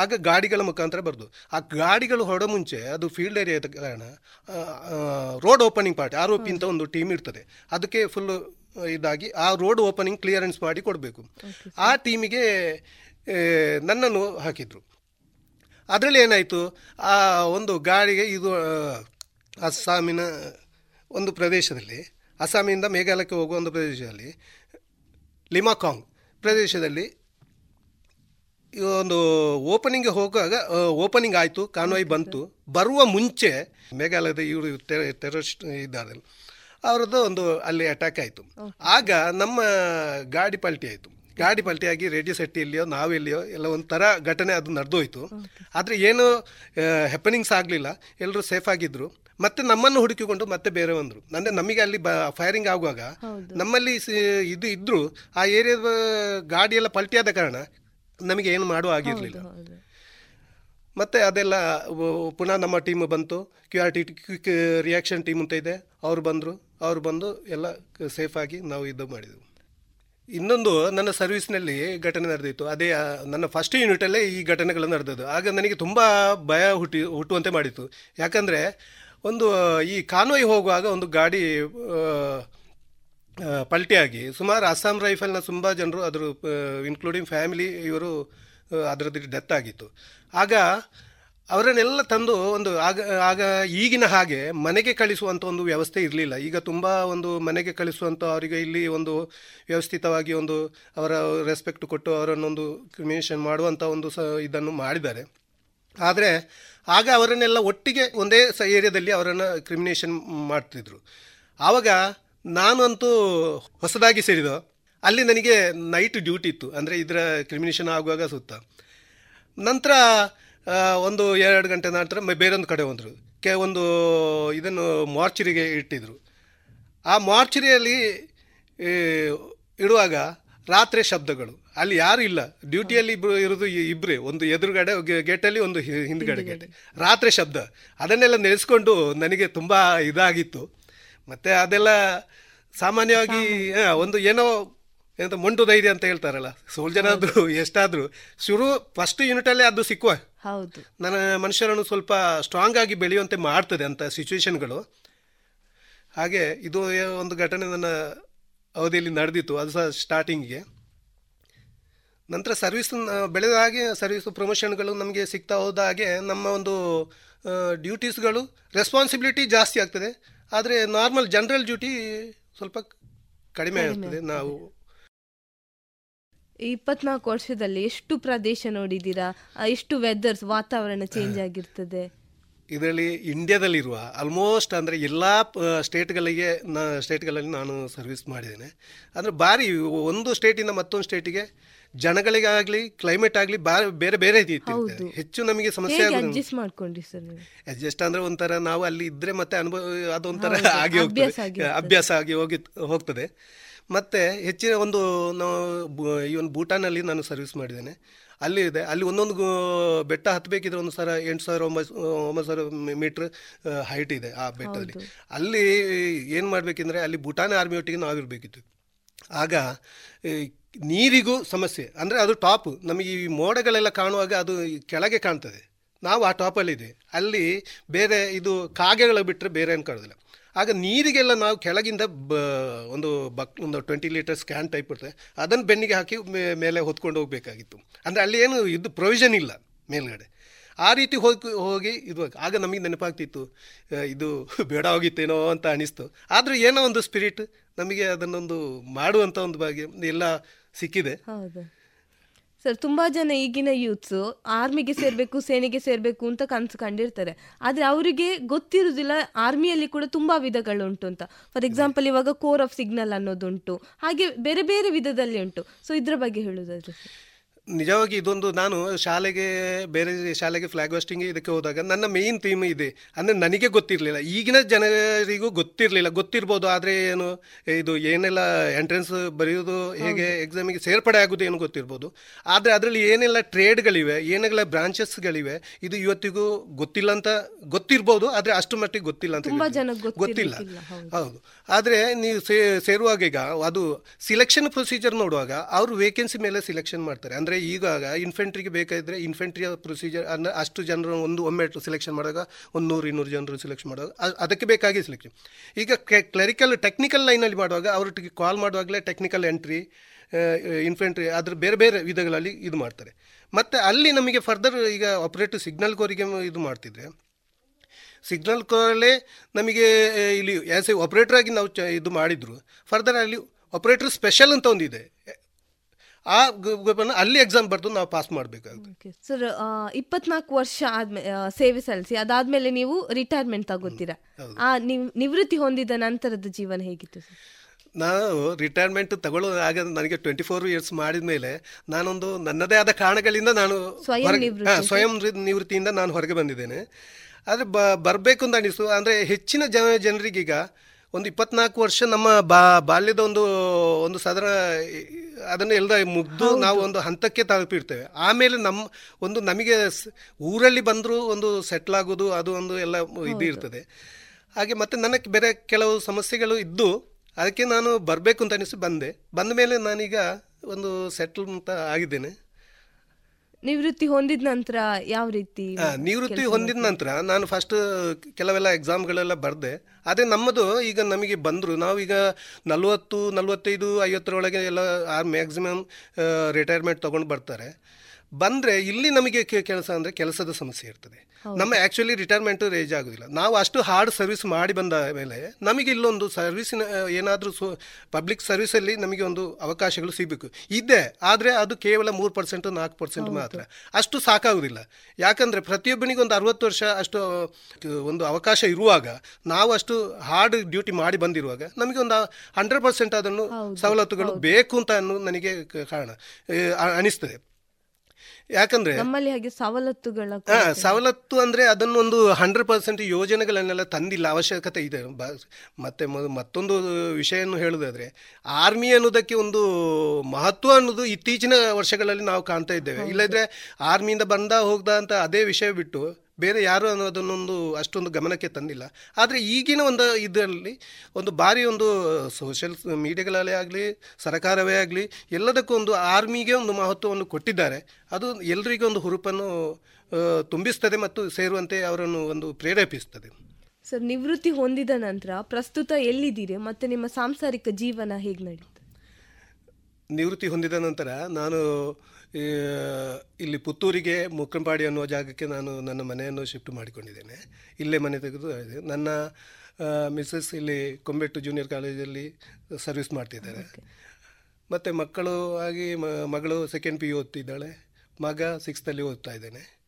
ಆಗ ಗಾಡಿಗಳ ಮುಖಾಂತರ ಬರೋದು. ಆ ಗಾಡಿಗಳು ಹೊರಡೋ ಮುಂಚೆ ಅದು ಫೀಲ್ಡ್ ಏರಿಯಾ ಕಾರಣ road opening party R O P ಅಂತ ಒಂದು ಟೀಮ್ ಇರ್ತದೆ. ಅದಕ್ಕೆ ಫುಲ್ಲು ಇದಾಗಿ ಆ ರೋಡ್ ಓಪನಿಂಗ್ ಕ್ಲಿಯರೆನ್ಸ್ ಮಾಡಿ ಕೊಡಬೇಕು. ಆ ಟೀಮಿಗೆ ನನ್ನನ್ನು ಹಾಕಿದರು. ಅದರಲ್ಲಿ ಏನಾಯಿತು? ಆ ಒಂದು ಗಾಡಿಗೆ ಇದು ಅಸ್ಸಾಮಿನ ಒಂದು ಪ್ರದೇಶದಲ್ಲಿ ಅಸ್ಸಾಮಿಂದ ಮೇಘಾಲಯಕ್ಕೆ ಹೋಗುವ ಒಂದು ಪ್ರದೇಶದಲ್ಲಿ ಲಿಮಾಕಾಂಗ್ ಪ್ರದೇಶದಲ್ಲಿ ಒಂದು ಓಪನಿಂಗ್ ಹೋಗುವಾಗ ಓಪನಿಂಗ್ ಆಯಿತು ಕಾನ್ವಾಯ್ ಬಂತು. ಬರುವ ಮುಂಚೆ ಮೇಘಾಲಯದ ಇವರು ಟೆರರಿಸ್ಟ್ ಇದ್ದಾರೆ. ಅವರದ್ದು ಒಂದು ಅಲ್ಲಿ ಅಟ್ಯಾಕ್ ಆಯಿತು. ಆಗ ನಮ್ಮ ಗಾಡಿ ಪಲ್ಟಿ ಆಯಿತು. ಗಾಡಿ ಪಲ್ಟಿಯಾಗಿ ರೇಡಿಯೋ ನಾವು ನಾವೆಲ್ಲಿಯೋ ಎಲ್ಲ ಒಂಥರ ಘಟನೆ ಅದು ನಡೆದೋಯ್ತು. ಆದರೆ ಏನು ಹೆಪನಿಂಗ್ಸ್ ಆಗಲಿಲ್ಲ. ಎಲ್ಲರೂ ಸೇಫ್ ಆಗಿದ್ರು. ಮತ್ತೆ ನಮ್ಮನ್ನು ಹುಡುಕಿಕೊಂಡು ಮತ್ತೆ ಬೇರೆ ಬಂದರು. ಅಂದರೆ ನಮಗೆ ಅಲ್ಲಿ ಬ ಫೈರಿಂಗ್ ಆಗುವಾಗ ನಮ್ಮಲ್ಲಿ ಇದು ಇದ್ದರೂ ಆ ಏರಿಯಾದ ಗಾಡಿ ಎಲ್ಲ ಪಲ್ಟಿಯಾದ ಕಾರಣ ನಮಗೆ ಏನು ಮಾಡುವ ಆಗಿರಲಿಲ್ಲ ಮತ್ತೆ ಅದೆಲ್ಲ ಪುನಃ ನಮ್ಮ ಟೀಮ್ ಬಂತು. Q R T quick reaction team ಅಂತ ಇದೆ. ಅವ್ರು ಬಂದರು. ಅವರು ಬಂದು ಎಲ್ಲ ಸೇಫಾಗಿ ನಾವು ಇದು ಮಾಡಿದೆವು. ಇನ್ನೊಂದು ನನ್ನ ಸರ್ವಿಸ್ನಲ್ಲಿ ಘಟನೆ ನಡೆದಿತ್ತು. ಅದೇ ನನ್ನ ಫಸ್ಟ್ ಯೂನಿಟಲ್ಲೇ ಈ ಘಟನೆಗಳು ನಡೆದದ್ದು. ಆಗ ನನಗೆ ತುಂಬ ಭಯ ಹುಟ್ಟಿ ಹುಟ್ಟುವಂತೆ ಮಾಡಿತ್ತು. ಯಾಕಂದರೆ ಒಂದು ಈ ಕಾನ್ವಾಯ್ ಹೋಗುವಾಗ ಒಂದು ಗಾಡಿ ಪಲ್ಟಿಯಾಗಿ, ಸುಮಾರು ಅಸ್ಸಾಂ ರೈಫಲ್ನ ತುಂಬ ಜನರು ಅದ್ರ ಇನ್ಕ್ಲೂಡಿಂಗ್ ಫ್ಯಾಮಿಲಿ ಇವರು ಅದರದ್ದು ಡೆತ್ ಆಗಿತ್ತು. ಆಗ ಅವರನ್ನೆಲ್ಲ ತಂದು ಒಂದು, ಆಗ ಆಗ ಈಗಿನ ಹಾಗೆ ಮನೆಗೆ ಕಳಿಸುವಂಥ ಒಂದು ವ್ಯವಸ್ಥೆ ಇರಲಿಲ್ಲ. ಈಗ ತುಂಬ ಒಂದು ಮನೆಗೆ ಕಳಿಸುವಂಥ ಅವರಿಗೆ ಇಲ್ಲಿ ಒಂದು ವ್ಯವಸ್ಥಿತವಾಗಿ ಒಂದು ಅವರ ರೆಸ್ಪೆಕ್ಟ್ ಕೊಟ್ಟು ಅವರನ್ನೊಂದು ಕ್ರಿಮಿನೇಷನ್ ಮಾಡುವಂಥ ಒಂದು ಸ, ಇದನ್ನು ಮಾಡಿದ್ದಾರೆ. ಆದರೆ ಆಗ ಅವರನ್ನೆಲ್ಲ ಒಟ್ಟಿಗೆ ಒಂದೇ ಸ ಏರಿಯಾದಲ್ಲಿ ಅವರನ್ನು ಕ್ರಿಮಿನೇಷನ್ ಮಾಡ್ತಿದ್ರು. ಆವಾಗ ನಾನಂತೂ ಹೊಸದಾಗಿ ಸೇರಿದ, ಅಲ್ಲಿ ನನಗೆ ನೈಟ್ ಡ್ಯೂಟಿ ಇತ್ತು, ಅಂದರೆ ಇದರ ಕ್ರಿಮಿನೇಷನ್ ಆಗುವಾಗ ಸುತ್ತ. ನಂತರ ಒಂದು ಎರಡು ಗಂಟೆ ನಂತರ ಬೇರೊಂದು ಕಡೆ ಹೊಂದರು. ಕೆ, ಒಂದು ಇದನ್ನು ಮಾರ್ಚರಿಗೆ ಇಟ್ಟಿದ್ರು. ಆ ಮಾರ್ಚರಿಯಲ್ಲಿ ಇಡುವಾಗ ರಾತ್ರಿ ಶಬ್ದಗಳು. ಅಲ್ಲಿ ಯಾರು ಇಲ್ಲ. ಡ್ಯೂಟಿಯಲ್ಲಿ ಇಬ್ರು ಇರೋದು ಇಬ್ರೇ. ಒಂದು ಎದುರುಗಡೆ ಗೇಟಲ್ಲಿ ಒಂದು ಹಿಂದ್ಗಡೆ ಗೇಟ್. ರಾತ್ರಿ ಶಬ್ದ. ಅದನ್ನೆಲ್ಲ ನೆನೆಸ್ಕೊಂಡು ನನಗೆ ತುಂಬ ಇದಾಗಿತ್ತು. ಮತ್ತೆ ಅದೆಲ್ಲ ಸಾಮಾನ್ಯವಾಗಿ ಒಂದು ಏನೋ ಎಂತ ಮೊಂಟು ಧೈರ್ಯ ಅಂತ ಹೇಳ್ತಾರಲ್ಲ. ಸೋಲ್ಜರ್ ಆದ್ರು ಎಷ್ಟಾದ್ರು. ಶುರು ಫಸ್ಟ್ ಯೂನಿಟಲ್ಲೇ ಅದು ಸಿಕ್ಕುವ. ಹೌದು. ನನ್ನ ಮನುಷ್ಯರನ್ನು ಸ್ವಲ್ಪ ಸ್ಟ್ರಾಂಗ್ ಆಗಿ ಬೆಳೆಯುವಂತೆ ಮಾಡ್ತದೆ ಅಂತ ಸಿಚುವೇಶನ್ಗಳು ಹಾಗೆ ಇದು ಒಂದು ಘಟನೆ ನನ್ನ ಅವಧಿಯಲ್ಲಿ ನಡೆದಿತ್ತು. ಅದು ಸಹ ಸ್ಟಾರ್ಟಿಂಗಿಗೆ ನಂತರ ಸರ್ವಿಸ್ ಬೆಳೆದ ಹಾಗೆ ಸರ್ವಿಸ್ ಪ್ರಮೋಷನ್ಗಳು ನಮಗೆ ಸಿಗ್ತಾ ಹೋದ ಹಾಗೆ ನಮ್ಮ ಒಂದು ಡ್ಯೂಟೀಸ್ಗಳು ರೆಸ್ಪಾನ್ಸಿಬಿಲಿಟಿ ಜಾಸ್ತಿ ಆಗ್ತದೆ. ಆದರೆ ನಾರ್ಮಲ್ ಜನರಲ್ ಡ್ಯೂಟಿ ಸ್ವಲ್ಪ ಕಡಿಮೆ ಆಗ್ತದೆ ನಾವು. ಇಪ್ಪತ್ನಾಲ್ಕು ವರ್ಷದಲ್ಲಿ ಎಷ್ಟು ಪ್ರದೇಶ ನೋಡಿದ್ದೀರಾ? ಎಷ್ಟು ವೆದರ್ಸ್ ವಾತಾವರಣ ಚೇಂಜ್ ಆಗಿರ್ತದೆ? ಇದರಲ್ಲಿ ಇಂಡಿಯಾದಲ್ಲಿರುವ ಆಲ್ಮೋಸ್ಟ್ ಅಂದರೆ ಎಲ್ಲ ಸ್ಟೇಟ್ಗಳಿಗೆ ನಾ ಸ್ಟೇಟ್ಗಳಲ್ಲಿ ನಾನು ಸರ್ವಿಸ್ ಮಾಡಿದ್ದೇನೆ. ಅಂದರೆ ಭಾರಿ ಒಂದು ಸ್ಟೇಟಿಂದ ಮತ್ತೊಂದು ಸ್ಟೇಟಿಗೆ ಜನಗಳಿಗಾಗಲಿ ಕ್ಲೈಮೇಟ್ ಆಗಲಿ ಬಾರಿ ಬೇರೆ ಇರ್ತದೆ. ಹೆಚ್ಚು ನಮಗೆ ಸಮಸ್ಯೆ ಅಡ್ಜಸ್ಟ್ ಮಾಡ್ಕೊಂಡ್ರಿ ಸರ್ ನೀವು? ಅಡ್ಜಸ್ಟ್ ಅಂದ್ರೆ ಒಂಥರ ನಾವು ಅಲ್ಲಿ ಇದ್ರೆ ಮತ್ತೆ ಅನುಭವ ಅದೊಂಥರ ಆಗಿ ಅಭ್ಯಾಸ ಹೋಗ್ತದೆ. ಅಭ್ಯಾಸ ಆಗಿ ಹೋಗಿ ಹೋಗ್ತದೆ. ಮತ್ತೆ ಹೆಚ್ಚಿನ ಒಂದು ನಾವು ಈ ಒಂದು ಭೂಟಾನಲ್ಲಿ ನಾನು ಸರ್ವಿಸ್ ಮಾಡಿದ್ದೇನೆ. ಅಲ್ಲಿ ಇದೆ. ಅಲ್ಲಿ ಒಂದೊಂದು ಬೆಟ್ಟ ಹತ್ತಬೇಕಿದ್ರೆ ಒಂದು ಸಾವಿರ ಎಂಟು ಸಾವಿರ ಒಂಬತ್ತು ಒಂಬತ್ತು ಸಾವಿರ ಮೀಟ್ರ್ ಹೈಟ್ ಇದೆ ಆ ಬೆಟ್ಟದಲ್ಲಿ. ಅಲ್ಲಿ ಏನು ಮಾಡಬೇಕೆಂದ್ರೆ ಅಲ್ಲಿ ಭೂಟಾನ್ ಆರ್ಮಿ ಒಟ್ಟಿಗೆ ನಾವಿರಬೇಕಿತ್ತು. ಆಗ ನೀರಿಗೂ ಸಮಸ್ಯೆ. ಅಂದರೆ ಅದು ಟಾಪ್. ನಮಗೆ ಈ ಮೋಡಗಳೆಲ್ಲ ಕಾಣುವಾಗ ಅದು ಕೆಳಗೆ ಕಾಣ್ತದೆ. ನಾವು ಆ ಟಾಪಲ್ಲಿದೆ. ಅಲ್ಲಿ ಬೇರೆ ಇದು ಕಾಗೆಗಳು ಬಿಟ್ಟರೆ ಬೇರೆ ಏನು ಕಾಣೋದಿಲ್ಲ ಆಗ ನೀರಿಗೆಲ್ಲ ನಾವು ಕೆಳಗಿಂದ ಬ, ಒಂದು ಬಕ್, ಒಂದು ಟ್ವೆಂಟಿ ಲೀಟರ್ ಸ್ಕ್ಯಾನ್ ಟೈಪ್ ಇರ್ತದೆ. ಅದನ್ನು ಬೆನ್ನಿಗೆ ಹಾಕಿ ಮೇಲೆ ಹೊತ್ಕೊಂಡು ಹೋಗಬೇಕಾಗಿತ್ತು. ಅಂದರೆ ಅಲ್ಲಿ ಏನು ಇದು ಪ್ರೊವಿಷನ್ ಇಲ್ಲ ಮೇಲ್ಗಡೆ. ಆ ರೀತಿ ಹೋಗಿ ಹೋಗಿ ಇದು ಆಗ ನಮಗೆ ನೆನಪಾಗ್ತಿತ್ತು ಇದು ಬೇಡ ಹೋಗಿತ್ತೇನೋ ಅಂತ ಅನಿಸ್ತು. ಆದರೂ ಏನೋ ಒಂದು ಸ್ಪಿರಿಟ್ ನಮಗೆ ಅದನ್ನೊಂದು ಮಾಡುವಂಥ ಒಂದು ಭಾಗ್ಯ. ಎಲ್ಲ ಸಿಕ್ಕಿದೆ. ಸರ್, ತುಂಬಾ ಜನ ಈಗಿನ ಯೂತ್ಸ್ ಆರ್ಮಿಗೆ ಸೇರ್ಬೇಕು, ಸೇನೆಗೆ ಸೇರ್ಬೇಕು ಅಂತ ಕನ್ಸು ಕಂಡಿರ್ತಾರೆ. ಆದ್ರೆ ಅವರಿಗೆ ಗೊತ್ತಿರುವುದಿಲ್ಲ ಆರ್ಮಿಯಲ್ಲಿ ಕೂಡ ತುಂಬಾ ವಿಧಗಳುಂಟು ಅಂತ. ಫಾರ್ ಎಕ್ಸಾಂಪಲ್ ಇವಾಗ ಕೋರ್ ಆಫ್ ಸಿಗ್ನಲ್ ಅನ್ನೋದುಂಟು. ಹಾಗೆ ಬೇರೆ ಬೇರೆ ವಿಧದಲ್ಲಿ ಉಂಟು. ಸೊ ಇದ್ರ ಬಗ್ಗೆ ಹೇಳುದಾದ್ರೆ. ನಿಜವಾಗಿ ಇದೊಂದು ನಾನು ಶಾಲೆಗೆ ಬೇರೆ ಶಾಲೆಗೆ ಫ್ಲಾಗ್ ಹೋಸ್ಟಿಂಗ್ ಇದಕ್ಕೆ ಹೋದಾಗ ನನ್ನ ಮೇಯ್ನ್ ಥೀಮ್ ಇದೆ. ಅಂದರೆ ನನಗೆ ಗೊತ್ತಿರಲಿಲ್ಲ. ಈಗಿನ ಜನರಿಗೂ ಗೊತ್ತಿರಲಿಲ್ಲ. ಗೊತ್ತಿರ್ಬೋದು ಆದರೆ ಏನು ಇದು ಏನೆಲ್ಲ ಎಂಟ್ರೆನ್ಸ್ ಬರೆಯೋದು ಹೇಗೆ ಎಕ್ಸಾಮಿಗೆ ಸೇರ್ಪಡೆ ಆಗೋದು ಏನು ಗೊತ್ತಿರ್ಬೋದು. ಆದರೆ ಅದರಲ್ಲಿ ಏನೆಲ್ಲ ಟ್ರೇಡ್ಗಳಿವೆ ಏನೆಲ್ಲ ಬ್ರಾಂಚಸ್ಗಳಿವೆ ಇದು ಇವತ್ತಿಗೂ ಗೊತ್ತಿಲ್ಲ ಅಂತ ಗೊತ್ತಿರ್ಬೋದು ಆದರೆ ಅಷ್ಟು ಮಟ್ಟಿಗೆ ಗೊತ್ತಿಲ್ಲ ಅಂತ ಗೊತ್ತಿಲ್ಲ. ಹೌದು. ಹೌದು. ಆದರೆ ನೀವು ಸೇ ಸೇರುವಾಗ ಈಗ ಅದು ಸಿಲೆಕ್ಷನ್ ಪ್ರೊಸೀಜರ್ ನೋಡುವಾಗ ಅವರು ವೇಕೆನ್ಸಿ ಮೇಲೆ ಸಿಲೆಕ್ಷನ್ ಮಾಡ್ತಾರೆ. ಅಂದರೆ ಅಂದರೆ ಈಗಾಗ ಇನ್ಫೆಂಟ್ರಿಗೆ ಬೇಕಾದರೆ ಇನ್ಫೆಂಟ್ರಿಯ ಪ್ರೊಸೀಜರ್ ಅನ್ನ ಅಷ್ಟು ಜನರು ಒಂದು ಒಮ್ಮೆ ಸೆಲೆಕ್ಷನ್ ಮಾಡಿದಾಗ ಒಂದು ನೂರು, ಇನ್ನೂರು ಜನರು ಸೆಲೆಕ್ಷನ್ ಮಾಡುವಾಗ ಅದಕ್ಕೆ ಬೇಕಾಗಿ ಸೆಲೆಕ್ಷನ್ ಈಗ ಕ್ಲರಿಕಲ್ ಟೆಕ್ನಿಕಲ್ ಲೈನಲ್ಲಿ ಮಾಡುವಾಗ ಅವ್ರಿಗೆ ಕಾಲ್ ಮಾಡುವಾಗಲೇ ಟೆಕ್ನಿಕಲ್ ಎಂಟ್ರಿ ಇನ್ಫೆಂಟ್ರಿ ಅದ್ರ ಬೇರೆ ಬೇರೆ ವಿಧಗಳಲ್ಲಿ ಇದು ಮಾಡ್ತಾರೆ. ಮತ್ತು ಅಲ್ಲಿ ನಮಗೆ ಫರ್ದರ್ ಈಗ ಆಪರೇಟಿವ್ ಸಿಗ್ನಲ್ ಕೋರಿಗೆ ಇದು ಮಾಡ್ತಿದ್ರೆ ಸಿಗ್ನಲ್ ಕೋರಲ್ಲೇ ನಮಗೆ, ಇಲ್ಲಿ ಆ್ಯಸ್ ಎ ಆಪ್ರೇಟರ್ ಆಗಿ ನಾವು ಚ, ಇದು ಮಾಡಿದ್ರು. ಫರ್ದರ್ ಅಲ್ಲಿ ಆಪರೇಟರ್ ಸ್ಪೆಷಲ್ ಅಂತ ಒಂದಿದೆ ಆ ಗ್ರೂಪನ್ನು ಅಲ್ಲಿ ಎಕ್ಸಾಮ್ ಬರೆದು ನಾವು ಪಾಸ್ ಮಾಡಬೇಕಾಗುತ್ತೆ. ಸರ್ ಇಪ್ಪತ್ನಾಲ್ಕು ವರ್ಷ ಆದ್ಮೇಲೆ ಸೇವೆ ಸಲ್ಲಿಸಿ ಅದಾದ್ಮೇಲೆ ನೀವು ರಿಟೈರ್ಮೆಂಟ್ ತಗೋತೀರಾ? ಆ ನಿವ್ ನಿವೃತ್ತಿ ಹೊಂದಿದ ನಂತರದ ಜೀವನ ಹೇಗಿತ್ತು ನಾನು ರಿಟೈರ್ಮೆಂಟ್ ತಗೊಳ್ಳೋ ಆಗ ನನಗೆ ಟ್ವೆಂಟಿ ಫೋರ್ ಇಯರ್ಸ್ ಮಾಡಿದ ಮೇಲೆ ನಾನೊಂದು ನನ್ನದೇ ಆದ ಕಾರಣಗಳಿಂದ ನಾನು ಸ್ವಯಂ ನಿವೃತ್ತಿಯಿಂದ ನಾನು ಹೊರಗೆ ಬಂದಿದ್ದೇನೆ. ಆದರೆ ಬರಬೇಕು ಅಂತ ಅನಿಸ್ತು. ಅಂದರೆ ಹೆಚ್ಚಿನ ಜನ ಜನರಿಗೀಗ ಒಂದು ಇಪ್ಪತ್ನಾಲ್ಕು ವರ್ಷ ನಮ್ಮ ಬಾ ಬಾಲ್ಯದ ಒಂದು ಒಂದು ಸಾಧಾರಣ ಅದನ್ನು ಎಲ್ಲ ಮುಗ್ದು ನಾವು ಒಂದು ಹಂತಕ್ಕೆ ತಲುಪಿರ್ತೇವೆ. ಆಮೇಲೆ ನಮ್ಮ ಒಂದು ನಮಗೆ ಊರಲ್ಲಿ ಬಂದರೂ ಒಂದು ಸೆಟ್ಲ್ ಆಗೋದು ಅದು ಒಂದು ಎಲ್ಲ ಇದು ಇರ್ತದೆ. ಹಾಗೆ ಮತ್ತೆ ನನಗೆ ಬೇರೆ ಕೆಲವು ಸಮಸ್ಯೆಗಳು ಇದ್ದು ಅದಕ್ಕೆ ನಾನು ಬರಬೇಕು ಅಂತ ಅನಿಸಿ ಬಂದೆ. ಬಂದ ಮೇಲೆ ನಾನೀಗ ಒಂದು ಸೆಟ್ಲ್ ಅಂತ ಆಗಿದ್ದೇನೆ. ನಿವೃತ್ತಿ ಹೊಂದಿದ ನಂತರ ಯಾವ ರೀತಿ ನಿವೃತ್ತಿ ಹೊಂದಿದ ನಂತರ ನಾನು ಫಸ್ಟ್ ಕೆಲವೆಲ್ಲ ಎಕ್ಸಾಮ್ಗಳೆಲ್ಲ ಬರೆದೆ. ಅದೇ ನಮ್ಮದು ಈಗ ನಮಗೆ ಬಂದರು. ನಾವೀಗ ನಲವತ್ತು ನಲವತ್ತೈದು ಐವತ್ತರೊಳಗೆ ಎಲ್ಲ ಆ ಮ್ಯಾಕ್ಸಿಮಮ್ ರಿಟೈರ್ಮೆಂಟ್ ತೊಗೊಂಡು ಬರ್ತಾರೆ. ಬಂದರೆ ಇಲ್ಲಿ ನಮಗೆ ಕೆಲಸ ಅಂದರೆ ಕೆಲಸದ ಸಮಸ್ಯೆ ಇರ್ತದೆ. ನಮ್ಮ ಆಕ್ಚುಲಿ ರಿಟೈರ್ಮೆಂಟ್ ರೇಜ್ ಆಗೋದಿಲ್ಲ. ನಾವು ಅಷ್ಟು ಹಾರ್ಡ್ ಸರ್ವಿಸ್ ಮಾಡಿ ಬಂದ ಮೇಲೆ ನಮಗೆ ಇಲ್ಲೊಂದು ಸರ್ವಿಸಿನ ಏನಾದರೂ ಸೊ ಪಬ್ಲಿಕ್ ಸರ್ವಿಸಲ್ಲಿ ನಮಗೆ ಒಂದು ಅವಕಾಶಗಳು ಸಿಗಬೇಕು. ಇದೆ ಆದರೆ ಅದು ಕೇವಲ ಮೂರು ಪರ್ಸೆಂಟ್ ನಾಲ್ಕು ಪರ್ಸೆಂಟ್ ಮಾತ್ರ. ಅಷ್ಟು ಸಾಕಾಗೋದಿಲ್ಲ. ಯಾಕಂದರೆ ಪ್ರತಿಯೊಬ್ಬನಿಗೆ ಒಂದು ಅರವತ್ತು ವರ್ಷ ಅಷ್ಟು ಒಂದು ಅವಕಾಶ ಇರುವಾಗ ನಾವು ಅಷ್ಟು ಹಾರ್ಡ್ ಡ್ಯೂಟಿ ಮಾಡಿ ಬಂದಿರುವಾಗ ನಮಗೆ ಒಂದು ಹಂಡ್ರೆಡ್ ಪರ್ಸೆಂಟ್ ಅದನ್ನು ಸವಲತ್ತುಗಳು ಬೇಕು ಅಂತ ಅನ್ನೋ ನನಗೆ ಕಾರಣ ಅನಿಸ್ತದೆ. ಯಾಕಂದ್ರೆ ನಮ್ಮಲ್ಲಿ ಹಾಗೆ ಸವಲತ್ತುಗಳ ಸವಲತ್ತು ಅಂದ್ರೆ ಅದನ್ನೊಂದು ಹಂಡ್ರೆಡ್ ಪರ್ಸೆಂಟ್ ಯೋಜನೆಗಳನ್ನೆಲ್ಲ ತಂದಿಲ್ಲ ಅವಶ್ಯಕತೆ ಇದೆ. ಮತ್ತೆ ಮತ್ತೊಂದು ವಿಷಯವನ್ನು ಹೇಳುವುದಾದ್ರೆ ಆರ್ಮಿ ಅನ್ನೋದಕ್ಕೆ ಒಂದು ಮಹತ್ವ ಅನ್ನೋದು ಇತ್ತೀಚಿನ ವರ್ಷಗಳಲ್ಲಿ ನಾವು ಕಾಣ್ತಾ ಇದ್ದೇವೆ. ಇಲ್ಲದ್ರೆ ಆರ್ಮಿಯಿಂದ ಬಂದ ಹೋಗ್ದ ಅಂತ ಅದೇ ವಿಷಯ ಬಿಟ್ಟು ಬೇರೆ ಯಾರು ಅನ್ನೋದನ್ನೊಂದು ಅಷ್ಟೊಂದು ಗಮನಕ್ಕೆ ತಂದಿಲ್ಲ. ಆದರೆ ಈಗಿನ ಒಂದು ಇದರಲ್ಲಿ ಒಂದು ಭಾರಿ ಒಂದು ಸೋಷಿಯಲ್ ಮೀಡಿಯಾಗಳಲ್ಲೇ ಆಗಲಿ ಸರ್ಕಾರವೇ ಆಗಲಿ ಎಲ್ಲದಕ್ಕೂ ಒಂದು ಆರ್ಮಿಗೆ ಒಂದು ಮಹತ್ವವನ್ನು ಕೊಟ್ಟಿದ್ದಾರೆ. ಅದು ಎಲ್ರಿಗೂ ಒಂದು ಹುರುಪನ್ನು ತುಂಬಿಸ್ತದೆ ಮತ್ತು ಸೇರುವಂತೆ ಅವರನ್ನು ಒಂದು ಪ್ರೇರೇಪಿಸ್ತದೆ. ಸರ್ ನಿವೃತ್ತಿ ಹೊಂದಿದ ನಂತರ ಪ್ರಸ್ತುತ ಎಲ್ಲಿದ್ದೀರಿ ಮತ್ತು ನಿಮ್ಮ ಸಾಂಸಾರಿಕ ಜೀವನ ಹೇಗೆ ನಡೀತು ನಿವೃತ್ತಿ ಹೊಂದಿದ ನಂತರ ನಾನು ಇಲ್ಲಿ ಪುತ್ತೂರಿಗೆ ಮುಕ್ಕಂಪಾಡಿ ಅನ್ನೋ ಜಾಗಕ್ಕೆ ನಾನು ನನ್ನ ಮನೆಯನ್ನು ಶಿಫ್ಟ್ ಮಾಡಿಕೊಂಡಿದ್ದೇನೆ. ಇಲ್ಲೇ ಮನೆ ತೆಗೆದು ಇದೆ. ನನ್ನ ಮಿಸ್ಸಸ್ ಇಲ್ಲಿ ಕೊಂಬೆಟ್ಟು ಜೂನಿಯರ್ ಕಾಲೇಜಲ್ಲಿ ಸರ್ವಿಸ್ ಮಾಡ್ತಿದ್ದಾರೆ. ಮತ್ತು ಮಕ್ಕಳು ಆಗಿ ಮ- ಮಗಳು ಸೆಕೆಂಡ್ ಪಿ ಯು ಓದ್ತಿದ್ದಾಳೆ. ಮಗ ಸಿಕ್ಸ್ತಲ್ಲಿ ಓದ್ತಾ ಇದ್ದೇನೆ.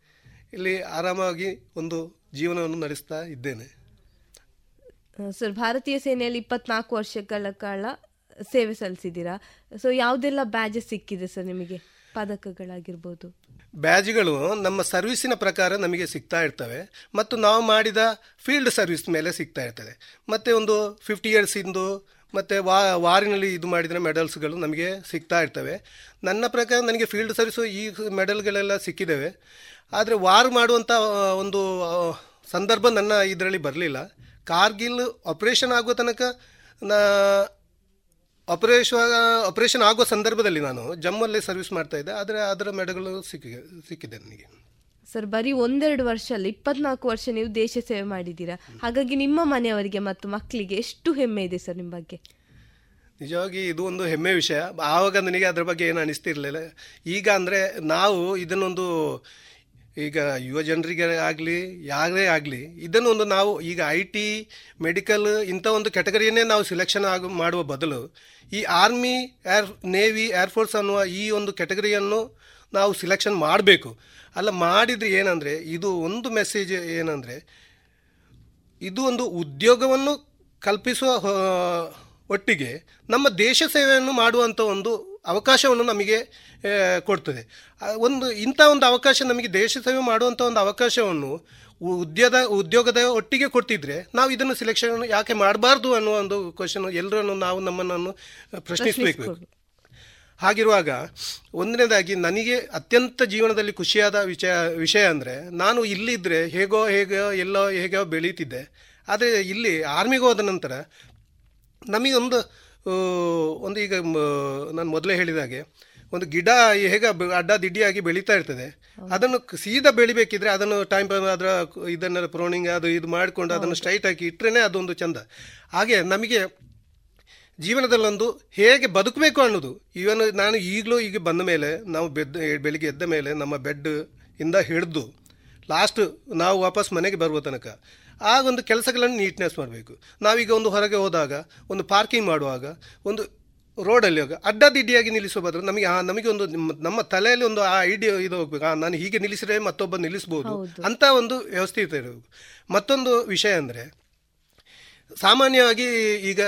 ಇಲ್ಲಿ ಆರಾಮಾಗಿ ಒಂದು ಜೀವನವನ್ನು ನಡೆಸ್ತಾ ಇದ್ದೇನೆ. ಸರ್ ಭಾರತೀಯ ಸೇನೆಯಲ್ಲಿ ಇಪ್ಪತ್ನಾಲ್ಕು ವರ್ಷಗಳ ಕಾಲ ಸೇವೆ ಸಲ್ಲಿಸಿದ್ದೀರಾ? ಸೊ ಯಾವುದೆಲ್ಲ ಬ್ಯಾಜಸ್ ಸಿಕ್ಕಿದೆ ಸರ್ ನಿಮಗೆ? ಪದಕಗಳಾಗಿರ್ಬೋದು ಬ್ಯಾಜ್ಗಳು ನಮ್ಮ ಸರ್ವಿಸಿನ ಪ್ರಕಾರ ನಮಗೆ ಸಿಗ್ತಾ ಇರ್ತವೆ ಮತ್ತು ನಾವು ಮಾಡಿದ ಫೀಲ್ಡ್ ಸರ್ವಿಸ್ ಮೇಲೆ ಸಿಗ್ತಾ ಇರ್ತದೆ. ಮತ್ತು ಒಂದು ಫಿಫ್ಟಿ ಇಯರ್ಸಿಂದು ಮತ್ತು ವಾ, ವಾರಿನಲ್ಲಿ ಇದು ಮಾಡಿದರೆ ಮೆಡಲ್ಸ್ಗಳು ನಮಗೆ ಸಿಗ್ತಾ ಇರ್ತವೆ. ನನ್ನ ಪ್ರಕಾರ ನನಗೆ ಫೀಲ್ಡ್ ಸರ್ವಿಸು ಈ ಮೆಡಲ್ಗಳೆಲ್ಲ ಸಿಕ್ಕಿದ್ದಾವೆ ಆದರೆ ವಾರ್ ಮಾಡುವಂಥ ಒಂದು ಸಂದರ್ಭ ನನ್ನ ಇದರಲ್ಲಿ ಬರಲಿಲ್ಲ. ಕಾರ್ಗಿಲ್ ಆಪರೇಷನ್ ಆಗುವ ತನಕ ನಾ ಆಪರೇಷನ್ ಆಪರೇಷನ್ ಆಗುವ ಸಂದರ್ಭದಲ್ಲಿ ನಾನು ಜಮ್ಮಲ್ಲಿ ಸರ್ವಿಸ್ ಮಾಡ್ತಾ ಇದ್ದೆ. ಆದರೆ ಅದರ ಮೆಡಗಳು ಸಿಕ್ಕಿ ಸಿಕ್ಕಿದೆ ನನಗೆ. ಸರ್ ಬರೀ ಒಂದೆರಡು ವರ್ಷ ಅಲ್ಲಿ ಇಪ್ಪತ್ನಾಲ್ಕು ವರ್ಷ ನೀವು ದೇಶ ಸೇವೆ ಮಾಡಿದ್ದೀರಾ? ಹಾಗಾಗಿ ನಿಮ್ಮ ಮನೆಯವರಿಗೆ ಮತ್ತು ಮಕ್ಕಳಿಗೆ ಎಷ್ಟು ಹೆಮ್ಮೆ ಇದೆ ಸರ್ ನಿಮ್ಮ ಬಗ್ಗೆ? ನಿಜವಾಗಿ ಇದು ಒಂದು ಹೆಮ್ಮೆ ವಿಷಯ. ಆವಾಗ ನನಗೆ ಅದರ ಬಗ್ಗೆ ಏನು ಅನಿಸ್ತಿರ್ಲಿಲ್ಲ. ಈಗ ಅಂದರೆ ನಾವು ಇದನ್ನೊಂದು ಈಗ ಯುವ ಜನರಿಗೆ ಆಗಲಿ, ಯಾರೇ ಆಗಲಿ, ಇದನ್ನು ಒಂದು ನಾವು ಈಗ ಐ ಟಿ, ಮೆಡಿಕಲ್ ಇಂಥ ಒಂದು ಕೆಟಗರಿಯನ್ನೇ ನಾವು ಸಿಲೆಕ್ಷನ್ ಆಗ, ಮಾಡುವ ಬದಲು ಈ ಆರ್ಮಿ, ಏರ್, ನೇವಿ ಏರ್ಫೋರ್ಸ್ ಅನ್ನುವ ಈ ಒಂದು ಕೆಟಗರಿಯನ್ನು ನಾವು ಸಿಲೆಕ್ಷನ್ ಮಾಡಬೇಕು. ಅಲ್ಲ, ಮಾಡಿದರೆ ಏನಂದರೆ, ಇದು ಒಂದು ಮೆಸೇಜ್ ಏನಂದರೆ, ಇದು ಒಂದು ಉದ್ಯೋಗವನ್ನು ಕಲ್ಪಿಸುವ ಒಟ್ಟಿಗೆ ನಮ್ಮ ದೇಶ ಸೇವೆಯನ್ನು ಮಾಡುವಂಥ ಒಂದು ಅವಕಾಶವನ್ನು ನಮಗೆ ಕೊಡ್ತದೆ. ಒಂದು ಇಂಥ ಒಂದು ಅವಕಾಶ ನಮಗೆ ದೇಶ ಸೇವೆ ಮಾಡುವಂಥ ಒಂದು ಅವಕಾಶವನ್ನು ಉದ್ಯೋಗ ಉದ್ಯೋಗದ ಒಟ್ಟಿಗೆ ಕೊಡ್ತಿದ್ರೆ ನಾವು ಇದನ್ನು ಸಿಲೆಕ್ಷನ್ ಯಾಕೆ ಮಾಡಬಾರ್ದು ಅನ್ನೋ ಒಂದು ಕ್ವಶನ್ ಎಲ್ಲರನ್ನು ನಾವು ನಮ್ಮನ್ನು ಪ್ರಶ್ನಿಸಬೇಕು. ಹಾಗಿರುವಾಗ ಒಂದನೇದಾಗಿ ನನಗೆ ಅತ್ಯಂತ ಜೀವನದಲ್ಲಿ ಖುಷಿಯಾದ ವಿಷಯ ವಿಷಯ ಅಂದರೆ ನಾನು ಇಲ್ಲಿದ್ದರೆ ಹೇಗೋ ಹೇಗೋ ಎಲ್ಲೋ ಹೇಗೋ ಬೆಳೀತಿದ್ದೆ. ಆದರೆ ಇಲ್ಲಿ ಆರ್ಮಿಗೆ ಹೋದ ನಂತರ ನಮಗೊಂದು ಒಂದು ಈಗ ನಾನು ಮೊದಲೇ ಹೇಳಿದ ಹಾಗೆ ಒಂದು ಗಿಡ ಹೇಗೆ ಅಡ್ಡ ದಿಡ್ಡಿಯಾಗಿ ಬೆಳೀತಾ ಇರ್ತದೆ ಅದನ್ನು ಸೀದಾ ಬೆಳಿಬೇಕಿದ್ರೆ ಅದನ್ನು ಟೈಮ್ ಅದರ ಇದನ್ನೆಲ್ಲ ಪ್ರೋಣಿಂಗ್ ಅದು ಇದು ಮಾಡಿಕೊಂಡು ಅದನ್ನು ಸ್ಟ್ರೈಟ್ ಹಾಕಿ ಇಟ್ಟರೆ ಅದೊಂದು ಚಂದ. ಹಾಗೆ ನಮಗೆ ಜೀವನದಲ್ಲೊಂದು ಹೇಗೆ ಬದುಕಬೇಕು ಅನ್ನೋದು ಈವನ್ ನಾನು ಈಗಲೂ ಈಗ ಬಂದ ಮೇಲೆ ನಾವು ಬೆದ್ದ ಬೆಳಿಗ್ಗೆ ಎದ್ದ ಮೇಲೆ ನಮ್ಮ ಬೆಡ್ ಇಂದ ಹಿಡಿದು ಲಾಸ್ಟ್ ನಾವು ವಾಪಸ್ ಮನೆಗೆ ಬರುವ ತನಕ ಆ ಒಂದು ಕೆಲಸಗಳನ್ನು ನೀಟ್ನೆಸ್ ಮಾಡಬೇಕು. ನಾವೀಗ ಒಂದು ಹೊರಗೆ ಹೋದಾಗ ಒಂದು ಪಾರ್ಕಿಂಗ್ ಮಾಡುವಾಗ ಒಂದು ರೋಡಲ್ಲಿ ಹೋಗ ಅಡ್ಡದಿಡ್ಡಿಯಾಗಿ ನಿಲ್ಲಿಸುವ ಬದಲು ನಮಗೆ ಆ ನಮಗೆ ಒಂದು ನಮ್ಮ ತಲೆಯಲ್ಲಿ ಒಂದು ಆ ಐಡಿಯಾ ಇದು ಹೋಗ್ಬೇಕು. ನಾನು ಹೀಗೆ ನಿಲ್ಲಿಸಿದ್ರೆ ಮತ್ತೊಬ್ಬ ನಿಲ್ಲಿಸ್ಬೋದು ಅಂತ ಒಂದು ವ್ಯವಸ್ಥೆ ಇರಬೇಕು. ಮತ್ತೊಂದು ವಿಷಯ ಅಂದರೆ ಸಾಮಾನ್ಯವಾಗಿ ಈಗ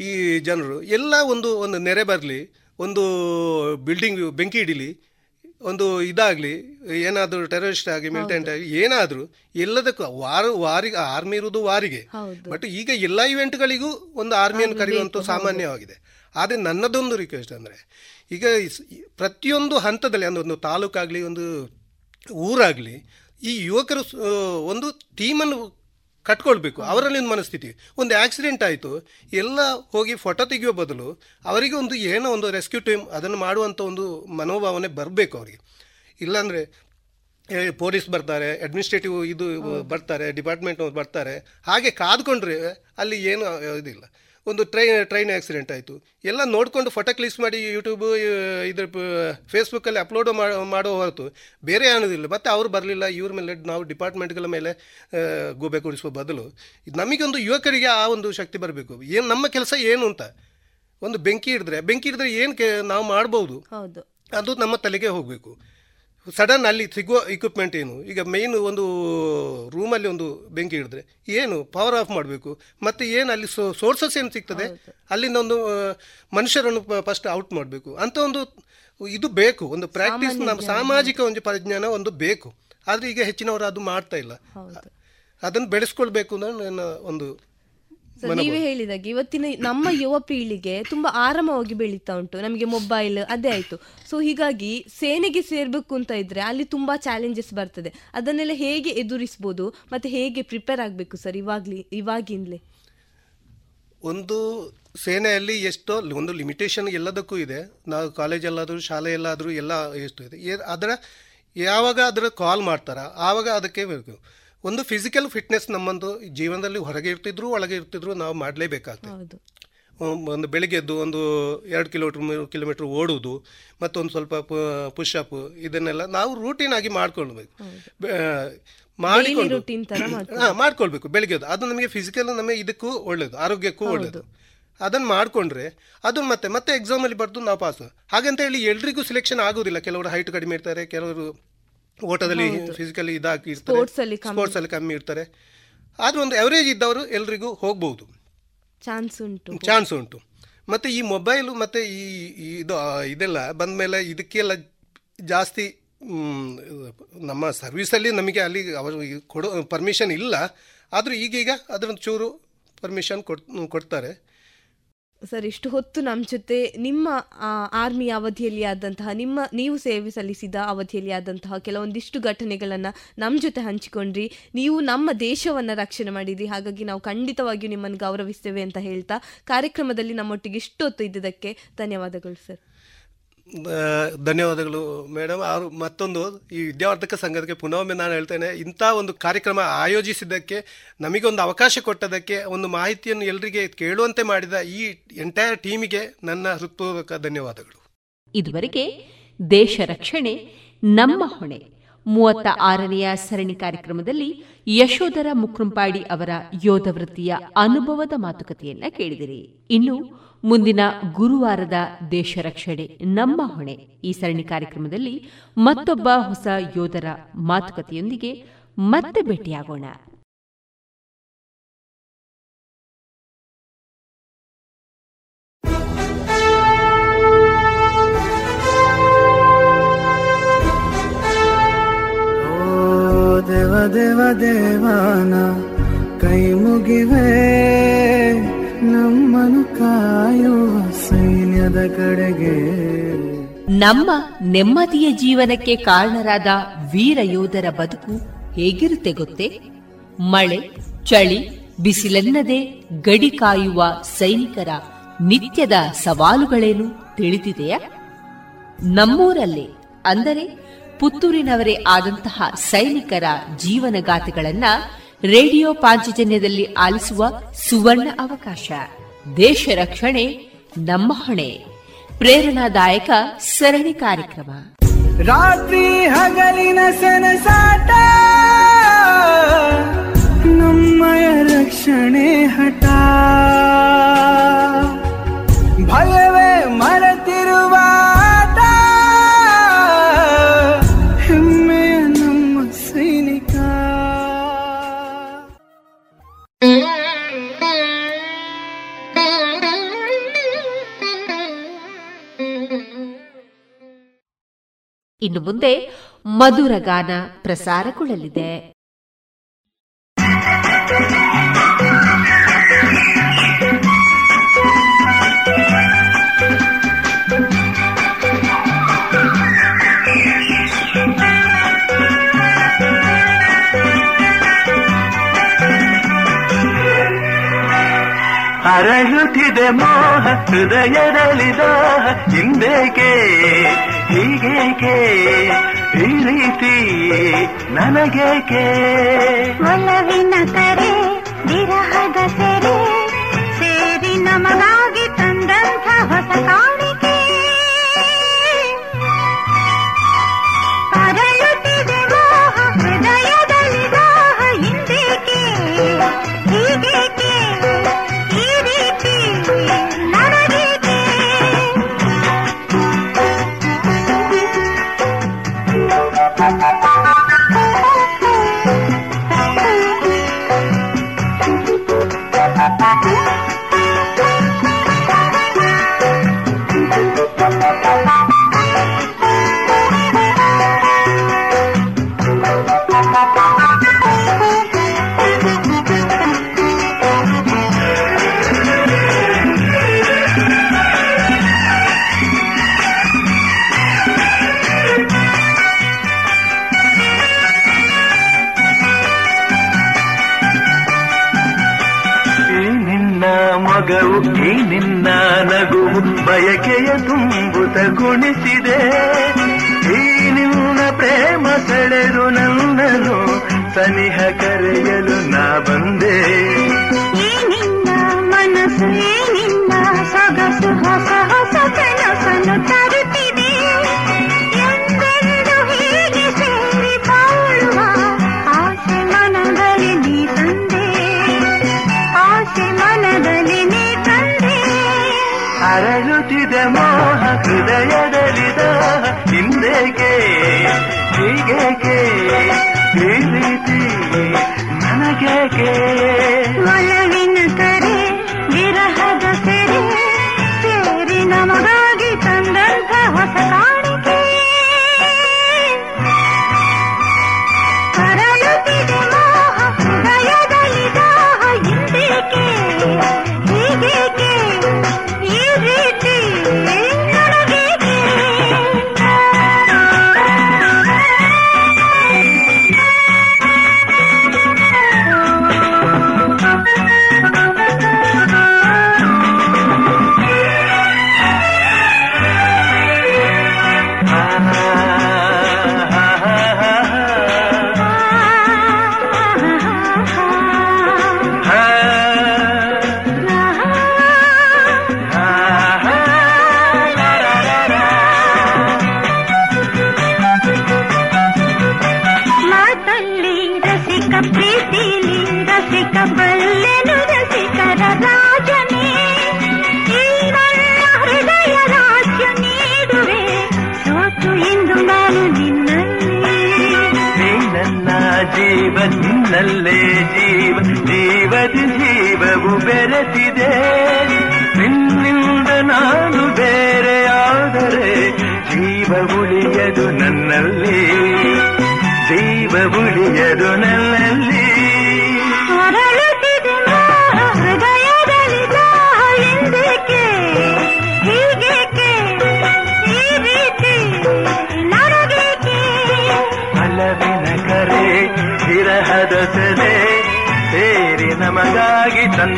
ಈ ಜನರು ಎಲ್ಲ ಒಂದು ಒಂದು ನೆರೆ ಬರಲಿ ಒಂದು ಬಿಲ್ಡಿಂಗ್ ಬೆಂಕಿ ಹಿಡಿಲಿ ಒಂದು ಇದಾಗಲಿ ಏನಾದರೂ ಟೆರರಿಸ್ಟ್ ಆಗಿ ಮಿಲಿಟೆಂಟ್ ಆಗಿ ಏನಾದರೂ ಎಲ್ಲದಕ್ಕೂ ವಾರ ವಾರಿಗೆ ಆರ್ಮಿ ಇರುವುದು ವಾರಿಗೆ. ಬಟ್ ಈಗ ಎಲ್ಲ ಇವೆಂಟ್ಗಳಿಗೂ ಒಂದು ಆರ್ಮಿಯನ್ನು ಕರೆಯುವಂಥ ಸಾಮಾನ್ಯವಾಗಿದೆ. ಆದರೆ ನನ್ನದೊಂದು ರಿಕ್ವೆಸ್ಟ್ ಅಂದರೆ ಈಗ ಪ್ರತಿಯೊಂದು ಹಂತದಲ್ಲಿ ಅಂದರೆ ಒಂದು ತಾಲೂಕಾಗಲಿ ಒಂದು ಊರಾಗಲಿ ಈ ಯುವಕರು ಒಂದು ಟೀಮನ್ನು ಕಟ್ಕೊಳ್ಬೇಕು ಅವರಲ್ಲಿ ಒಂದು ಮನಸ್ಥಿತಿ. ಒಂದು ಆಕ್ಸಿಡೆಂಟ್ ಆಯಿತು ಎಲ್ಲ ಹೋಗಿ ಫೋಟೋ ತೆಗೆಯೋ ಬದಲು ಅವರಿಗೆ ಒಂದು ಏನೋ ಒಂದು ರೆಸ್ಕ್ಯೂ ಟೀಮ್ ಅದನ್ನು ಮಾಡುವಂಥ ಒಂದು ಮನೋಭಾವನೆ ಬರಬೇಕು ಅವರಿಗೆ. ಇಲ್ಲಾಂದರೆ ಪೊಲೀಸ್ ಬರ್ತಾರೆ ಅಡ್ಮಿನಿಸ್ಟ್ರೇಟಿವ್ ಇದು ಬರ್ತಾರೆ ಡಿಪಾರ್ಟ್ಮೆಂಟ್ ಬರ್ತಾರೆ ಹಾಗೆ ಕಾದ್ಕೊಂಡ್ರೆ ಅಲ್ಲಿ ಏನು ಇದಿಲ್ಲ. ಒಂದು ಟ್ರೈನ್ ಟ್ರೈನ್ ಆಕ್ಸಿಡೆಂಟ್ ಆಯಿತು. ಎಲ್ಲ ನೋಡಿಕೊಂಡು ಫೋಟೋ ಕ್ಲಿಕ್ಸ್ ಮಾಡಿ ಯೂಟ್ಯೂಬ್ ಇದ್ರ ಫೇಸ್ಬುಕ್ಕಲ್ಲಿ ಅಪ್ಲೋಡ್ ಮಾಡೋ ಹೊರತು ಬೇರೆ ಅನ್ನೋದಿಲ್ಲ ಮತ್ತು ಅವರು ಬರಲಿಲ್ಲ ಇವ್ರ ಮೇಲೆ ನಾವು ಡಿಪಾರ್ಟ್ಮೆಂಟ್ಗಳ ಮೇಲೆ ಗೂಬೆ ಕೂಡಿಸುವ ಬದಲು. ನಮಗೊಂದು ಯುವಕರಿಗೆ ಆ ಒಂದು ಶಕ್ತಿ ಬರಬೇಕು. ಏನು ನಮ್ಮ ಕೆಲಸ ಏನು ಅಂತ. ಒಂದು ಬೆಂಕಿ ಹಿಡಿದ್ರೆ ಬೆಂಕಿ ಹಿಡಿದ್ರೆ ಏನು ನಾವು ಮಾಡ್ಬೋದು. ಅದು ನಮ್ಮ ತಲೆಗೆ ಹೋಗಬೇಕು. ಸಡನ್ ಅಲ್ಲಿ ಸಿಗುವ ಇಕ್ವಿಪ್ಮೆಂಟ್ ಏನು? ಈಗ ಮೇಯ್ನ್ ಒಂದು ರೂಮಲ್ಲಿ ಒಂದು ಬೆಂಕಿ ಹಿಡಿದ್ರೆ ಏನು? ಪವರ್ ಆಫ್ ಮಾಡಬೇಕು. ಮತ್ತು ಏನು ಅಲ್ಲಿ ಸೋರ್ಸಸ್ ಏನು ಸಿಗ್ತದೆ? ಅಲ್ಲಿಂದ ಒಂದು ಮನುಷ್ಯರನ್ನು ಫಸ್ಟ್ ಔಟ್ ಮಾಡಬೇಕು. ಅಂತ ಒಂದು ಇದು ಬೇಕು. ಒಂದು ಪ್ರಾಕ್ಟೀಸ್ ನಮ್ಮ ಸಾಮಾಜಿಕ ಒಂದು ಪರಿಜ್ಞಾನ ಒಂದು ಬೇಕು. ಆದರೆ ಈಗ ಹೆಚ್ಚಿನವರು ಅದು ಮಾಡ್ತಾ ಇಲ್ಲ. ಅದನ್ನು ಬೆಳೆಸ್ಕೊಳ್ಬೇಕು ಅನ್ನೋ ನನ್ನ ಒಂದು ನೀವೇ ಹೇಳಿದಾಗ ಇವತ್ತಿನ ನಮ್ಮ ಯುವ ಪೀಳಿಗೆ ತುಂಬಾ ಆರಾಮವಾಗಿ ಬೆಳೀತಾ ಉಂಟು. ನಮಗೆ ಮೊಬೈಲ್ ಅದೇ ಆಯ್ತು. ಸೊ ಹೀಗಾಗಿ ಸೇನೆಗೆ ಸೇರ್ಬೇಕು ಅಂತ ಇದ್ರೆ ಅಲ್ಲಿ ತುಂಬಾ ಚಾಲೆಂಜಸ್ ಬರ್ತದೆ. ಅದನ್ನೆಲ್ಲ ಹೇಗೆ ಎದುರಿಸಬಹುದು ಮತ್ತೆ ಹೇಗೆ ಪ್ರಿಪೇರ್ ಆಗಬೇಕು ಸರ್ ಇವಾಗ್ಲಿ ಇವಾಗಿಂದಲೇ? ಒಂದು ಸೇನೆಯಲ್ಲಿ ಎಷ್ಟೋ ಒಂದು ಲಿಮಿಟೇಷನ್ ಎಲ್ಲದಕ್ಕೂ ಇದೆ. ನಾವು ಕಾಲೇಜಲ್ಲಾದರೂ ಶಾಲೆಯಲ್ಲಾದರೂ ಎಲ್ಲ ಎಷ್ಟು ಇದೆ. ಅದರ ಯಾವಾಗ ಅದರ ಕಾಲ್ ಮಾಡ್ತಾರ ಆವಾಗ ಅದಕ್ಕೆ ಬೇಕು. ಒಂದು ಫಿಸಿಕಲ್ ಫಿಟ್ನೆಸ್ ನಮ್ಮೊಂದು ಜೀವನದಲ್ಲಿ ಹೊರಗೆ ಇರ್ತಿದ್ರು ಒಳಗೆ ಇರ್ತಿದ್ರು ನಾವು ಮಾಡಲೇಬೇಕಾಗ್ತದೆ. ಒಂದು ಬೆಳಿಗ್ಗೆ ಎದ್ದು ಒಂದು ಎರಡು ಕಿಲೋಮೀಟ್ರ್ ಮೂರು ಕಿಲೋಮೀಟ್ರ್ ಓಡುವುದು ಮತ್ತೊಂದು ಸ್ವಲ್ಪ ಪುಷಪ್ ಇದನ್ನೆಲ್ಲ ನಾವು ರೂಟೀನ್ ಆಗಿ ಮಾಡ್ಕೊಳ್ಬೇಕು. ಮಾಡಿಕೊಂಡು ಹಾಂ ಮಾಡ್ಕೊಳ್ಬೇಕು ಬೆಳಿಗ್ಗೆ ಅದು ನಮಗೆ ಫಿಸಿಕಲ್ ನಮಗೆ ಇದಕ್ಕೂ ಒಳ್ಳೇದು ಆರೋಗ್ಯಕ್ಕೂ ಒಳ್ಳೇದು. ಅದನ್ನು ಮಾಡಿಕೊಂಡ್ರೆ ಅದು ಮತ್ತೆ ಮತ್ತೆ ಎಕ್ಸಾಮಲ್ಲಿ ಬರೆದು ನಾವು ಪಾಸ್ ಹಾಗಂತ ಹೇಳಿ ಎಲ್ರಿಗೂ ಸೆಲೆಕ್ಷನ್ ಆಗೋದಿಲ್ಲ ಕೆಲವರು ಹೈಟ್ ಕಡಿಮೆ ಇರ್ತಾರೆ ಕೆಲವರು ಓಟದಲ್ಲಿ ಫಿಸಿಕಲಿ ಇದಾಗಿ ಸ್ಪೋರ್ಟ್ಸ್ ಅಲ್ಲಿ ಕಮ್ಮಿ. ಇರ್ತಾರೆ. ಆದ್ರೆ ಒಂದು ಅವರೇಜ್ ಇದ್ದವರು ಎಲ್ರಿಗೂ ಹೋಗ್ಬಹುದು ಚಾನ್ಸ್ ಉಂಟು. ಚಾನ್ಸ್ ಉಂಟು. ಮತ್ತೆ ಈ ಮೊಬೈಲು ಮತ್ತೆ ಈ ಇದು ಇದೆಲ್ಲ ಬಂದ ಮೇಲೆ ಇದಕ್ಕೆಲ್ಲ ಜಾಸ್ತಿ ನಮ್ಮ ಸರ್ವಿಸ್ ಅಲ್ಲಿ ನಮಗೆ ಅಲ್ಲಿ ಅವರು ಕೊಡೋ ಪರ್ಮಿಷನ್ ಇಲ್ಲ. ಆದ್ರೂ ಈಗೀಗ ಅದರೊಂದು ಚೂರು ಪರ್ಮಿಷನ್ ಕೊಡ್ ಕೊಡ್ತಾರೆ. ಸರ್, ಇಷ್ಟು ಹೊತ್ತು ನಮ್ಮ ಜೊತೆ ನಿಮ್ಮ ಆರ್ಮಿ ಅವಧಿಯಲ್ಲಿ ಆದಂತಹ, ನಿಮ್ಮ, ನೀವು ಸೇವೆ ಸಲ್ಲಿಸಿದ ಅವಧಿಯಲ್ಲಿ ಆದಂತಹ ಕೆಲವೊಂದಿಷ್ಟು ಘಟನೆಗಳನ್ನು ನಮ್ಮ ಜೊತೆ ಹಂಚಿಕೊಂಡ್ರಿ. ನೀವು ನಮ್ಮ ದೇಶವನ್ನು ರಕ್ಷಣೆ ಮಾಡಿದ್ರಿ. ಹಾಗಾಗಿ ನಾವು ಖಂಡಿತವಾಗಿಯೂ ನಿಮ್ಮನ್ನು ಗೌರವಿಸ್ತೇವೆ ಅಂತ ಹೇಳ್ತಾ ಕಾರ್ಯಕ್ರಮದಲ್ಲಿ ನಮ್ಮೊಟ್ಟಿಗೆ ಇಷ್ಟು ಹೊತ್ತು ಇದ್ದದಕ್ಕೆ ಧನ್ಯವಾದಗಳು ಸರ್. ಧನ್ಯವಾದಗಳು ಮೇಡಮ್. ಅವರು ಮತ್ತೊಂದು, ಈ ವಿದ್ಯಾವರ್ಧಕ ಸಂಘದಕ್ಕೆ ಪುನಃ ನಾನು ಹೇಳ್ತೇನೆ, ಇಂಥ ಒಂದು ಕಾರ್ಯಕ್ರಮ ಆಯೋಜಿಸಿದ್ದಕ್ಕೆ ನಮಗೆ ಒಂದು ಅವಕಾಶ ಕೊಟ್ಟದಕ್ಕೆ, ಒಂದು ಮಾಹಿತಿಯನ್ನು ಎಲ್ಲರಿಗೆ ಕೇಳುವಂತೆ ಮಾಡಿದ ಈ ಎಂಟೈರ್ ಟೀಮಿಗೆ ನನ್ನ ಹೃತ್ಪೂರ್ವಕ ಧನ್ಯವಾದಗಳು. ಇದುವರೆಗೆ ದೇಶ ರಕ್ಷಣೆ, ನಮ್ಮ ಹೊಣೆ. ಮೂವತ್ತ ಆರನೆಯ ಸರಣಿ ಕಾರ್ಯಕ್ರಮದಲ್ಲಿ ಯಶೋಧರ ಮುಕ್ರಂಪಾಡಿ ಅವರ ಯೋಧ ವೃತ್ತಿಯ ಅನುಭವದ ಮಾತುಕತೆಯನ್ನ ಕೇಳಿದಿರಿ. ಇನ್ನು ಮುಂದಿನ ಗುರುವಾರದ ದೇಶ ರಕ್ಷಣೆ ನಮ್ಮ ಹೊಣೆ. ಈ ಸರಣಿ ಕಾರ್ಯಕ್ರಮದಲ್ಲಿ ಮತ್ತೊಬ್ಬ ಹೊಸ ಯೋಧರ ಮಾತುಕತೆಯೊಂದಿಗೆ ಮತ್ತೆ ಭೇಟಿಯಾಗೋಣ. ದೇವ ದೇವ ದೇವಾನ, ಕೈ ಮುಗಿವೆ. ನಮ್ಮನು ಕಾಯುವ ಸೈನ್ಯದ ಕಡೆಗೆ. ನಮ್ಮ ನೆಮ್ಮದಿಯ ಜೀವನಕ್ಕೆ ಕಾರಣರಾದ ವೀರ ಯೋಧರ ಬದುಕು ಹೇಗಿರುತ್ತೆ ಗೊತ್ತೇ? ಮಳೆ, ಚಳಿ, ಬಿಸಿಲೆನ್ನದೆ ಗಡಿ ಕಾಯುವ ಸೈನಿಕರ ನಿತ್ಯದ ಸವಾಲುಗಳೇನು ತಿಳಿದಿದೆಯಾ? ನಮ್ಮೂರಲ್ಲೇ, ಅಂದರೆ ಪುತ್ತೂರಿನವರೇ ಆದಂತಹ ಸೈನಿಕರ ಜೀವನಗಾಥೆಗಳನ್ನ ರೇಡಿಯೋ ಪಾಂಚಜನ್ಯದಲ್ಲಿ ಆಲಿಸುವ ಸುವರ್ಣ ಅವಕಾಶ. ದೇಶ ರಕ್ಷಣೆ, ನಮ್ಮ ಹೊಣೆ. ಪ್ರೇರಣಾದಾಯಕ ಸರಣಿ ಕಾರ್ಯಕ್ರಮ. ರಾತ್ರಿ ಹಗಲಿನ ಸನಸಾಟ, ನಮ್ಮಯ ರಕ್ಷಣೆ ಹಠ. ಭಯವೇ ಮರೆತಿರುವ ಇನ್ನು ಮುಂದೆ ಮಧುರ ಗಾನ ಪ್ರಸಾರಗೊಳ್ಳಲಿದೆ. ಅರಳುತ್ತಿದೆ ಮೋಹ ಹೃದಯದಲ್ಲಿದ ಹಿಂದೇಕೆ? ಹೀಗೇಕೆ? ಈ ರೀತಿ ನನಗೇಕೆ? ಒಲವಿನ ಕರೆ ವಿರಹದ ಸೆರೆ ತುಂಬುತ ಗುಣಿಸಿದೆ. ಈ ನಿನ್ನ ಪ್ರೇಮ ಸೆಳೆದು ನನ್ನನು ಸನಿಹ ಕರೆಯಲು ನಾ ಬಂದೆ. ಮನಸ್ಸು ನಿನ್ನ ಸೊಗಸು, ಹೊಸ ಹೊಸ ಕನಸನ್ನು ತರುತ್ತಿದೆ ಅರಳುತ್ತಿದೆ ಮೋಹ ಹೃದಯದಲ್ಲಿದ ಹಿಂದೇಕೆ ಹೀಗೇಕೆ ಈ ನನಗೆ ನನಗೇಕೆ ನಿನ್ನಲ್ಲೇ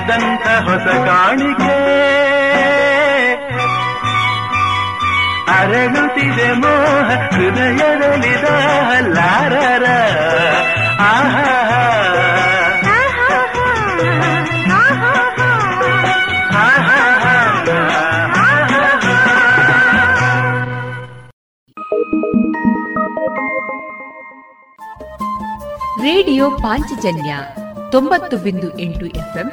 ತಂದಂತ ಹೊಸ ಕಾಣಿಕೆ. ಅರಳುತ್ತಿದೆ ಹೃದಯದಲ್ಲಿದ ಲಾರರ ಆಹಾ ರೇಡಿಯೋ ಪಾಂಚಜನ್ಯ ತೊಂಬತ್ತು ಬಿಂದು ಎಂಟು ಎಫ್ಎಂ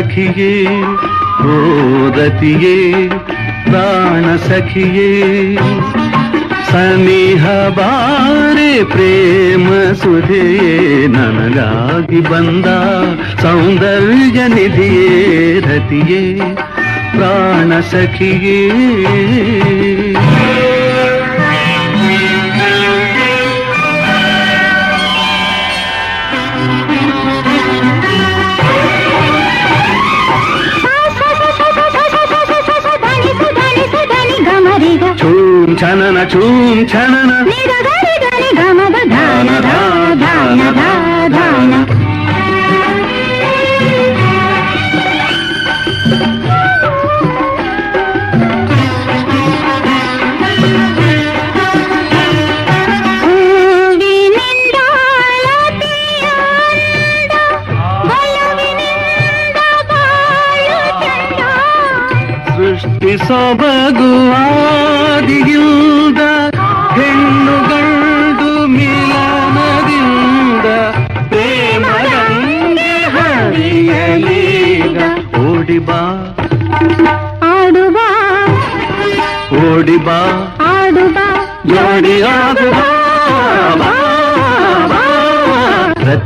ಸಖಿಯೇ ಓ ರತಿಯೇ ಪ್ರಾಣ ಸಖಿಯೇ. ಸನಿಹ ಬಾರೆ ಪ್ರೇಮ ಸುಧೆಯೇ, ನನಗಾಗಿ ಬಂದ ಸೌಂದರ್ಯ ನಿಧಿಯೇ, ರತಿಯೇ, ಪ್ರಾಣ ಸಖಿಯೇ. ಚೂಂ ಛನನ ಚೂಂ ಛನನ ಗಮದ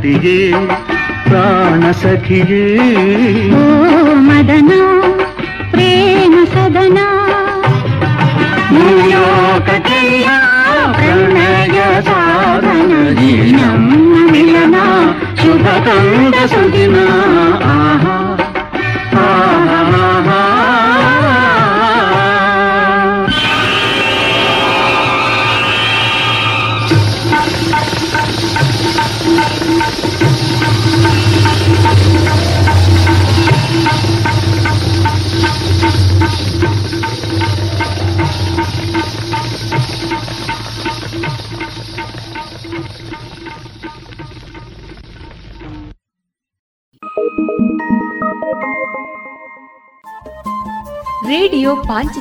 ರತಿಯೇ ಪ್ರಾಣ ಸಖಿಯೇ ಓ ಮದನ ಪ್ರೇಮ ಸದನ ಮೂಲೋಕಕ್ಕೆಲ್ಲ ಪ್ರಣಯ ಸಾಧನ ಈ ನಮ್ಮ ಮಿಲನ ಶುಭ ತಂದ ಸುದಿನ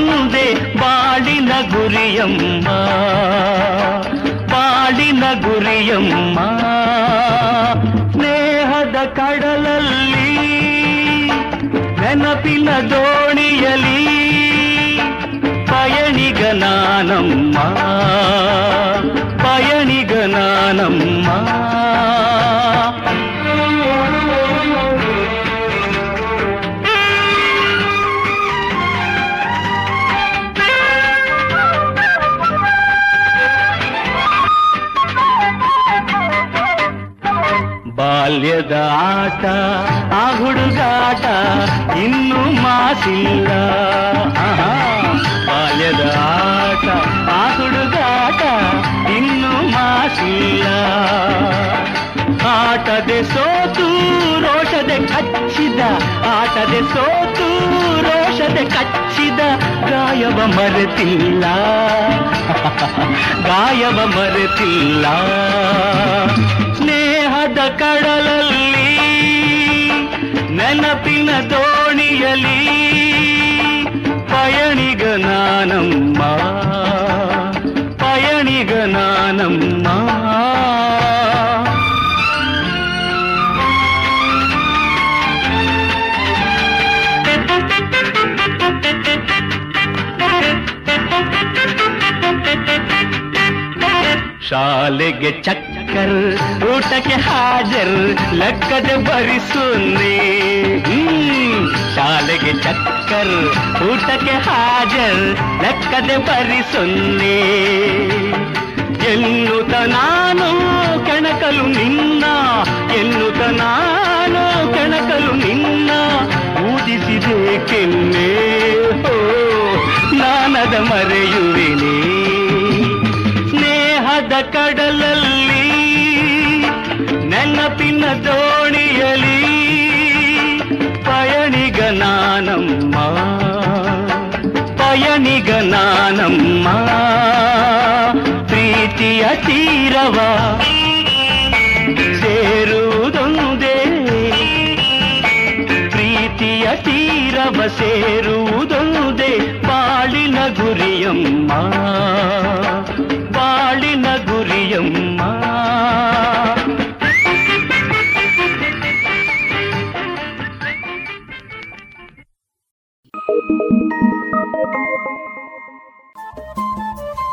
ತಂದೆ ಬಾಳಿನ ಗುರಿಯಮ್ಮ ಬಾಳಿನ ಗುರಿಯಮ್ಮ ಸ್ನೇಹದ ಕಡಲಲ್ಲಿ ನೆನಪಿನ ದೋಣಿಯಲಿ ಪಯಣಿಗ ನಾನಮ್ಮ ಪಯಣಿಗ ನಾನಮ್ಮ ಬಾಲ್ಯದ ಆಟ, ಆ ಹುಡುಗಾಟ ಇನ್ನು ಮಾತಿಲ್ಲ. ಬಾಲ್ಯದ ಆಟ, ಆ ಹುಡುಗಾಟ ಇನ್ನು ಮಾತಿಲ್ಲ. ಆಟದೆ ಸೋತು, ರೋಷದೆ ಕಚ್ಚಿದ, ಆಟದೆ ಸೋತು, ರೋಷದೆ ಕಚ್ಚಿದ, ಗಾಯವ ಮರೆತಿಲ್ಲ. ಗಾಯವ ಮರೆತಿಲ್ಲ. ಕಡಲಲ್ಲಿ ನೆನಪಿನ ದೋಣಿಯಲಿ ಪಯಣಿಗ ನಾನಮ್ಮ ಪಯಣಿಗ ನಾನಮ್ಮ ಶಾಲೆಗೆ ಚಕ್ಕ ಚಕ್ಕರ್ ಊಟಕ್ಕೆ ಹಾಜರ್, ಲೆಕ್ಕದೆ ಬರಿಸುನ್ನಿ. ಶಾಲೆಗೆ ಚಕ್ಕರ್, ಊಟಕ್ಕೆ ಹಾಜರ್, ಲೆಕ್ಕದೆ ಬರಿಸುನ್ನಿ ಎನ್ನುತ್ತ ನಾನು ಕೆಣಕಲು ನಿನ್ನ, ಎನ್ನುತ್ತ ನಾನು ಕೆಣಕಲು ನಿನ್ನ, ಊದಿಸಿದೆ ಕೆನ್ನೆ. ನಾನದ ಮರೆಯುವೆನೆ. ದೋಣಿಯಲಿ ಪಯಣಿಗ ನಾನಮ್ಮ ಪಯಣಿಗ ನಾನಮ್ಮ ಪ್ರೀತಿಯ ತೀರವ ಸೇರುವುದೊಂದೇ ಪ್ರೀತಿಯ ತೀರವ ಸೇರುವುದೊಂದೇ ಬಾಳಿನ ಗುರಿಯಮ್ಮ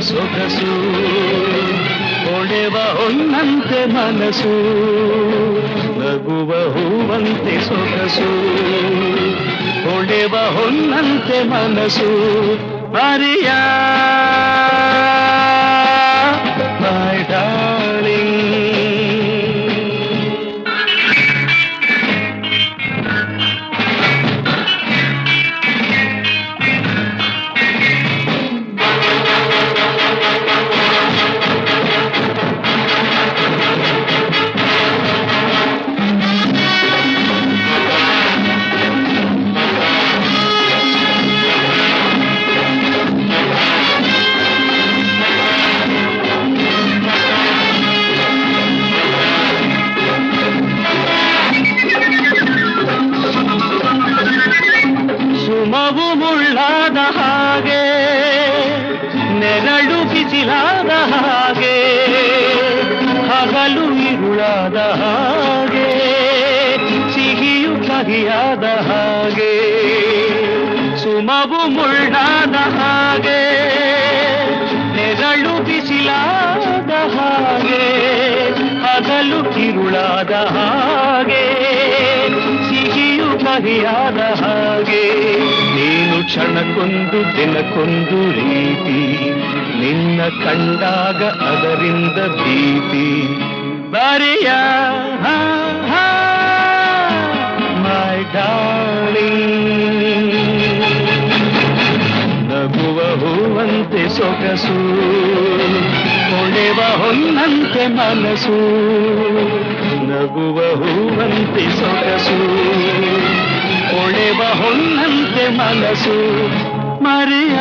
ಸೊಗಸು ಹೊಳೆವ ಹೊನ್ನಂತೆ ಮನಸ್ಸು ನಗುವ ಹೂವಂತೆ ಸೊಗಸು ಹೊಳೆವ ಹೊನ್ನಂತೆ ಮನಸ್ಸು ಮರಿಯ ಕಿರುಳಾದ ಹಾಗೆ, ಸಿಹಿಯು ಮಹಿಯಾದ ಹಾಗೆ. ನೀನು ಕ್ಷಣಕ್ಕೊಂದು, ದಿನಕ್ಕೊಂದು ರೀತಿ, ನಿನ್ನ ಕಂಡಾಗ ಅದರಿಂದ ಭೀತಿ. ಬರಿಯ ಮೈ ಡಾಳಿ ನಗುವ ಹೂವಂತೆ ಸೊಗಸು ಹೊಳೆವ ಹೊನ್ನಂತೆ ಮನಸ್ಸು ನಗುವ ಹೂವಂತೆ ಸೊಗಸು ಹೊಳೆವ ಹೊನ್ನಂತೆ ಮನಸ್ಸು ಮರೆಯ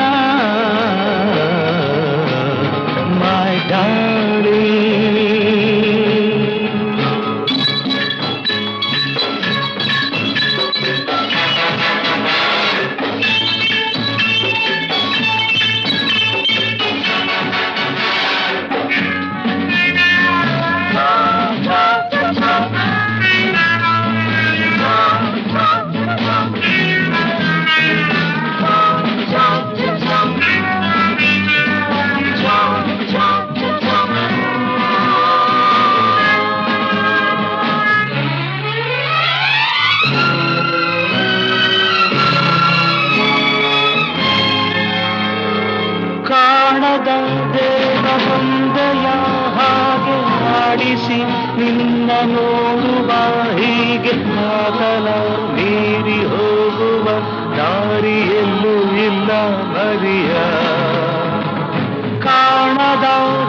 ಮೈ ಡಾರ್ಲಿಂಗ್ ನಿನ್ನ ನೋಡುವ ಹೀಗೆ ಕಾತಲ ಮೀರಿ ಹೋಗುವ ದಾರಿಯಲ್ಲೂ ಇಲ್ಲ ಮರಿಯ. ಕಾಣದ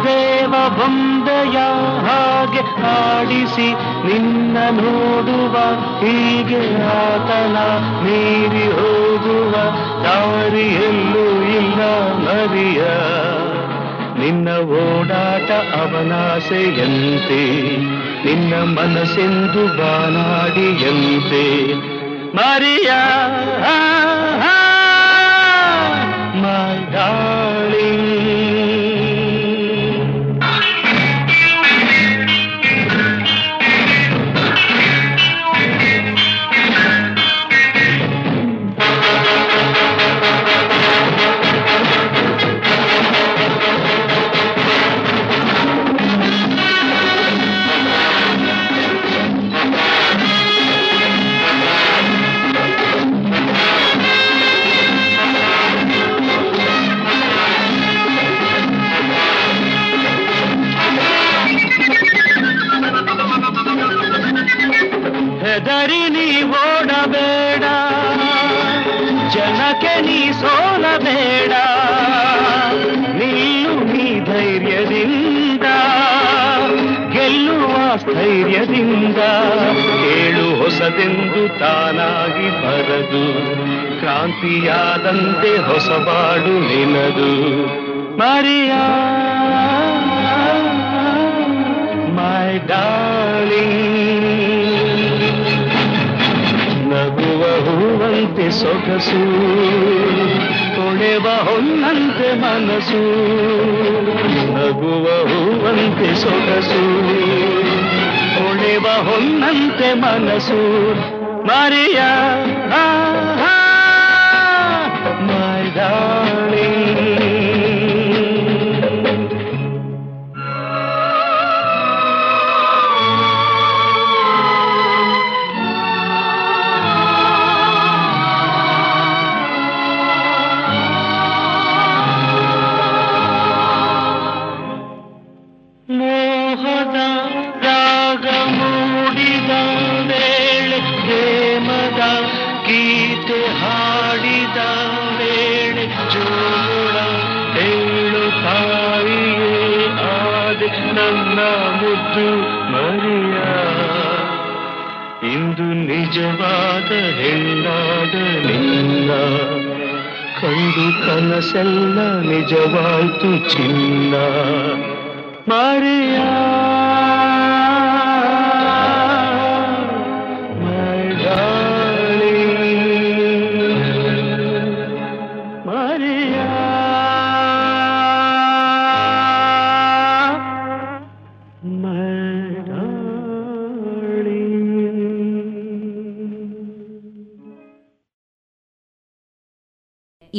ದೇವ ಬಂದೆಯ ಹಾಗೆ ಆಡಿಸಿ ನಿನ್ನ ನೋಡುವ ಹೀಗೆ ಆತನ ಮೀರಿ ಹೋಗುವ ದಾರಿಯಲ್ಲೂ ಇಲ್ಲ ಮರಿಯ. ನಿನ್ನ ಓಡಾಟ ಅವನಾಸೆಯಂತೆ. ನಿನ್ನ ಮನಸ್ಸೆಂದು ಬಾನಾಡಿಯಂತೆ ಮರಿಯ ಮೈ ಹೊಸದೆಂದು ತಾನಾಗಿ ಬರದು, ಕ್ರಾಂತಿಯಾದಂತೆ ಹೊಸಬಾಡು ನಿನದು. Maria, my darling. ನಗುವ ಹೂವಂತೆ ಸೊಗಸು, ತೊಳೆವ ಹೊನ್ನಂತೆ ಮನಸ್ಸು ನಗುವ ಹೂವಂತೆ ಸೊಗಸು. ತೊಳೆವ ಹೊನ್ನಂತೆ ಮನಸ್ಸು ಮರಿಯ ಮೈ ನಿಜವಾದ ಹೆಣ್ಣಾದ ನಿನ್ನ. ಕಂಡು ಕನಸೆಲ್ಲ ನಿಜವಾಯ್ತು ಚಿನ್ನ. Maria,